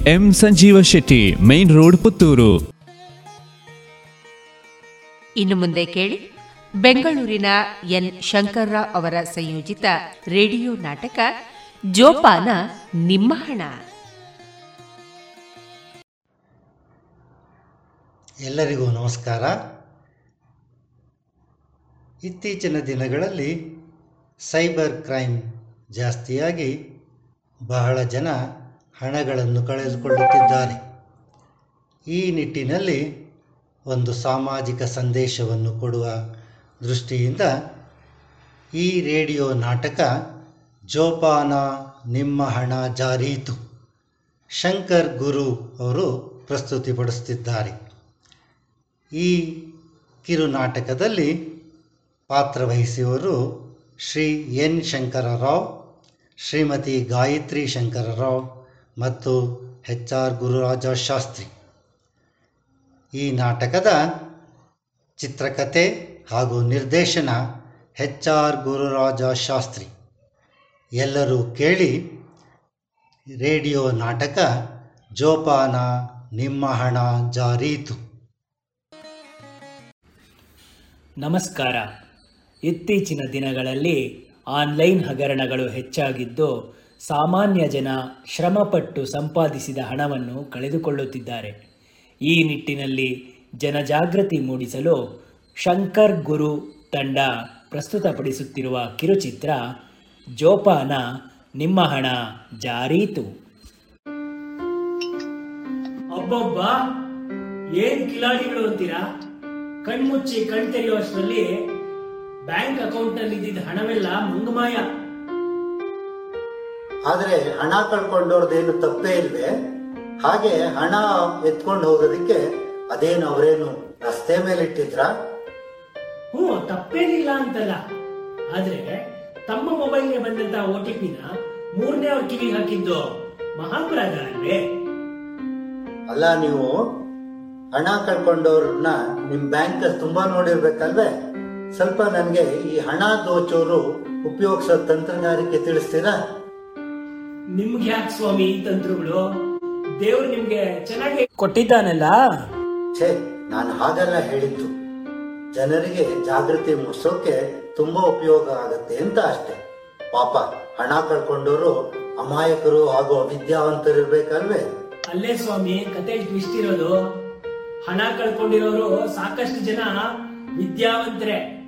M Sanjeeva Shetty main road Puttur. ಇನ್ನು ಮುಂದೆ ಕೇಳಿ. ಬೆಂಗಳೂರಿನ ಎನ್. ಶಂಕರ್ರಾವ್ ಅವರ ಸಂಯೋಜಿತ ರೇಡಿಯೋ ನಾಟಕ ಜೋಪಾನ ನಿಮ್ಮ ಹಣ. ಎಲ್ಲರಿಗೂ ನಮಸ್ಕಾರ. ಇತ್ತೀಚಿನ ದಿನಗಳಲ್ಲಿ ಸೈಬರ್ ಕ್ರೈಮ್ ಜಾಸ್ತಿಯಾಗಿ ಬಹಳ ಜನ ಹಣಗಳನ್ನು ಕಳೆದುಕೊಳ್ಳುತ್ತಿದ್ದಾರೆ ಈ ನಿಟ್ಟಿನಲ್ಲಿ ಒಂದು ಸಾಮಾಜಿಕ ಸಂದೇಶವನ್ನು ಕೊಡುವ ದೃಷ್ಟಿಯಿಂದ ಈ ರೇಡಿಯೋ ನಾಟಕ ಜೋಪಾನ ನಿಮ್ಮ ಹಣ ಜಾರೀತು. ಶಂಕರ್ ಗುರು ಅವರು ಪ್ರಸ್ತುತಿಪಡಿಸುತ್ತಿದ್ದಾರೆ. ಈ ಕಿರು ನಾಟಕದಲ್ಲಿ ಪಾತ್ರವಹಿಸುವವರು ಶ್ರೀ ಎನ್. ಶಂಕರರಾವ್, ಶ್ರೀಮತಿ ಗಾಯತ್ರಿ ಶಂಕರರಾವ್ ಮತ್ತು ಎಚ್ ಆರ್ ಗುರುರಾಜ ಶಾಸ್ತ್ರಿ ಈ ನಾಟಕದ ಚಿತ್ರಕಥೆ ಹಾಗೂ ನಿರ್ದೇಶನ ಎಚ್ ಆರ್ ಗುರುರಾಜ ಶಾಸ್ತ್ರಿ ಎಲ್ಲರೂ ಕೇಳಿ ರೇಡಿಯೋ ನಾಟಕ ಜೋಪಾನ ನಿಮ್ಮ ಹಣ ಜಾರೀತು. ನಮಸ್ಕಾರ. ಇತ್ತೀಚಿನ ದಿನಗಳಲ್ಲಿ ಆನ್ಲೈನ್ ಹಗರಣಗಳು ಹೆಚ್ಚಾಗಿದ್ದು ಸಾಮಾನ್ಯ ಜನ ಶ್ರಮಪಟ್ಟು ಸಂಪಾದಿಸಿದ ಹಣವನ್ನು ಕಳೆದುಕೊಳ್ಳುತ್ತಿದ್ದಾರೆ. ಈ ನಿಟ್ಟಿನಲ್ಲಿ ಜನಜಾಗೃತಿ ಮೂಡಿಸಲು ಶಂಕರ್ ಗುರು ತಂಡ ಪ್ರಸ್ತುತಪಡಿಸುತ್ತಿರುವ ಕಿರುಚಿತ್ರ ಜೋಪಾನ ನಿಮ್ಮ ಹಣ ಜಾರೀತು. ಒಬ್ಬೊಬ್ಬ ಏನ್ ಕಿಲಾಡಿಗಳು ಅಂತೀರಾ? ಕಣ್ಮುಚ್ಚಿ ಕಣ್ ತೆರೆಯುವಷ್ಟರಲ್ಲಿ ಬ್ಯಾಂಕ್ ಅಕೌಂಟ್ನಲ್ಲಿ ಇದ್ದಿದ್ದ ಹಣವೆಲ್ಲ ಮುಂಗಮಾಯ. ಆದರೆ ಹಣ ಕಳ್ಕೊಂಡವ್ರದ್ದೇನು ತಪ್ಪೇ ಇಲ್ವೇ? ಹಾಗೆ ಹಣ ಎತ್ಕೊಂಡು ಹೋಗೋದಕ್ಕೆ ಅದೇನು ಅವರೇನು ರಸ್ತೆ ಮೇಲೆ ಇಟ್ಟಿದ್ರ ಹ್ಞೂ ತಪ್ಪೇನಿಲ್ಲ ಅಂತಲ್ಲ. ಆದ್ರೆ ತಮ್ಮ ಮೊಬೈಲ್ಗೆ ಬಂದಂತ ಓ ಟಿ ಪಿನ ಮೂರನೇ ಅವ್ರ ಕಿವಿಗೆ ಹಾಕಿದ್ದು ಮಹಾಪರಾಧ ಅಲ್ವೇ ಅಲ್ಲ ನೀವು ಹಣ ಕಳ್ಕೊಂಡವ್ರನ್ನ ನಿಮ್ ಬ್ಯಾಂಕ್ ತುಂಬಾ ನೋಡಿರ್ಬೇಕಲ್ವೇ? ಸ್ವಲ್ಪ ನನಗೆ ಈ ಹಣ ದೋಚೋರು ಉಪಯೋಗಿಸೋ ತಂತ್ರಗಾರಿಕೆ ತಿಳಿಸ್ತೀರಾ? ನಿಮ್ಗೆ ಯಾಕೆ ಸ್ವಾಮಿ ಈ ತಂತ್ರಗಳು? ದೇವ್ರು ನಿಮ್ಗೆ ಚೆನ್ನಾಗಿ ಕೊಟ್ಟಿದ್ದಾನಲ್ಲ? ಛೇ ನಾನು ಹಾಗೆಲ್ಲ ಹೇಳಿದ್ದು. ಜನರಿಗೆ ಜಾಗೃತಿ ಮೂಡಿಸೋಕೆ ತುಂಬಾ ಉಪಯೋಗ ಆಗತ್ತೆ ಅಂತ ಅಷ್ಟೇ. ಪಾಪ ಹಣ ಕಳ್ಕೊಂಡವರು ಅಮಾಯಕರು ಹಾಗೂ ಅವಿದ್ಯಾವಂತರಿರ್ಬೇಕಲ್ವೇ? ಅಲ್ಲೇ ಸ್ವಾಮಿ ಕತೆ ಟ್ವಿಸ್ಟ್ ಇರೋದು ಹಣ ಕಳ್ಕೊಂಡಿರೋರು ಸಾಕಷ್ಟು ಜನ ವಿದ್ಯಾವಂತರೇ.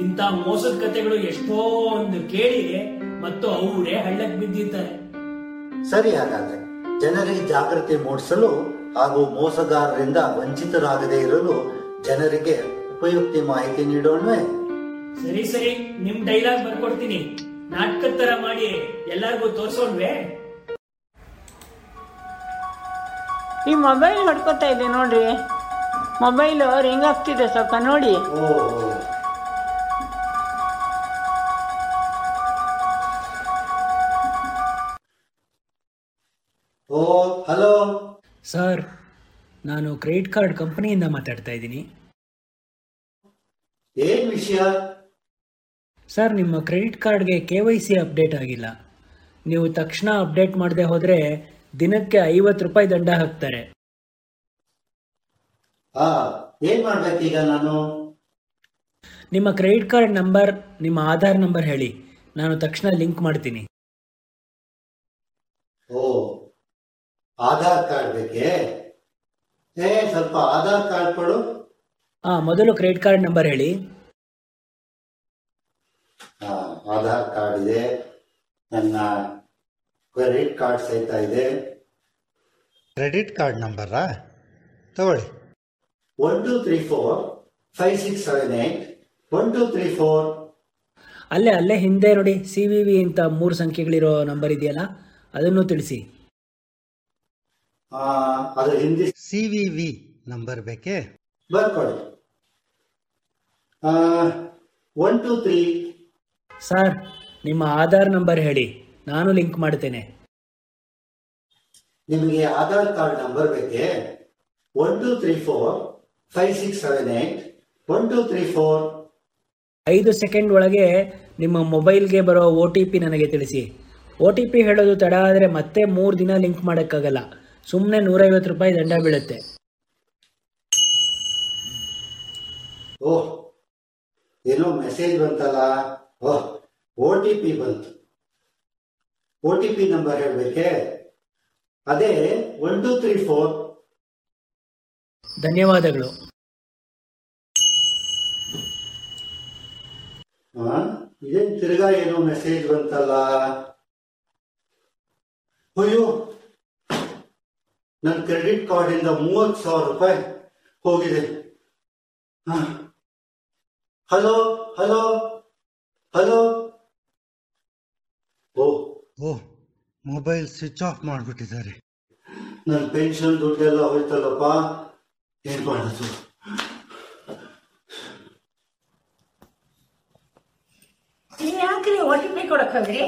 ಇಂಥ ಮೋಸದ ಕತೆಗಳು ಎಷ್ಟೋ ಒಂದು ಕೇಳಿ ಮತ್ತು ಅವರೇ ಹಳ್ಳಕ್ಕೆ ಬಿದ್ದಿದ್ದಾರೆ ಸರಿ ಹಾಗಾದ್ರೆ ಜನರಿಗೆ ಜಾಗೃತಿ ಮೂಡಿಸಲು ಹಾಗೂ ಮೋಸಗಾರರಿಂದ ವಂಚಿತರಾಗದೇ ಇರಲು ಜನರಿಗೆ ಉಪಯುಕ್ತ ಮಾಹಿತಿ ನೀಡೋಣವೇ? ಸರಿ ಸರಿ. ನಿಮ್ ಡೈಲಾಗ್ ಬರ್ಕೊಡ್ತೀನಿ. ನಾಟಕದ ತರ ಮಾಡಿ ಎಲ್ಲರಿಗೂ ತೋರ್ಸೋಣ್ವೆ? ಈ ಮೊಬೈಲ್ ಹೊಡ್ಕೊತಾ ಇದೆ ನೋಡ್ರಿ. ಮೊಬೈಲ್ ರಿಂಗ್ ಆಗ್ತಿದೆ ಸ್ವಲ್ಪ ನೋಡಿ. Oh hello. ಸರ್ ನಾನು ಕ್ರೆಡಿಟ್ ಕಾರ್ಡ್ ಕಂಪನಿಯಿಂದ ಮಾತಾಡ್ತಾ ಇದ್ದೀನಿ. ಏನ್ ವಿಷಯ? ಸರ್ ನಿಮ್ಮ ಕ್ರೆಡಿಟ್ ಕಾರ್ಡ್ಗೆ ಕೆ ವೈ ಸಿ ಅಪ್ಡೇಟ್ ಆಗಿಲ್ಲ. ನೀವು ತಕ್ಷಣ ಅಪ್ಡೇಟ್ ಮಾಡದೆ ಹೋದರೆ ದಿನಕ್ಕೆ ಐವತ್ತು ರೂಪಾಯಿ ದಂಡ ಹಾಕ್ತಾರೆ. ಆ ಏನ್ ಮಾಡ್ಬೇಕೀಗ ನಾನು? ನಿಮ್ಮ ಕ್ರೆಡಿಟ್ ಕಾರ್ಡ್ ನಂಬರ್ ನಿಮ್ಮ ಆಧಾರ್ ನಂಬರ್ ಹೇಳಿ. ನಾನು ತಕ್ಷಣ ಲಿಂಕ್ ಮಾಡ್ತೀನಿ. ಓ. ಆಧಾರ್ ಕಾರ್ಡ್ ಬೇಕೇ? ಏ ಸ್ವಲ್ಪ ಆಧಾರ್ ಕಾರ್ಡ್ ಕೊಡು. ಆ ಮೊದಲು ಕ್ರೆಡಿಟ್ ಕಾರ್ಡ್ ನಂಬರ್ ಹೇಳಿ. ಆ, ಆಧಾರ್ ಕಾರ್ಡ್ ಇದೆ. ನನ್ನ ಕ್ರೆಡಿಟ್ ಕಾರ್ಡ್ ಸಹಿತ ಇದೆ. ಕ್ರೆಡಿಟ್ ಕಾರ್ಡ್ ನಂಬರಾ? ತಗೊಳ್ಳಿ. One two three four five six seven eight one two three four. ಅಲ್ಲೇ ಅಲ್ಲೇ ಹಿಂದೆ ನೋಡಿ ಸಿ ವಿ ವಿ ಅಂತ ಮೂರು ಸಂಖ್ಯೆಗಳಿರೋ ನಂಬರ್ ಇದೆಯಲ್ಲ ಅದನ್ನು ತಿಳಿಸಿ. ಅದು ಹಿಂದಿ ಸಿ ವಿ ವಿ ನಂಬರ್ ಬೇಕೇ? ಬರ್ಕೊಳ್ಳಿ. ಒನ್ ಟೂ ತ್ರೀ ಸರ್ ನಿಮ್ಮ ಆಧಾರ್ ನಂಬರ್ ಹೇಳಿ. ನಾನು ಲಿಂಕ್ ಮಾಡ್ತೇನೆ. ನಿಮಗೆ ಆಧಾರ್ ಕಾರ್ಡ್ ನಂಬರ್ ಬೇಕೇ? One two three four five six seven eight one two three four ಐದು ಸೆಕೆಂಡ್ ಒಳಗೆ ನಿಮ್ಮ ಮೊಬೈಲ್ಗೆ ಬರೋ ಒ ಟಿ ಪಿ ನನಗೆ ತಿಳಿಸಿ. ಒ ಟಿ ಪಿ ಹೇಳೋದು ತಡ ಆದರೆ ಮತ್ತೆ ಮೂರು ದಿನ ಲಿಂಕ್ ಮಾಡೋಕ್ಕಾಗಲ್ಲ. ಸುಮ್ಮನೆ ನೂರೈವತ್ತು ರೂಪಾಯಿ ದಂಡ ಬೀಳುತ್ತೆ. ಓಹ್ ಏನೋ ಮೆಸೇಜ್ ಬಂತಲ್ಲ? ಓಹ್ ಓ ಟಿ ಪಿ ಬಂತು. ಓ ಟಿ ಪಿ ನಂಬರ್ ಹೇಳಬೇಕೆ? ಅದೇ ಒನ್ ಟೂ ತ್ರೀ ಫೋರ್ ಧನ್ಯವಾದಗಳು. ಇದೇನ್ ತಿರ್ಗಾ ಏನೋ ಮೆಸೇಜ್ ಬಂತಲ್ಲ? ಅಯ್ಯೋ ನನ್ನ ಕ್ರೆಡಿಟ್ ಕಾರ್ಡ್ ಇಂದ ಮೂವತ್ತು ಸಾವಿರ ರೂಪಾಯಿ ಹೋಗಿದೆ. Hello hello hello. Oh. Oh mobile switch off ಮಾಡಿಬಿಟ್ಟಿದ್ದಾರೆ. ನನ್ನ ಪೆನ್ಷನ್ ದುಡ್ಡೆಲ್ಲ ಹೋಯ್ತಲ್ಲಪ್ಪ? ಏನ್ ಮಾಡೋದು? ನೀನ್ ಯಾಕ್ರಿ ಒ ಟಿ ಪಿ ಕೊಡಕ್ ಹೋದ್ರಿ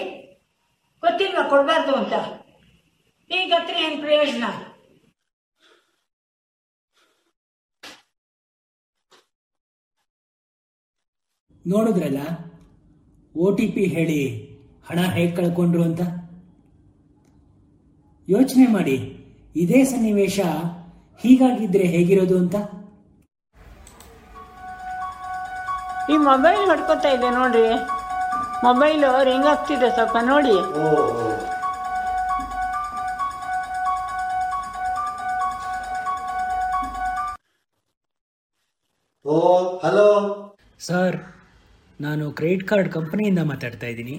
ಗೊತ್ತಿಲ್ವಾ ಕೊಡ್ಬಾರ್ದು ಅಂತ? ಈಗ ಹತ್ರ ಏನ್ ಪ್ರಯೋಜನ? ನೋಡಿದ್ರಲ್ಲ? ಒ ಟಿ ಪಿ ಹೇಳಿ ಹಣ ಹೇಗೆ ಕಳ್ಕೊಂಡ್ರು ಅಂತ? ಯೋಚನೆ ಮಾಡಿ. ಇದೇ ಸನ್ನಿವೇಶ ಹೀಗಾಗಿದ್ರೆ ಹೇಗಿರೋದು ಅಂತ? ಈ ಮೊಬೈಲ್ ಹೊಡ್ಕೊತಾ ಇದೆ ನೋಡ್ರಿ. ಮೊಬೈಲು ರಿಂಗ್ ಆಗ್ತಿದೆ ಸ್ವಲ್ಪ ನೋಡಿ. Oh hello. ಸರ್ ನಾನು ಕ್ರೆಡಿಟ್ ಕಾರ್ಡ್ ಕಂಪನಿಯಿಂದ ಮಾತಾಡ್ತಾ ಇದ್ದೀನಿ.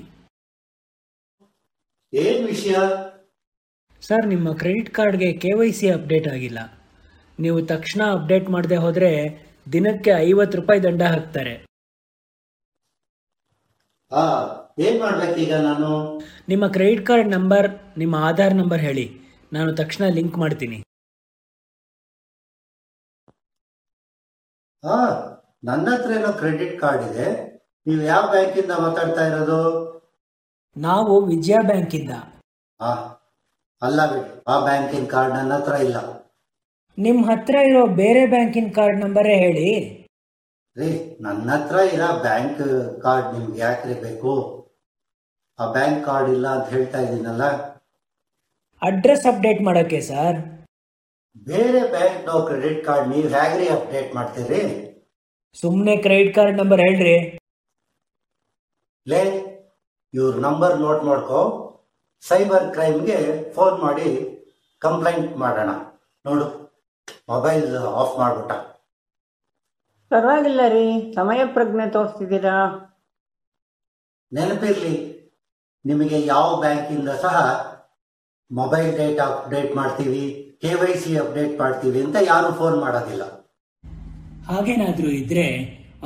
ಏನ್ ವಿಷಯ? ಸರ್ ನಿಮ್ಮ ಕ್ರೆಡಿಟ್ ಕಾರ್ಡ್ಗೆ ಕೆ ವೈ ಸಿ ಅಪ್ಡೇಟ್ ಆಗಿಲ್ಲ. ನೀವು ತಕ್ಷಣ ಅಪ್ಡೇಟ್ ಮಾಡದೆ ಹೋದರೆ ದಿನಕ್ಕೆ ಐವತ್ತು ರೂಪಾಯಿ ದಂಡ ಹಾಕ್ತಾರೆ. ಆ ಏನ್ ಮಾಡ್ಬೇಕೀಗ ನಾನು? ನಿಮ್ಮ ಕ್ರೆಡಿಟ್ ಕಾರ್ಡ್ ನಂಬರ್ ನಿಮ್ಮ ಆಧಾರ್ ನಂಬರ್ ಹೇಳಿ. ನಾನು ತಕ್ಷಣ ಲಿಂಕ್ ಮಾಡ್ತೀನಿ. ಹಾ ನನ್ನ ಹತ್ರ ಏನೋ ಕ್ರೆಡಿಟ್ ಕಾರ್ಡ್ ಇದೆ. ನೀವು ಯಾವ ಬ್ಯಾಂಕಿಂದ ಮಾತಾಡ್ತಾ ಇರೋದು? ನಾವು ವಿಜಯ ಬ್ಯಾಂಕಿಂದ. ಆ ಅಲ್ಲ ಬಿಡಿ ಆ ಬ್ಯಾಂಕಿನ ಕಾರ್ಡ್ ನನ್ನ ಹತ್ರ ಇಲ್ಲ. ನಿಮ್ಮ ಹತ್ರ ಇರೋ ಬೇರೆ ಬ್ಯಾಂಕಿನ ಕಾರ್ಡ್ ನಂಬರೇ ಹೇಳಿ. ರೀ ನನ್ನ ಹತ್ರ ಇರೋ ಬ್ಯಾಂಕ್ ಕಾರ್ಡ್ ನಿಮ್ಗೆ ಯಾಕ್ರಿ ಬೇಕು? ಆ ಬ್ಯಾಂಕ್ ಕಾರ್ಡ್ ಇಲ್ಲ ಅಂತ ಹೇಳ್ತಾ ಇದ್ದೀನಲ್ಲ? ಅಡ್ರೆಸ್ ಅಪ್ಡೇಟ್ ಮಾಡೋಕ್ಕೆ ಸರ್. ಬೇರೆ ಬ್ಯಾಂಕ್ ನಾವು ಕ್ರೆಡಿಟ್ ಕಾರ್ಡ್ ನೀವು ಹೇಗ್ರಿ ಅಪ್ಡೇಟ್ ಮಾಡ್ತೀರಿ? ಸುಮ್ಮನೆ ಕ್ರೆಡಿಟ್ ಕಾರ್ಡ್ ನಂಬರ್ ಹೇಳ್ರಿ. ಲೇ ಇವ್ರ ನಂಬರ್ ನೋಟ್ ಮಾಡ್ಕೊ. ಸೈಬರ್ ಕ್ರೈಮ್ಗೆ ಫೋನ್ ಮಾಡಿ ಕಂಪ್ಲೇಂಟ್ ಮಾಡೋಣ. ನೋಡು ಮೊಬೈಲ್ ಆಫ್ ಮಾಡ್ಬಿಟ್ಟ. ಪರವಾಗಿಲ್ಲ ರೀ ಸಮಯ ಪ್ರಜ್ಞೆ ತೋರಿಸ್ತಿದ್ದೀರಾ? ನೆನಪಿರ್ಲಿ ನಿಮಗೆ ಯಾವ ಬ್ಯಾಂಕಿಂದ ಸಹ ಮೊಬೈಲ್ ಡೇಟಾ ಅಪ್ಡೇಟ್ ಮಾಡ್ತೀವಿ ಕೆ ವೈ ಸಿ ಅಪ್ಡೇಟ್ ಮಾಡ್ತೀವಿ ಅಂತ ಯಾರು ಫೋನ್ ಮಾಡೋದಿಲ್ಲ. ಹಾಗೇನಾದರೂ ಇದ್ರೆ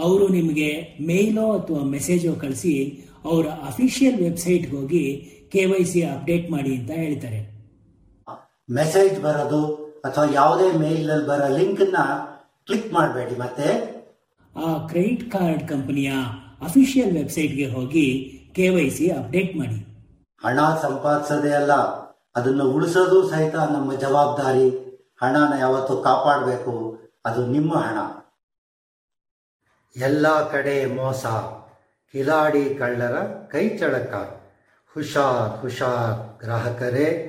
ಅವರು ನಿಮಗೆ ಮೇಲೋ ಅಥವಾ ಮೆಸೇಜೋ ಕಳಿಸಿ ಅವರ ಅಫಿಷಿಯಲ್ ವೆಬ್ಸೈಟ್ಗೆ ಹೋಗಿ ಕೆ ವೈ ಸಿ ಅಪ್ಡೇಟ್ ಮಾಡಿ ಅಂತ ಹೇಳ್ತಾರೆ. ಮೆಸೇಜ್ ಬರೋದು ಅಥವಾ ಯಾವುದೇ ಮೇಲ್ನಲ್ಲಿ ಬರೋ ಲಿಂಕ್ನ ಕ್ಲಿಕ್ ಮಾಡಬೇಡಿ ಮತ್ತೆ. ಆ ಕ್ರೆಡಿಟ್ ಕಾರ್ಡ್ ಕಂಪನಿಯ ಅಫಿಷಿಯಲ್ ವೆಬ್ಸೈಟ್ಗೆ ಹೋಗಿ ಕೆ ವೈ ಸಿ ಅಪ್ಡೇಟ್ ಮಾಡಿ. ಹಣ ಸಂಪಾದಿಸೋದೇ ಅಲ್ಲ ಅದನ್ನು ಉಳಿಸೋದು ಸಹಿತ ನಮ್ಮ ಜವಾಬ್ದಾರಿ. ಹಣನ ಯಾವತ್ತು ಕಾಪಾಡಬೇಕು ಅದು ನಿಮ್ಮ ಹಣ. ಎಲ್ಲ ಕಡೆ ಮೋಸ. ಕಿಲಾಡಿ ಕಳ್ಳರ ಕೈಚಳಕ ಹುಷಾರ್ ಹುಷಾರ್ ಗ್ರಾಹಕರೇ,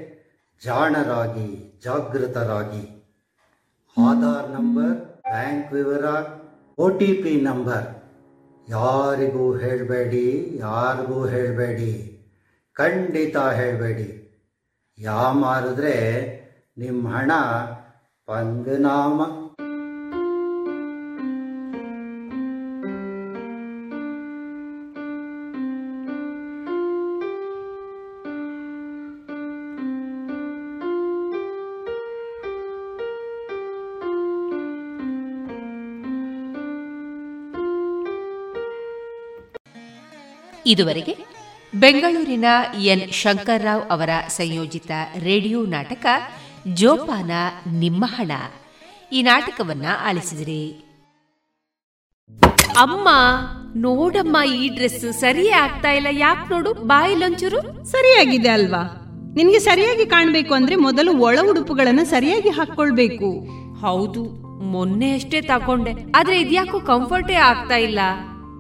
ಜಾಣರಾಗಿ, ಜಾಗೃತರಾಗಿ. ಆಧಾರ್ ನಂಬರ್, ಬ್ಯಾಂಕ್ ವಿವರ, ಒ ಟಿ ಪಿ ನಂಬರ್. ಯಾರಿಗೂ ಹೇಳಬೇಡಿ ಯಾರಿಗೂ ಹೇಳಬೇಡಿ. ಖಂಡಿತ ಹೇಳಬೇಡಿ. ಯಾ ಮಾರಿದ್ರೆ ನಿಮ್ಮ ಹಣ ಪಂಗನಾಮ. ಇದುವರೆಗೆ ಬೆಂಗಳೂರಿನ ಎನ್. ಶಂಕರ್ರಾವ್ ಅವರ ಸಂಯೋಜಿತ ರೇಡಿಯೋ ನಾಟಕ ಜೋಪಾನ ನಿಮ್ಮ ಹಣ ಈ ನಾಟಕವನ್ನ ಆಲಿಸಿದಿರಿ. ಅಮ್ಮ ನೋಡಮ್ಮ ಈ ಡ್ರೆಸ್ ಸರಿಯೇ ಆಗ್ತಾ ಇಲ್ಲ. ಯಾಕೆ ನೋಡು ಬಾಯಿಲೊಂಚೂರು ಸರಿಯಾಗಿದೆ ಅಲ್ವಾ? ನಿನ್ಗೆ ಸರಿಯಾಗಿ ಕಾಣ್ಬೇಕು ಅಂದ್ರೆ ಮೊದಲು ಒಳ ಉಡುಪುಗಳನ್ನ ಸರಿಯಾಗಿ ಹಾಕೊಳ್ಬೇಕು ಹೌದು ಮೊನ್ನೆ ಅಷ್ಟೇ ತಕೊಂಡೆ ಆದ್ರೆ ಇದ್ಯಾಕೋ ಕಂಫರ್ಟೇ ಆಗ್ತಾ ಇಲ್ಲ.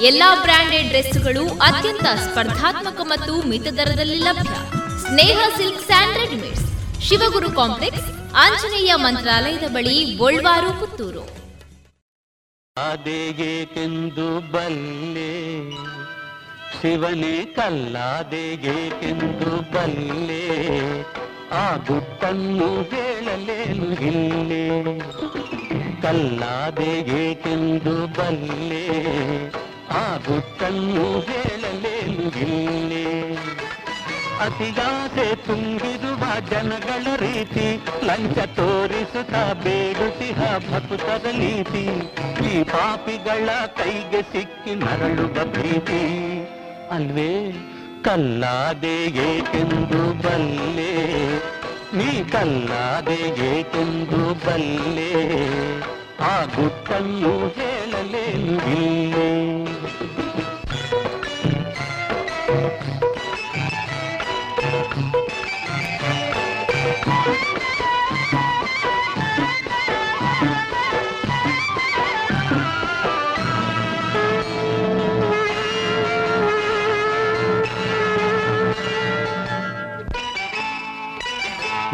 ಎಲ್ಲಾ ಬ್ರಾಂಡೆಡ್ ಡ್ರೆಸ್ಗಳು ಅತ್ಯಂತ ಸ್ಪರ್ಧಾತ್ಮಕ ಮತ್ತು ಮಿತ ದರದಲ್ಲಿ ಲಭ್ಯ. Sneha silk and readymades. Shivaguru complex, Anjaneya ಮಂತ್ರಾಲಯದ ಬಳಿ ಗೋಳ್ವಾರು ಪುತ್ತೂರು. ಕೆಂದು ಬಲ್ಲೆ, ಶಿವನೇ ಕಲ್ಲಾದೆಗೇಕೆಂದು ಬಲ್ಲೆ, ಆ ಗುಟ್ಟನ್ನು ಹೇಳಲೇನು ಕಲ್ಲಾದೆಗೆ ಕೆಂದು ಬಲ್ಲೆ ಆ ಗುಟ್ಟನ್ನು ಹೇಳಲೇನು ಇಲ್ಲೇ ಅತಿಯಾಸೆ ತುಂಬಿರುವ ಜನಗಳ ರೀತಿ ಲಂಚ ತೋರಿಸುತ್ತ ಬೇಡುತ್ತಿಹ ಭಕ್ತರ ನೀತಿ ಈ ಪಾಪಿಗಳ ಕೈಗೆ ಸಿಕ್ಕಿ ನರಳುವ ಪ್ರೀತಿ ಅಲ್ವೇ ಕಲ್ಲಾದೆ ಏಕೆಂದು ಬಲ್ಲೆ ನೀ ಕಲ್ಲಾದೆ ಏಕೆಂದು ಬಲ್ಲೆ ಆ ಗುಟ್ಟನ್ನು ಹೇಳಲೇನು ಇಲ್ಲೇ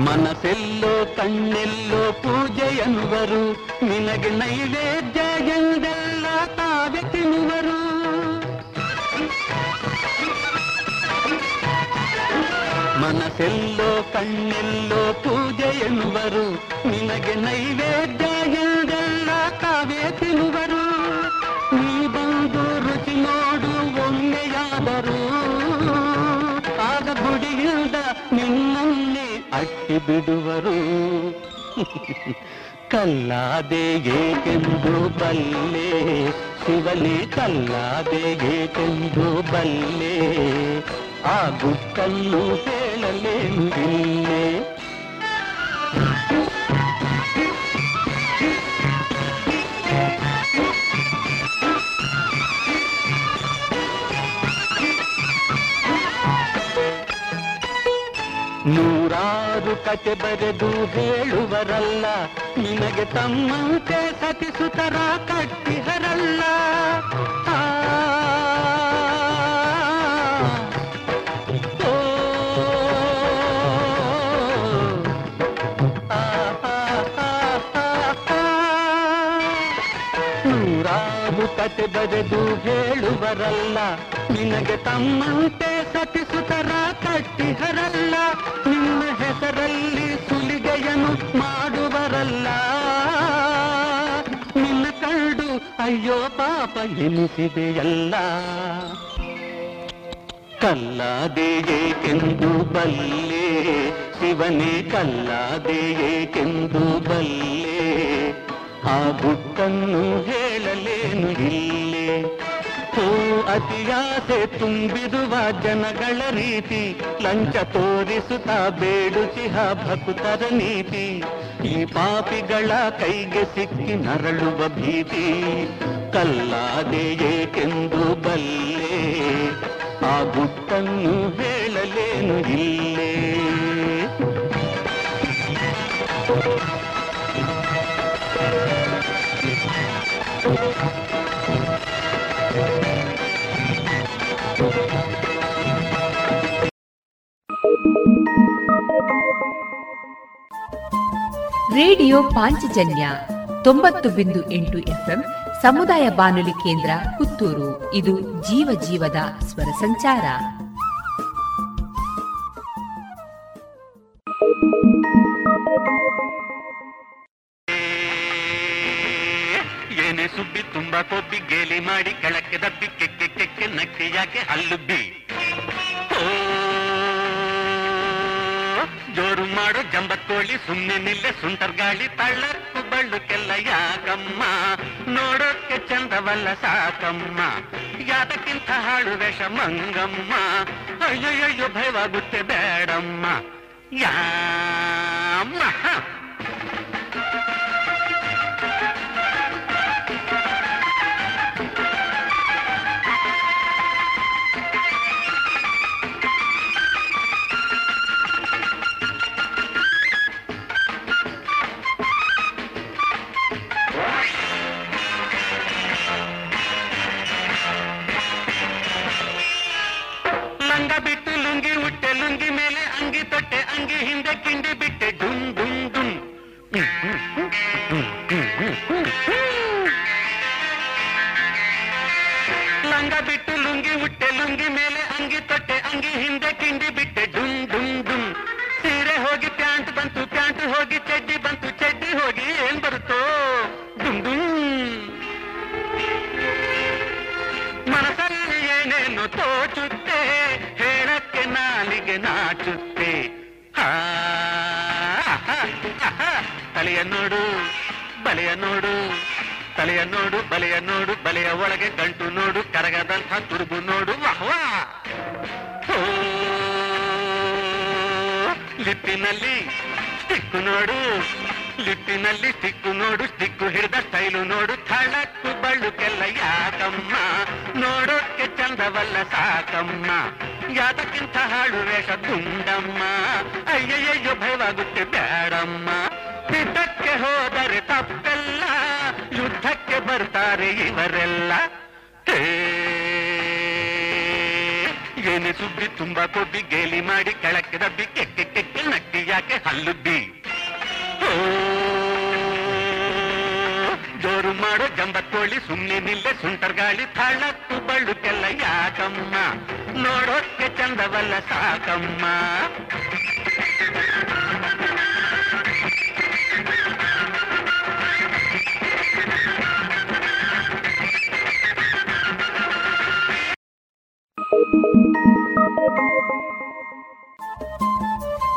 ಮನಸ್ಸೆಲ್ಲೋ ಕಣ್ಣೆಲ್ಲೋ ಪೂಜೆಯನ್ನುವರು ನಿನಗೆ ನೈವೇದ್ಯ ಎಂದೆಲ್ಲ ತಾವೆ ತಿನ್ನುವರು ಮನಸ್ಸೆಲ್ಲೋ ಕಣ್ಣೆಲ್ಲೋ ಪೂಜೆ ಎನ್ನುವರು ನಿನಗೆ ನೈವೇದ್ಯ ಎಂದೆಲ್ಲ ತಾವೇ ತಿನ್ನುವರು ಅಟ್ಟಿ ಬಿಡುವರು ಕಲ್ಲಾದೆ ಏಕೆಂದು ಬಲ್ಲೆ ಶಿವನೇ ಕಲ್ಲಾದೆ ಏಕೆಂದು ಬಲ್ಲೆ ಆ ಗುಟ್ಟನ್ನು ಹೇಳಲೇನು ಇಲ್ಲೇ ಕತೆ ಬರೆದು ಹೇಳುವರಲ್ಲ ನಿನಗೆ ತಮ್ಮಂತೆ ಸತಿಸುತರ ಕಟ್ಟಿಹರಲ್ಲ ಆ, ಓ, ಆ, ಆ, ಆ, ಆ, ಆ. ನೂರಾರು ಕತೆ ಬರೆದು ಹೇಳುವರಲ್ಲ ನಿನಗೆ ತಮ್ಮಂತೆ ಸತಿಸುತರ ಕಟ್ಟಿಹರಲ್ಲ ನಿನ್ನ ಹೆಸರಲ್ಲಿ ಸುಲಿಗೆಯನ್ನು ಮಾಡುವರಲ್ಲ. ನಿನ್ನ ಕಂಡು ಅಯ್ಯೋ ಪಾಪ ಎನಿಸಿದೆಯಲ್ಲ ಕಲ್ಲಾದೆಯೇಕೆಂದು ಬಲ್ಲೆ? ಶಿವನೇ ಕಲ್ಲಾದೆಯೇಕೆಂದು ಬಲ್ಲೆ? ಆ ಬುಕ್ಕನ್ನು ಹೇಳಲೇನು ಇಲ್ಲೇ. ಹೋ ಅತಿಯಾಸೆ ತುಂಬಿರುವ ಜನಗಳ ರೀತಿ ಲಂಚ ತೋರಿಸುತ್ತಾ ಬೇಡುತ್ತಿಹ ಭಕ್ತರ ನೀತಿ ಈ ಪಾಪಿಗಳ ಕೈಗೆ ಸಿಕ್ಕಿ ನರಳುವ ಭೀತಿ ಕಲ್ಲಾದೆಯೇಕೆಂದು ಬಲ್ಲೆ ಆ ಗುಟ್ಟನ್ನು ಹೇಳಲೇನು ಇಲ್ಲೇ ರೇಡಿಯೋ ಪಾಂಚಜನ್ಯ ತೊಂಬತ್ತು ಬಿಂದು ಎಂಟು ಎಫ್ಎಂ ಸಮುದಾಯ ಬಾನುಲಿ ಕೇಂದ್ರ ಪುತ್ತೂರು. ಇದು ಜೀವ ಜೀವದ ಸ್ವರ ಸಂಚಾರ. ಏನೇ ತುಂಬಾ ಕೊಬ್ಬಿ ಗೇಲಿ ಮಾಡಿ ಕೆಳಕ್ಕೆ ದಬ್ಬಿ, ಕೆಕ್ಕೆ ಕೆಕ್ಕೆ ನಕ್ಕಿ ಯಾಕೆ ಜೋರು ಮಾಡೋ ಜಂಬತ್ತೋಳಿ ಸುಮ್ಮನೆ ನಿಲ್ಲೆ ಸುಂಟರ್ ಗಾಳಿ ತಳ್ಳಕ್ಕು ಬಳ್ಳುಕ್ಕೆಲ್ಲ ಯಾಕಮ್ಮ ನೋಡೋಕ್ಕೆ ಚಂದವಲ್ಲ ಸಾಕಮ್ಮ ಯಾತಕ್ಕಿಂತ ಹಾಳು ವೇಷ ಮಂಗಮ್ಮ ಅಯ್ಯಯ್ಯೋ ಭಯವಾಗುತ್ತೆ ಬೇಡಮ್ಮ ಯಾಮ್ಮ हिंदे किंडी ಕರಗದಂಥ ತುರುಬು ನೋಡು ಲಿಪ್ಪಿನಲ್ಲಿ ಸ್ಟಿಕ್ಕು ನೋಡು. ಲಿಪ್ಪಿನಲ್ಲಿ ಸ್ಟಿಕ್ಕು ನೋಡು. ಸ್ಟಿಕ್ಕು ಹಿಡಿದ ಸ್ಟೈಲು ನೋಡು. ಥಳಕ್ಕು ಬಳ್ಳುಕೆಲ್ಲ ಯಾಕಮ್ಮ? ನೋಡೋಕ್ಕೆ ಚಂದವಲ್ಲ ಸಾಕಮ್ಮ. ಯಾತಕ್ಕಿಂತ ಹಾಳು ವೇಷ ಗುಂಡಮ್ಮ. ಅಯ್ಯಯ್ಯೋ ಭಯವಾಗುತ್ತೆ ಬೇಡಮ್ಮ ಯುದ್ಧಕ್ಕೆ ಹೋದರೆ ತಪ್ಪೆಲ್ಲ. ಯುದ್ಧಕ್ಕೆ ಬರ್ತಾರೆ ಇವರೆಲ್ಲ. ಸುದ್ದಿ ತುಂಬಾ ಕೊಬ್ಬಿ ಗೇಲಿ ಮಾಡಿ ಕೆಳಕ್ಕೆ ದಬ್ಬಿ ಕೆಕ್ಕೆ ಕೆಕ್ಕೆ ನಟ್ಟಿ ಯಾಕೆ ಹಲ್ಲುಬ್ಬಿ ಜೋರು ಮಾಡೋ ಜಂಬತ್ತೋಳಿ ಸುಮ್ಮನೆ ನಿಲ್ಲೆ ಸುಂಟರ್ ಗಾಳಿ ಥಳತ್ತು ಬಳ್ಳುಕೆಲ್ಲ ಯಾಕಮ್ಮ? ನೋಡೋಕ್ಕೆ ಚಂದವಲ್ಲ ಸಾಕಮ್ಮ.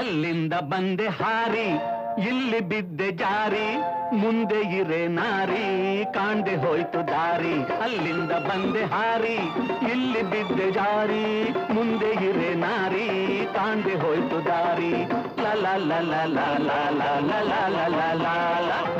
ಅಲ್ಲಿಂದ ಬಂದೆ ಹಾರಿ ಇಲ್ಲಿ ಬಿದ್ದೆ ಜಾರಿ ಮುಂದೆ ಇರೆ ನಾರಿ ಕಾಂಡೆ ಹೋಯ್ತು ದಾರಿ ಅಲ್ಲಿಂದ ಬಂದೆ ಹಾರಿ ಇಲ್ಲಿ ಬಿದ್ದೆ ಜಾರಿ ಮುಂದೆ ಇರೆ ನಾರಿ ಕಾಂಡೆ ಹೋಯ್ತು ದಾರಿ ಲ ಲ ಲ ಲ ಲ ಲ ಲ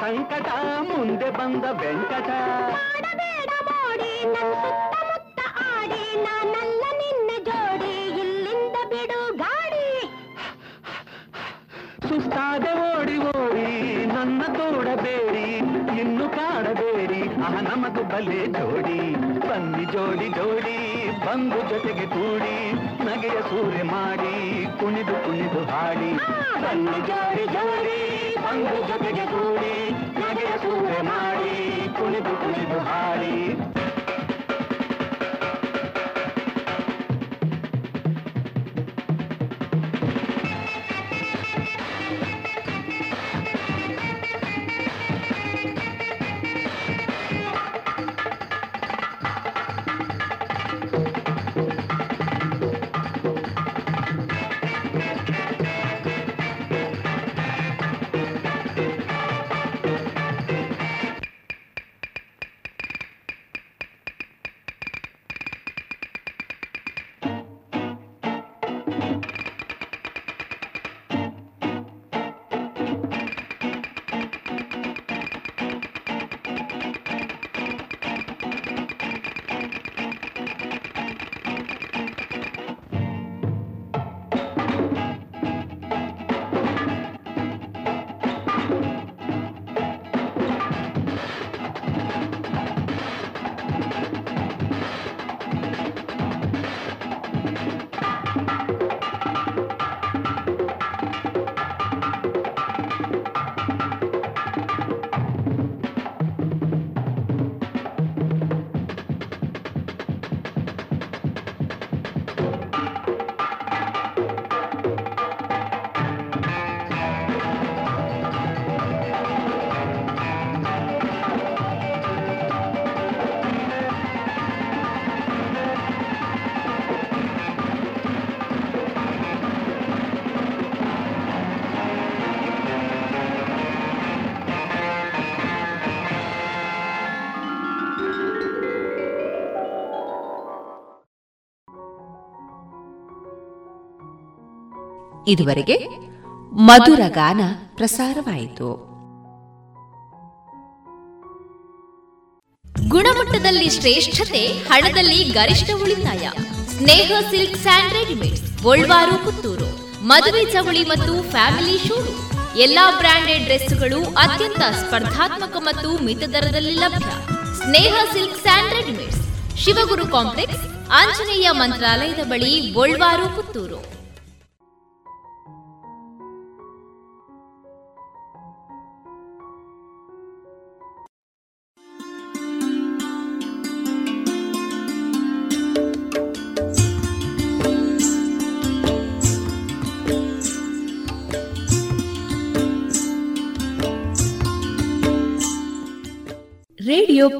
ಸಂಕಟ ಮುಂದೆ ಬಂದ ವೆಂಕಟ ಇದುವರೆಗೆ ಮಧುರ ಗಾನ ಪ್ರಸಾರವಾಯಿತು. ಗುಣಮಟ್ಟದಲ್ಲಿ ಶ್ರೇಷ್ಠತೆ, ಹಣದಲ್ಲಿ ಗರಿಷ್ಠ ಉಳಿತಾಯ. Sneha silk and readymades Puttur. ಮದುವೆ ಚವಳಿ ಮತ್ತು ಫ್ಯಾಮಿಲಿ ಶೂ ಎಲ್ಲಾ ಬ್ರಾಂಡೆಡ್ ಡ್ರೆಸ್ಗಳು ಅತ್ಯಂತ ಸ್ಪರ್ಧಾತ್ಮಕ ಮತ್ತು ಮಿತ ದರದಲ್ಲಿ ಲಭ್ಯ. Sneha silk and readymades, Shivaguru complex, Anjaneya ಮಂತ್ರಾಲಯದ ಬಳಿ ಗೋಲ್ವಾರು, ಪುತ್ತೂರು.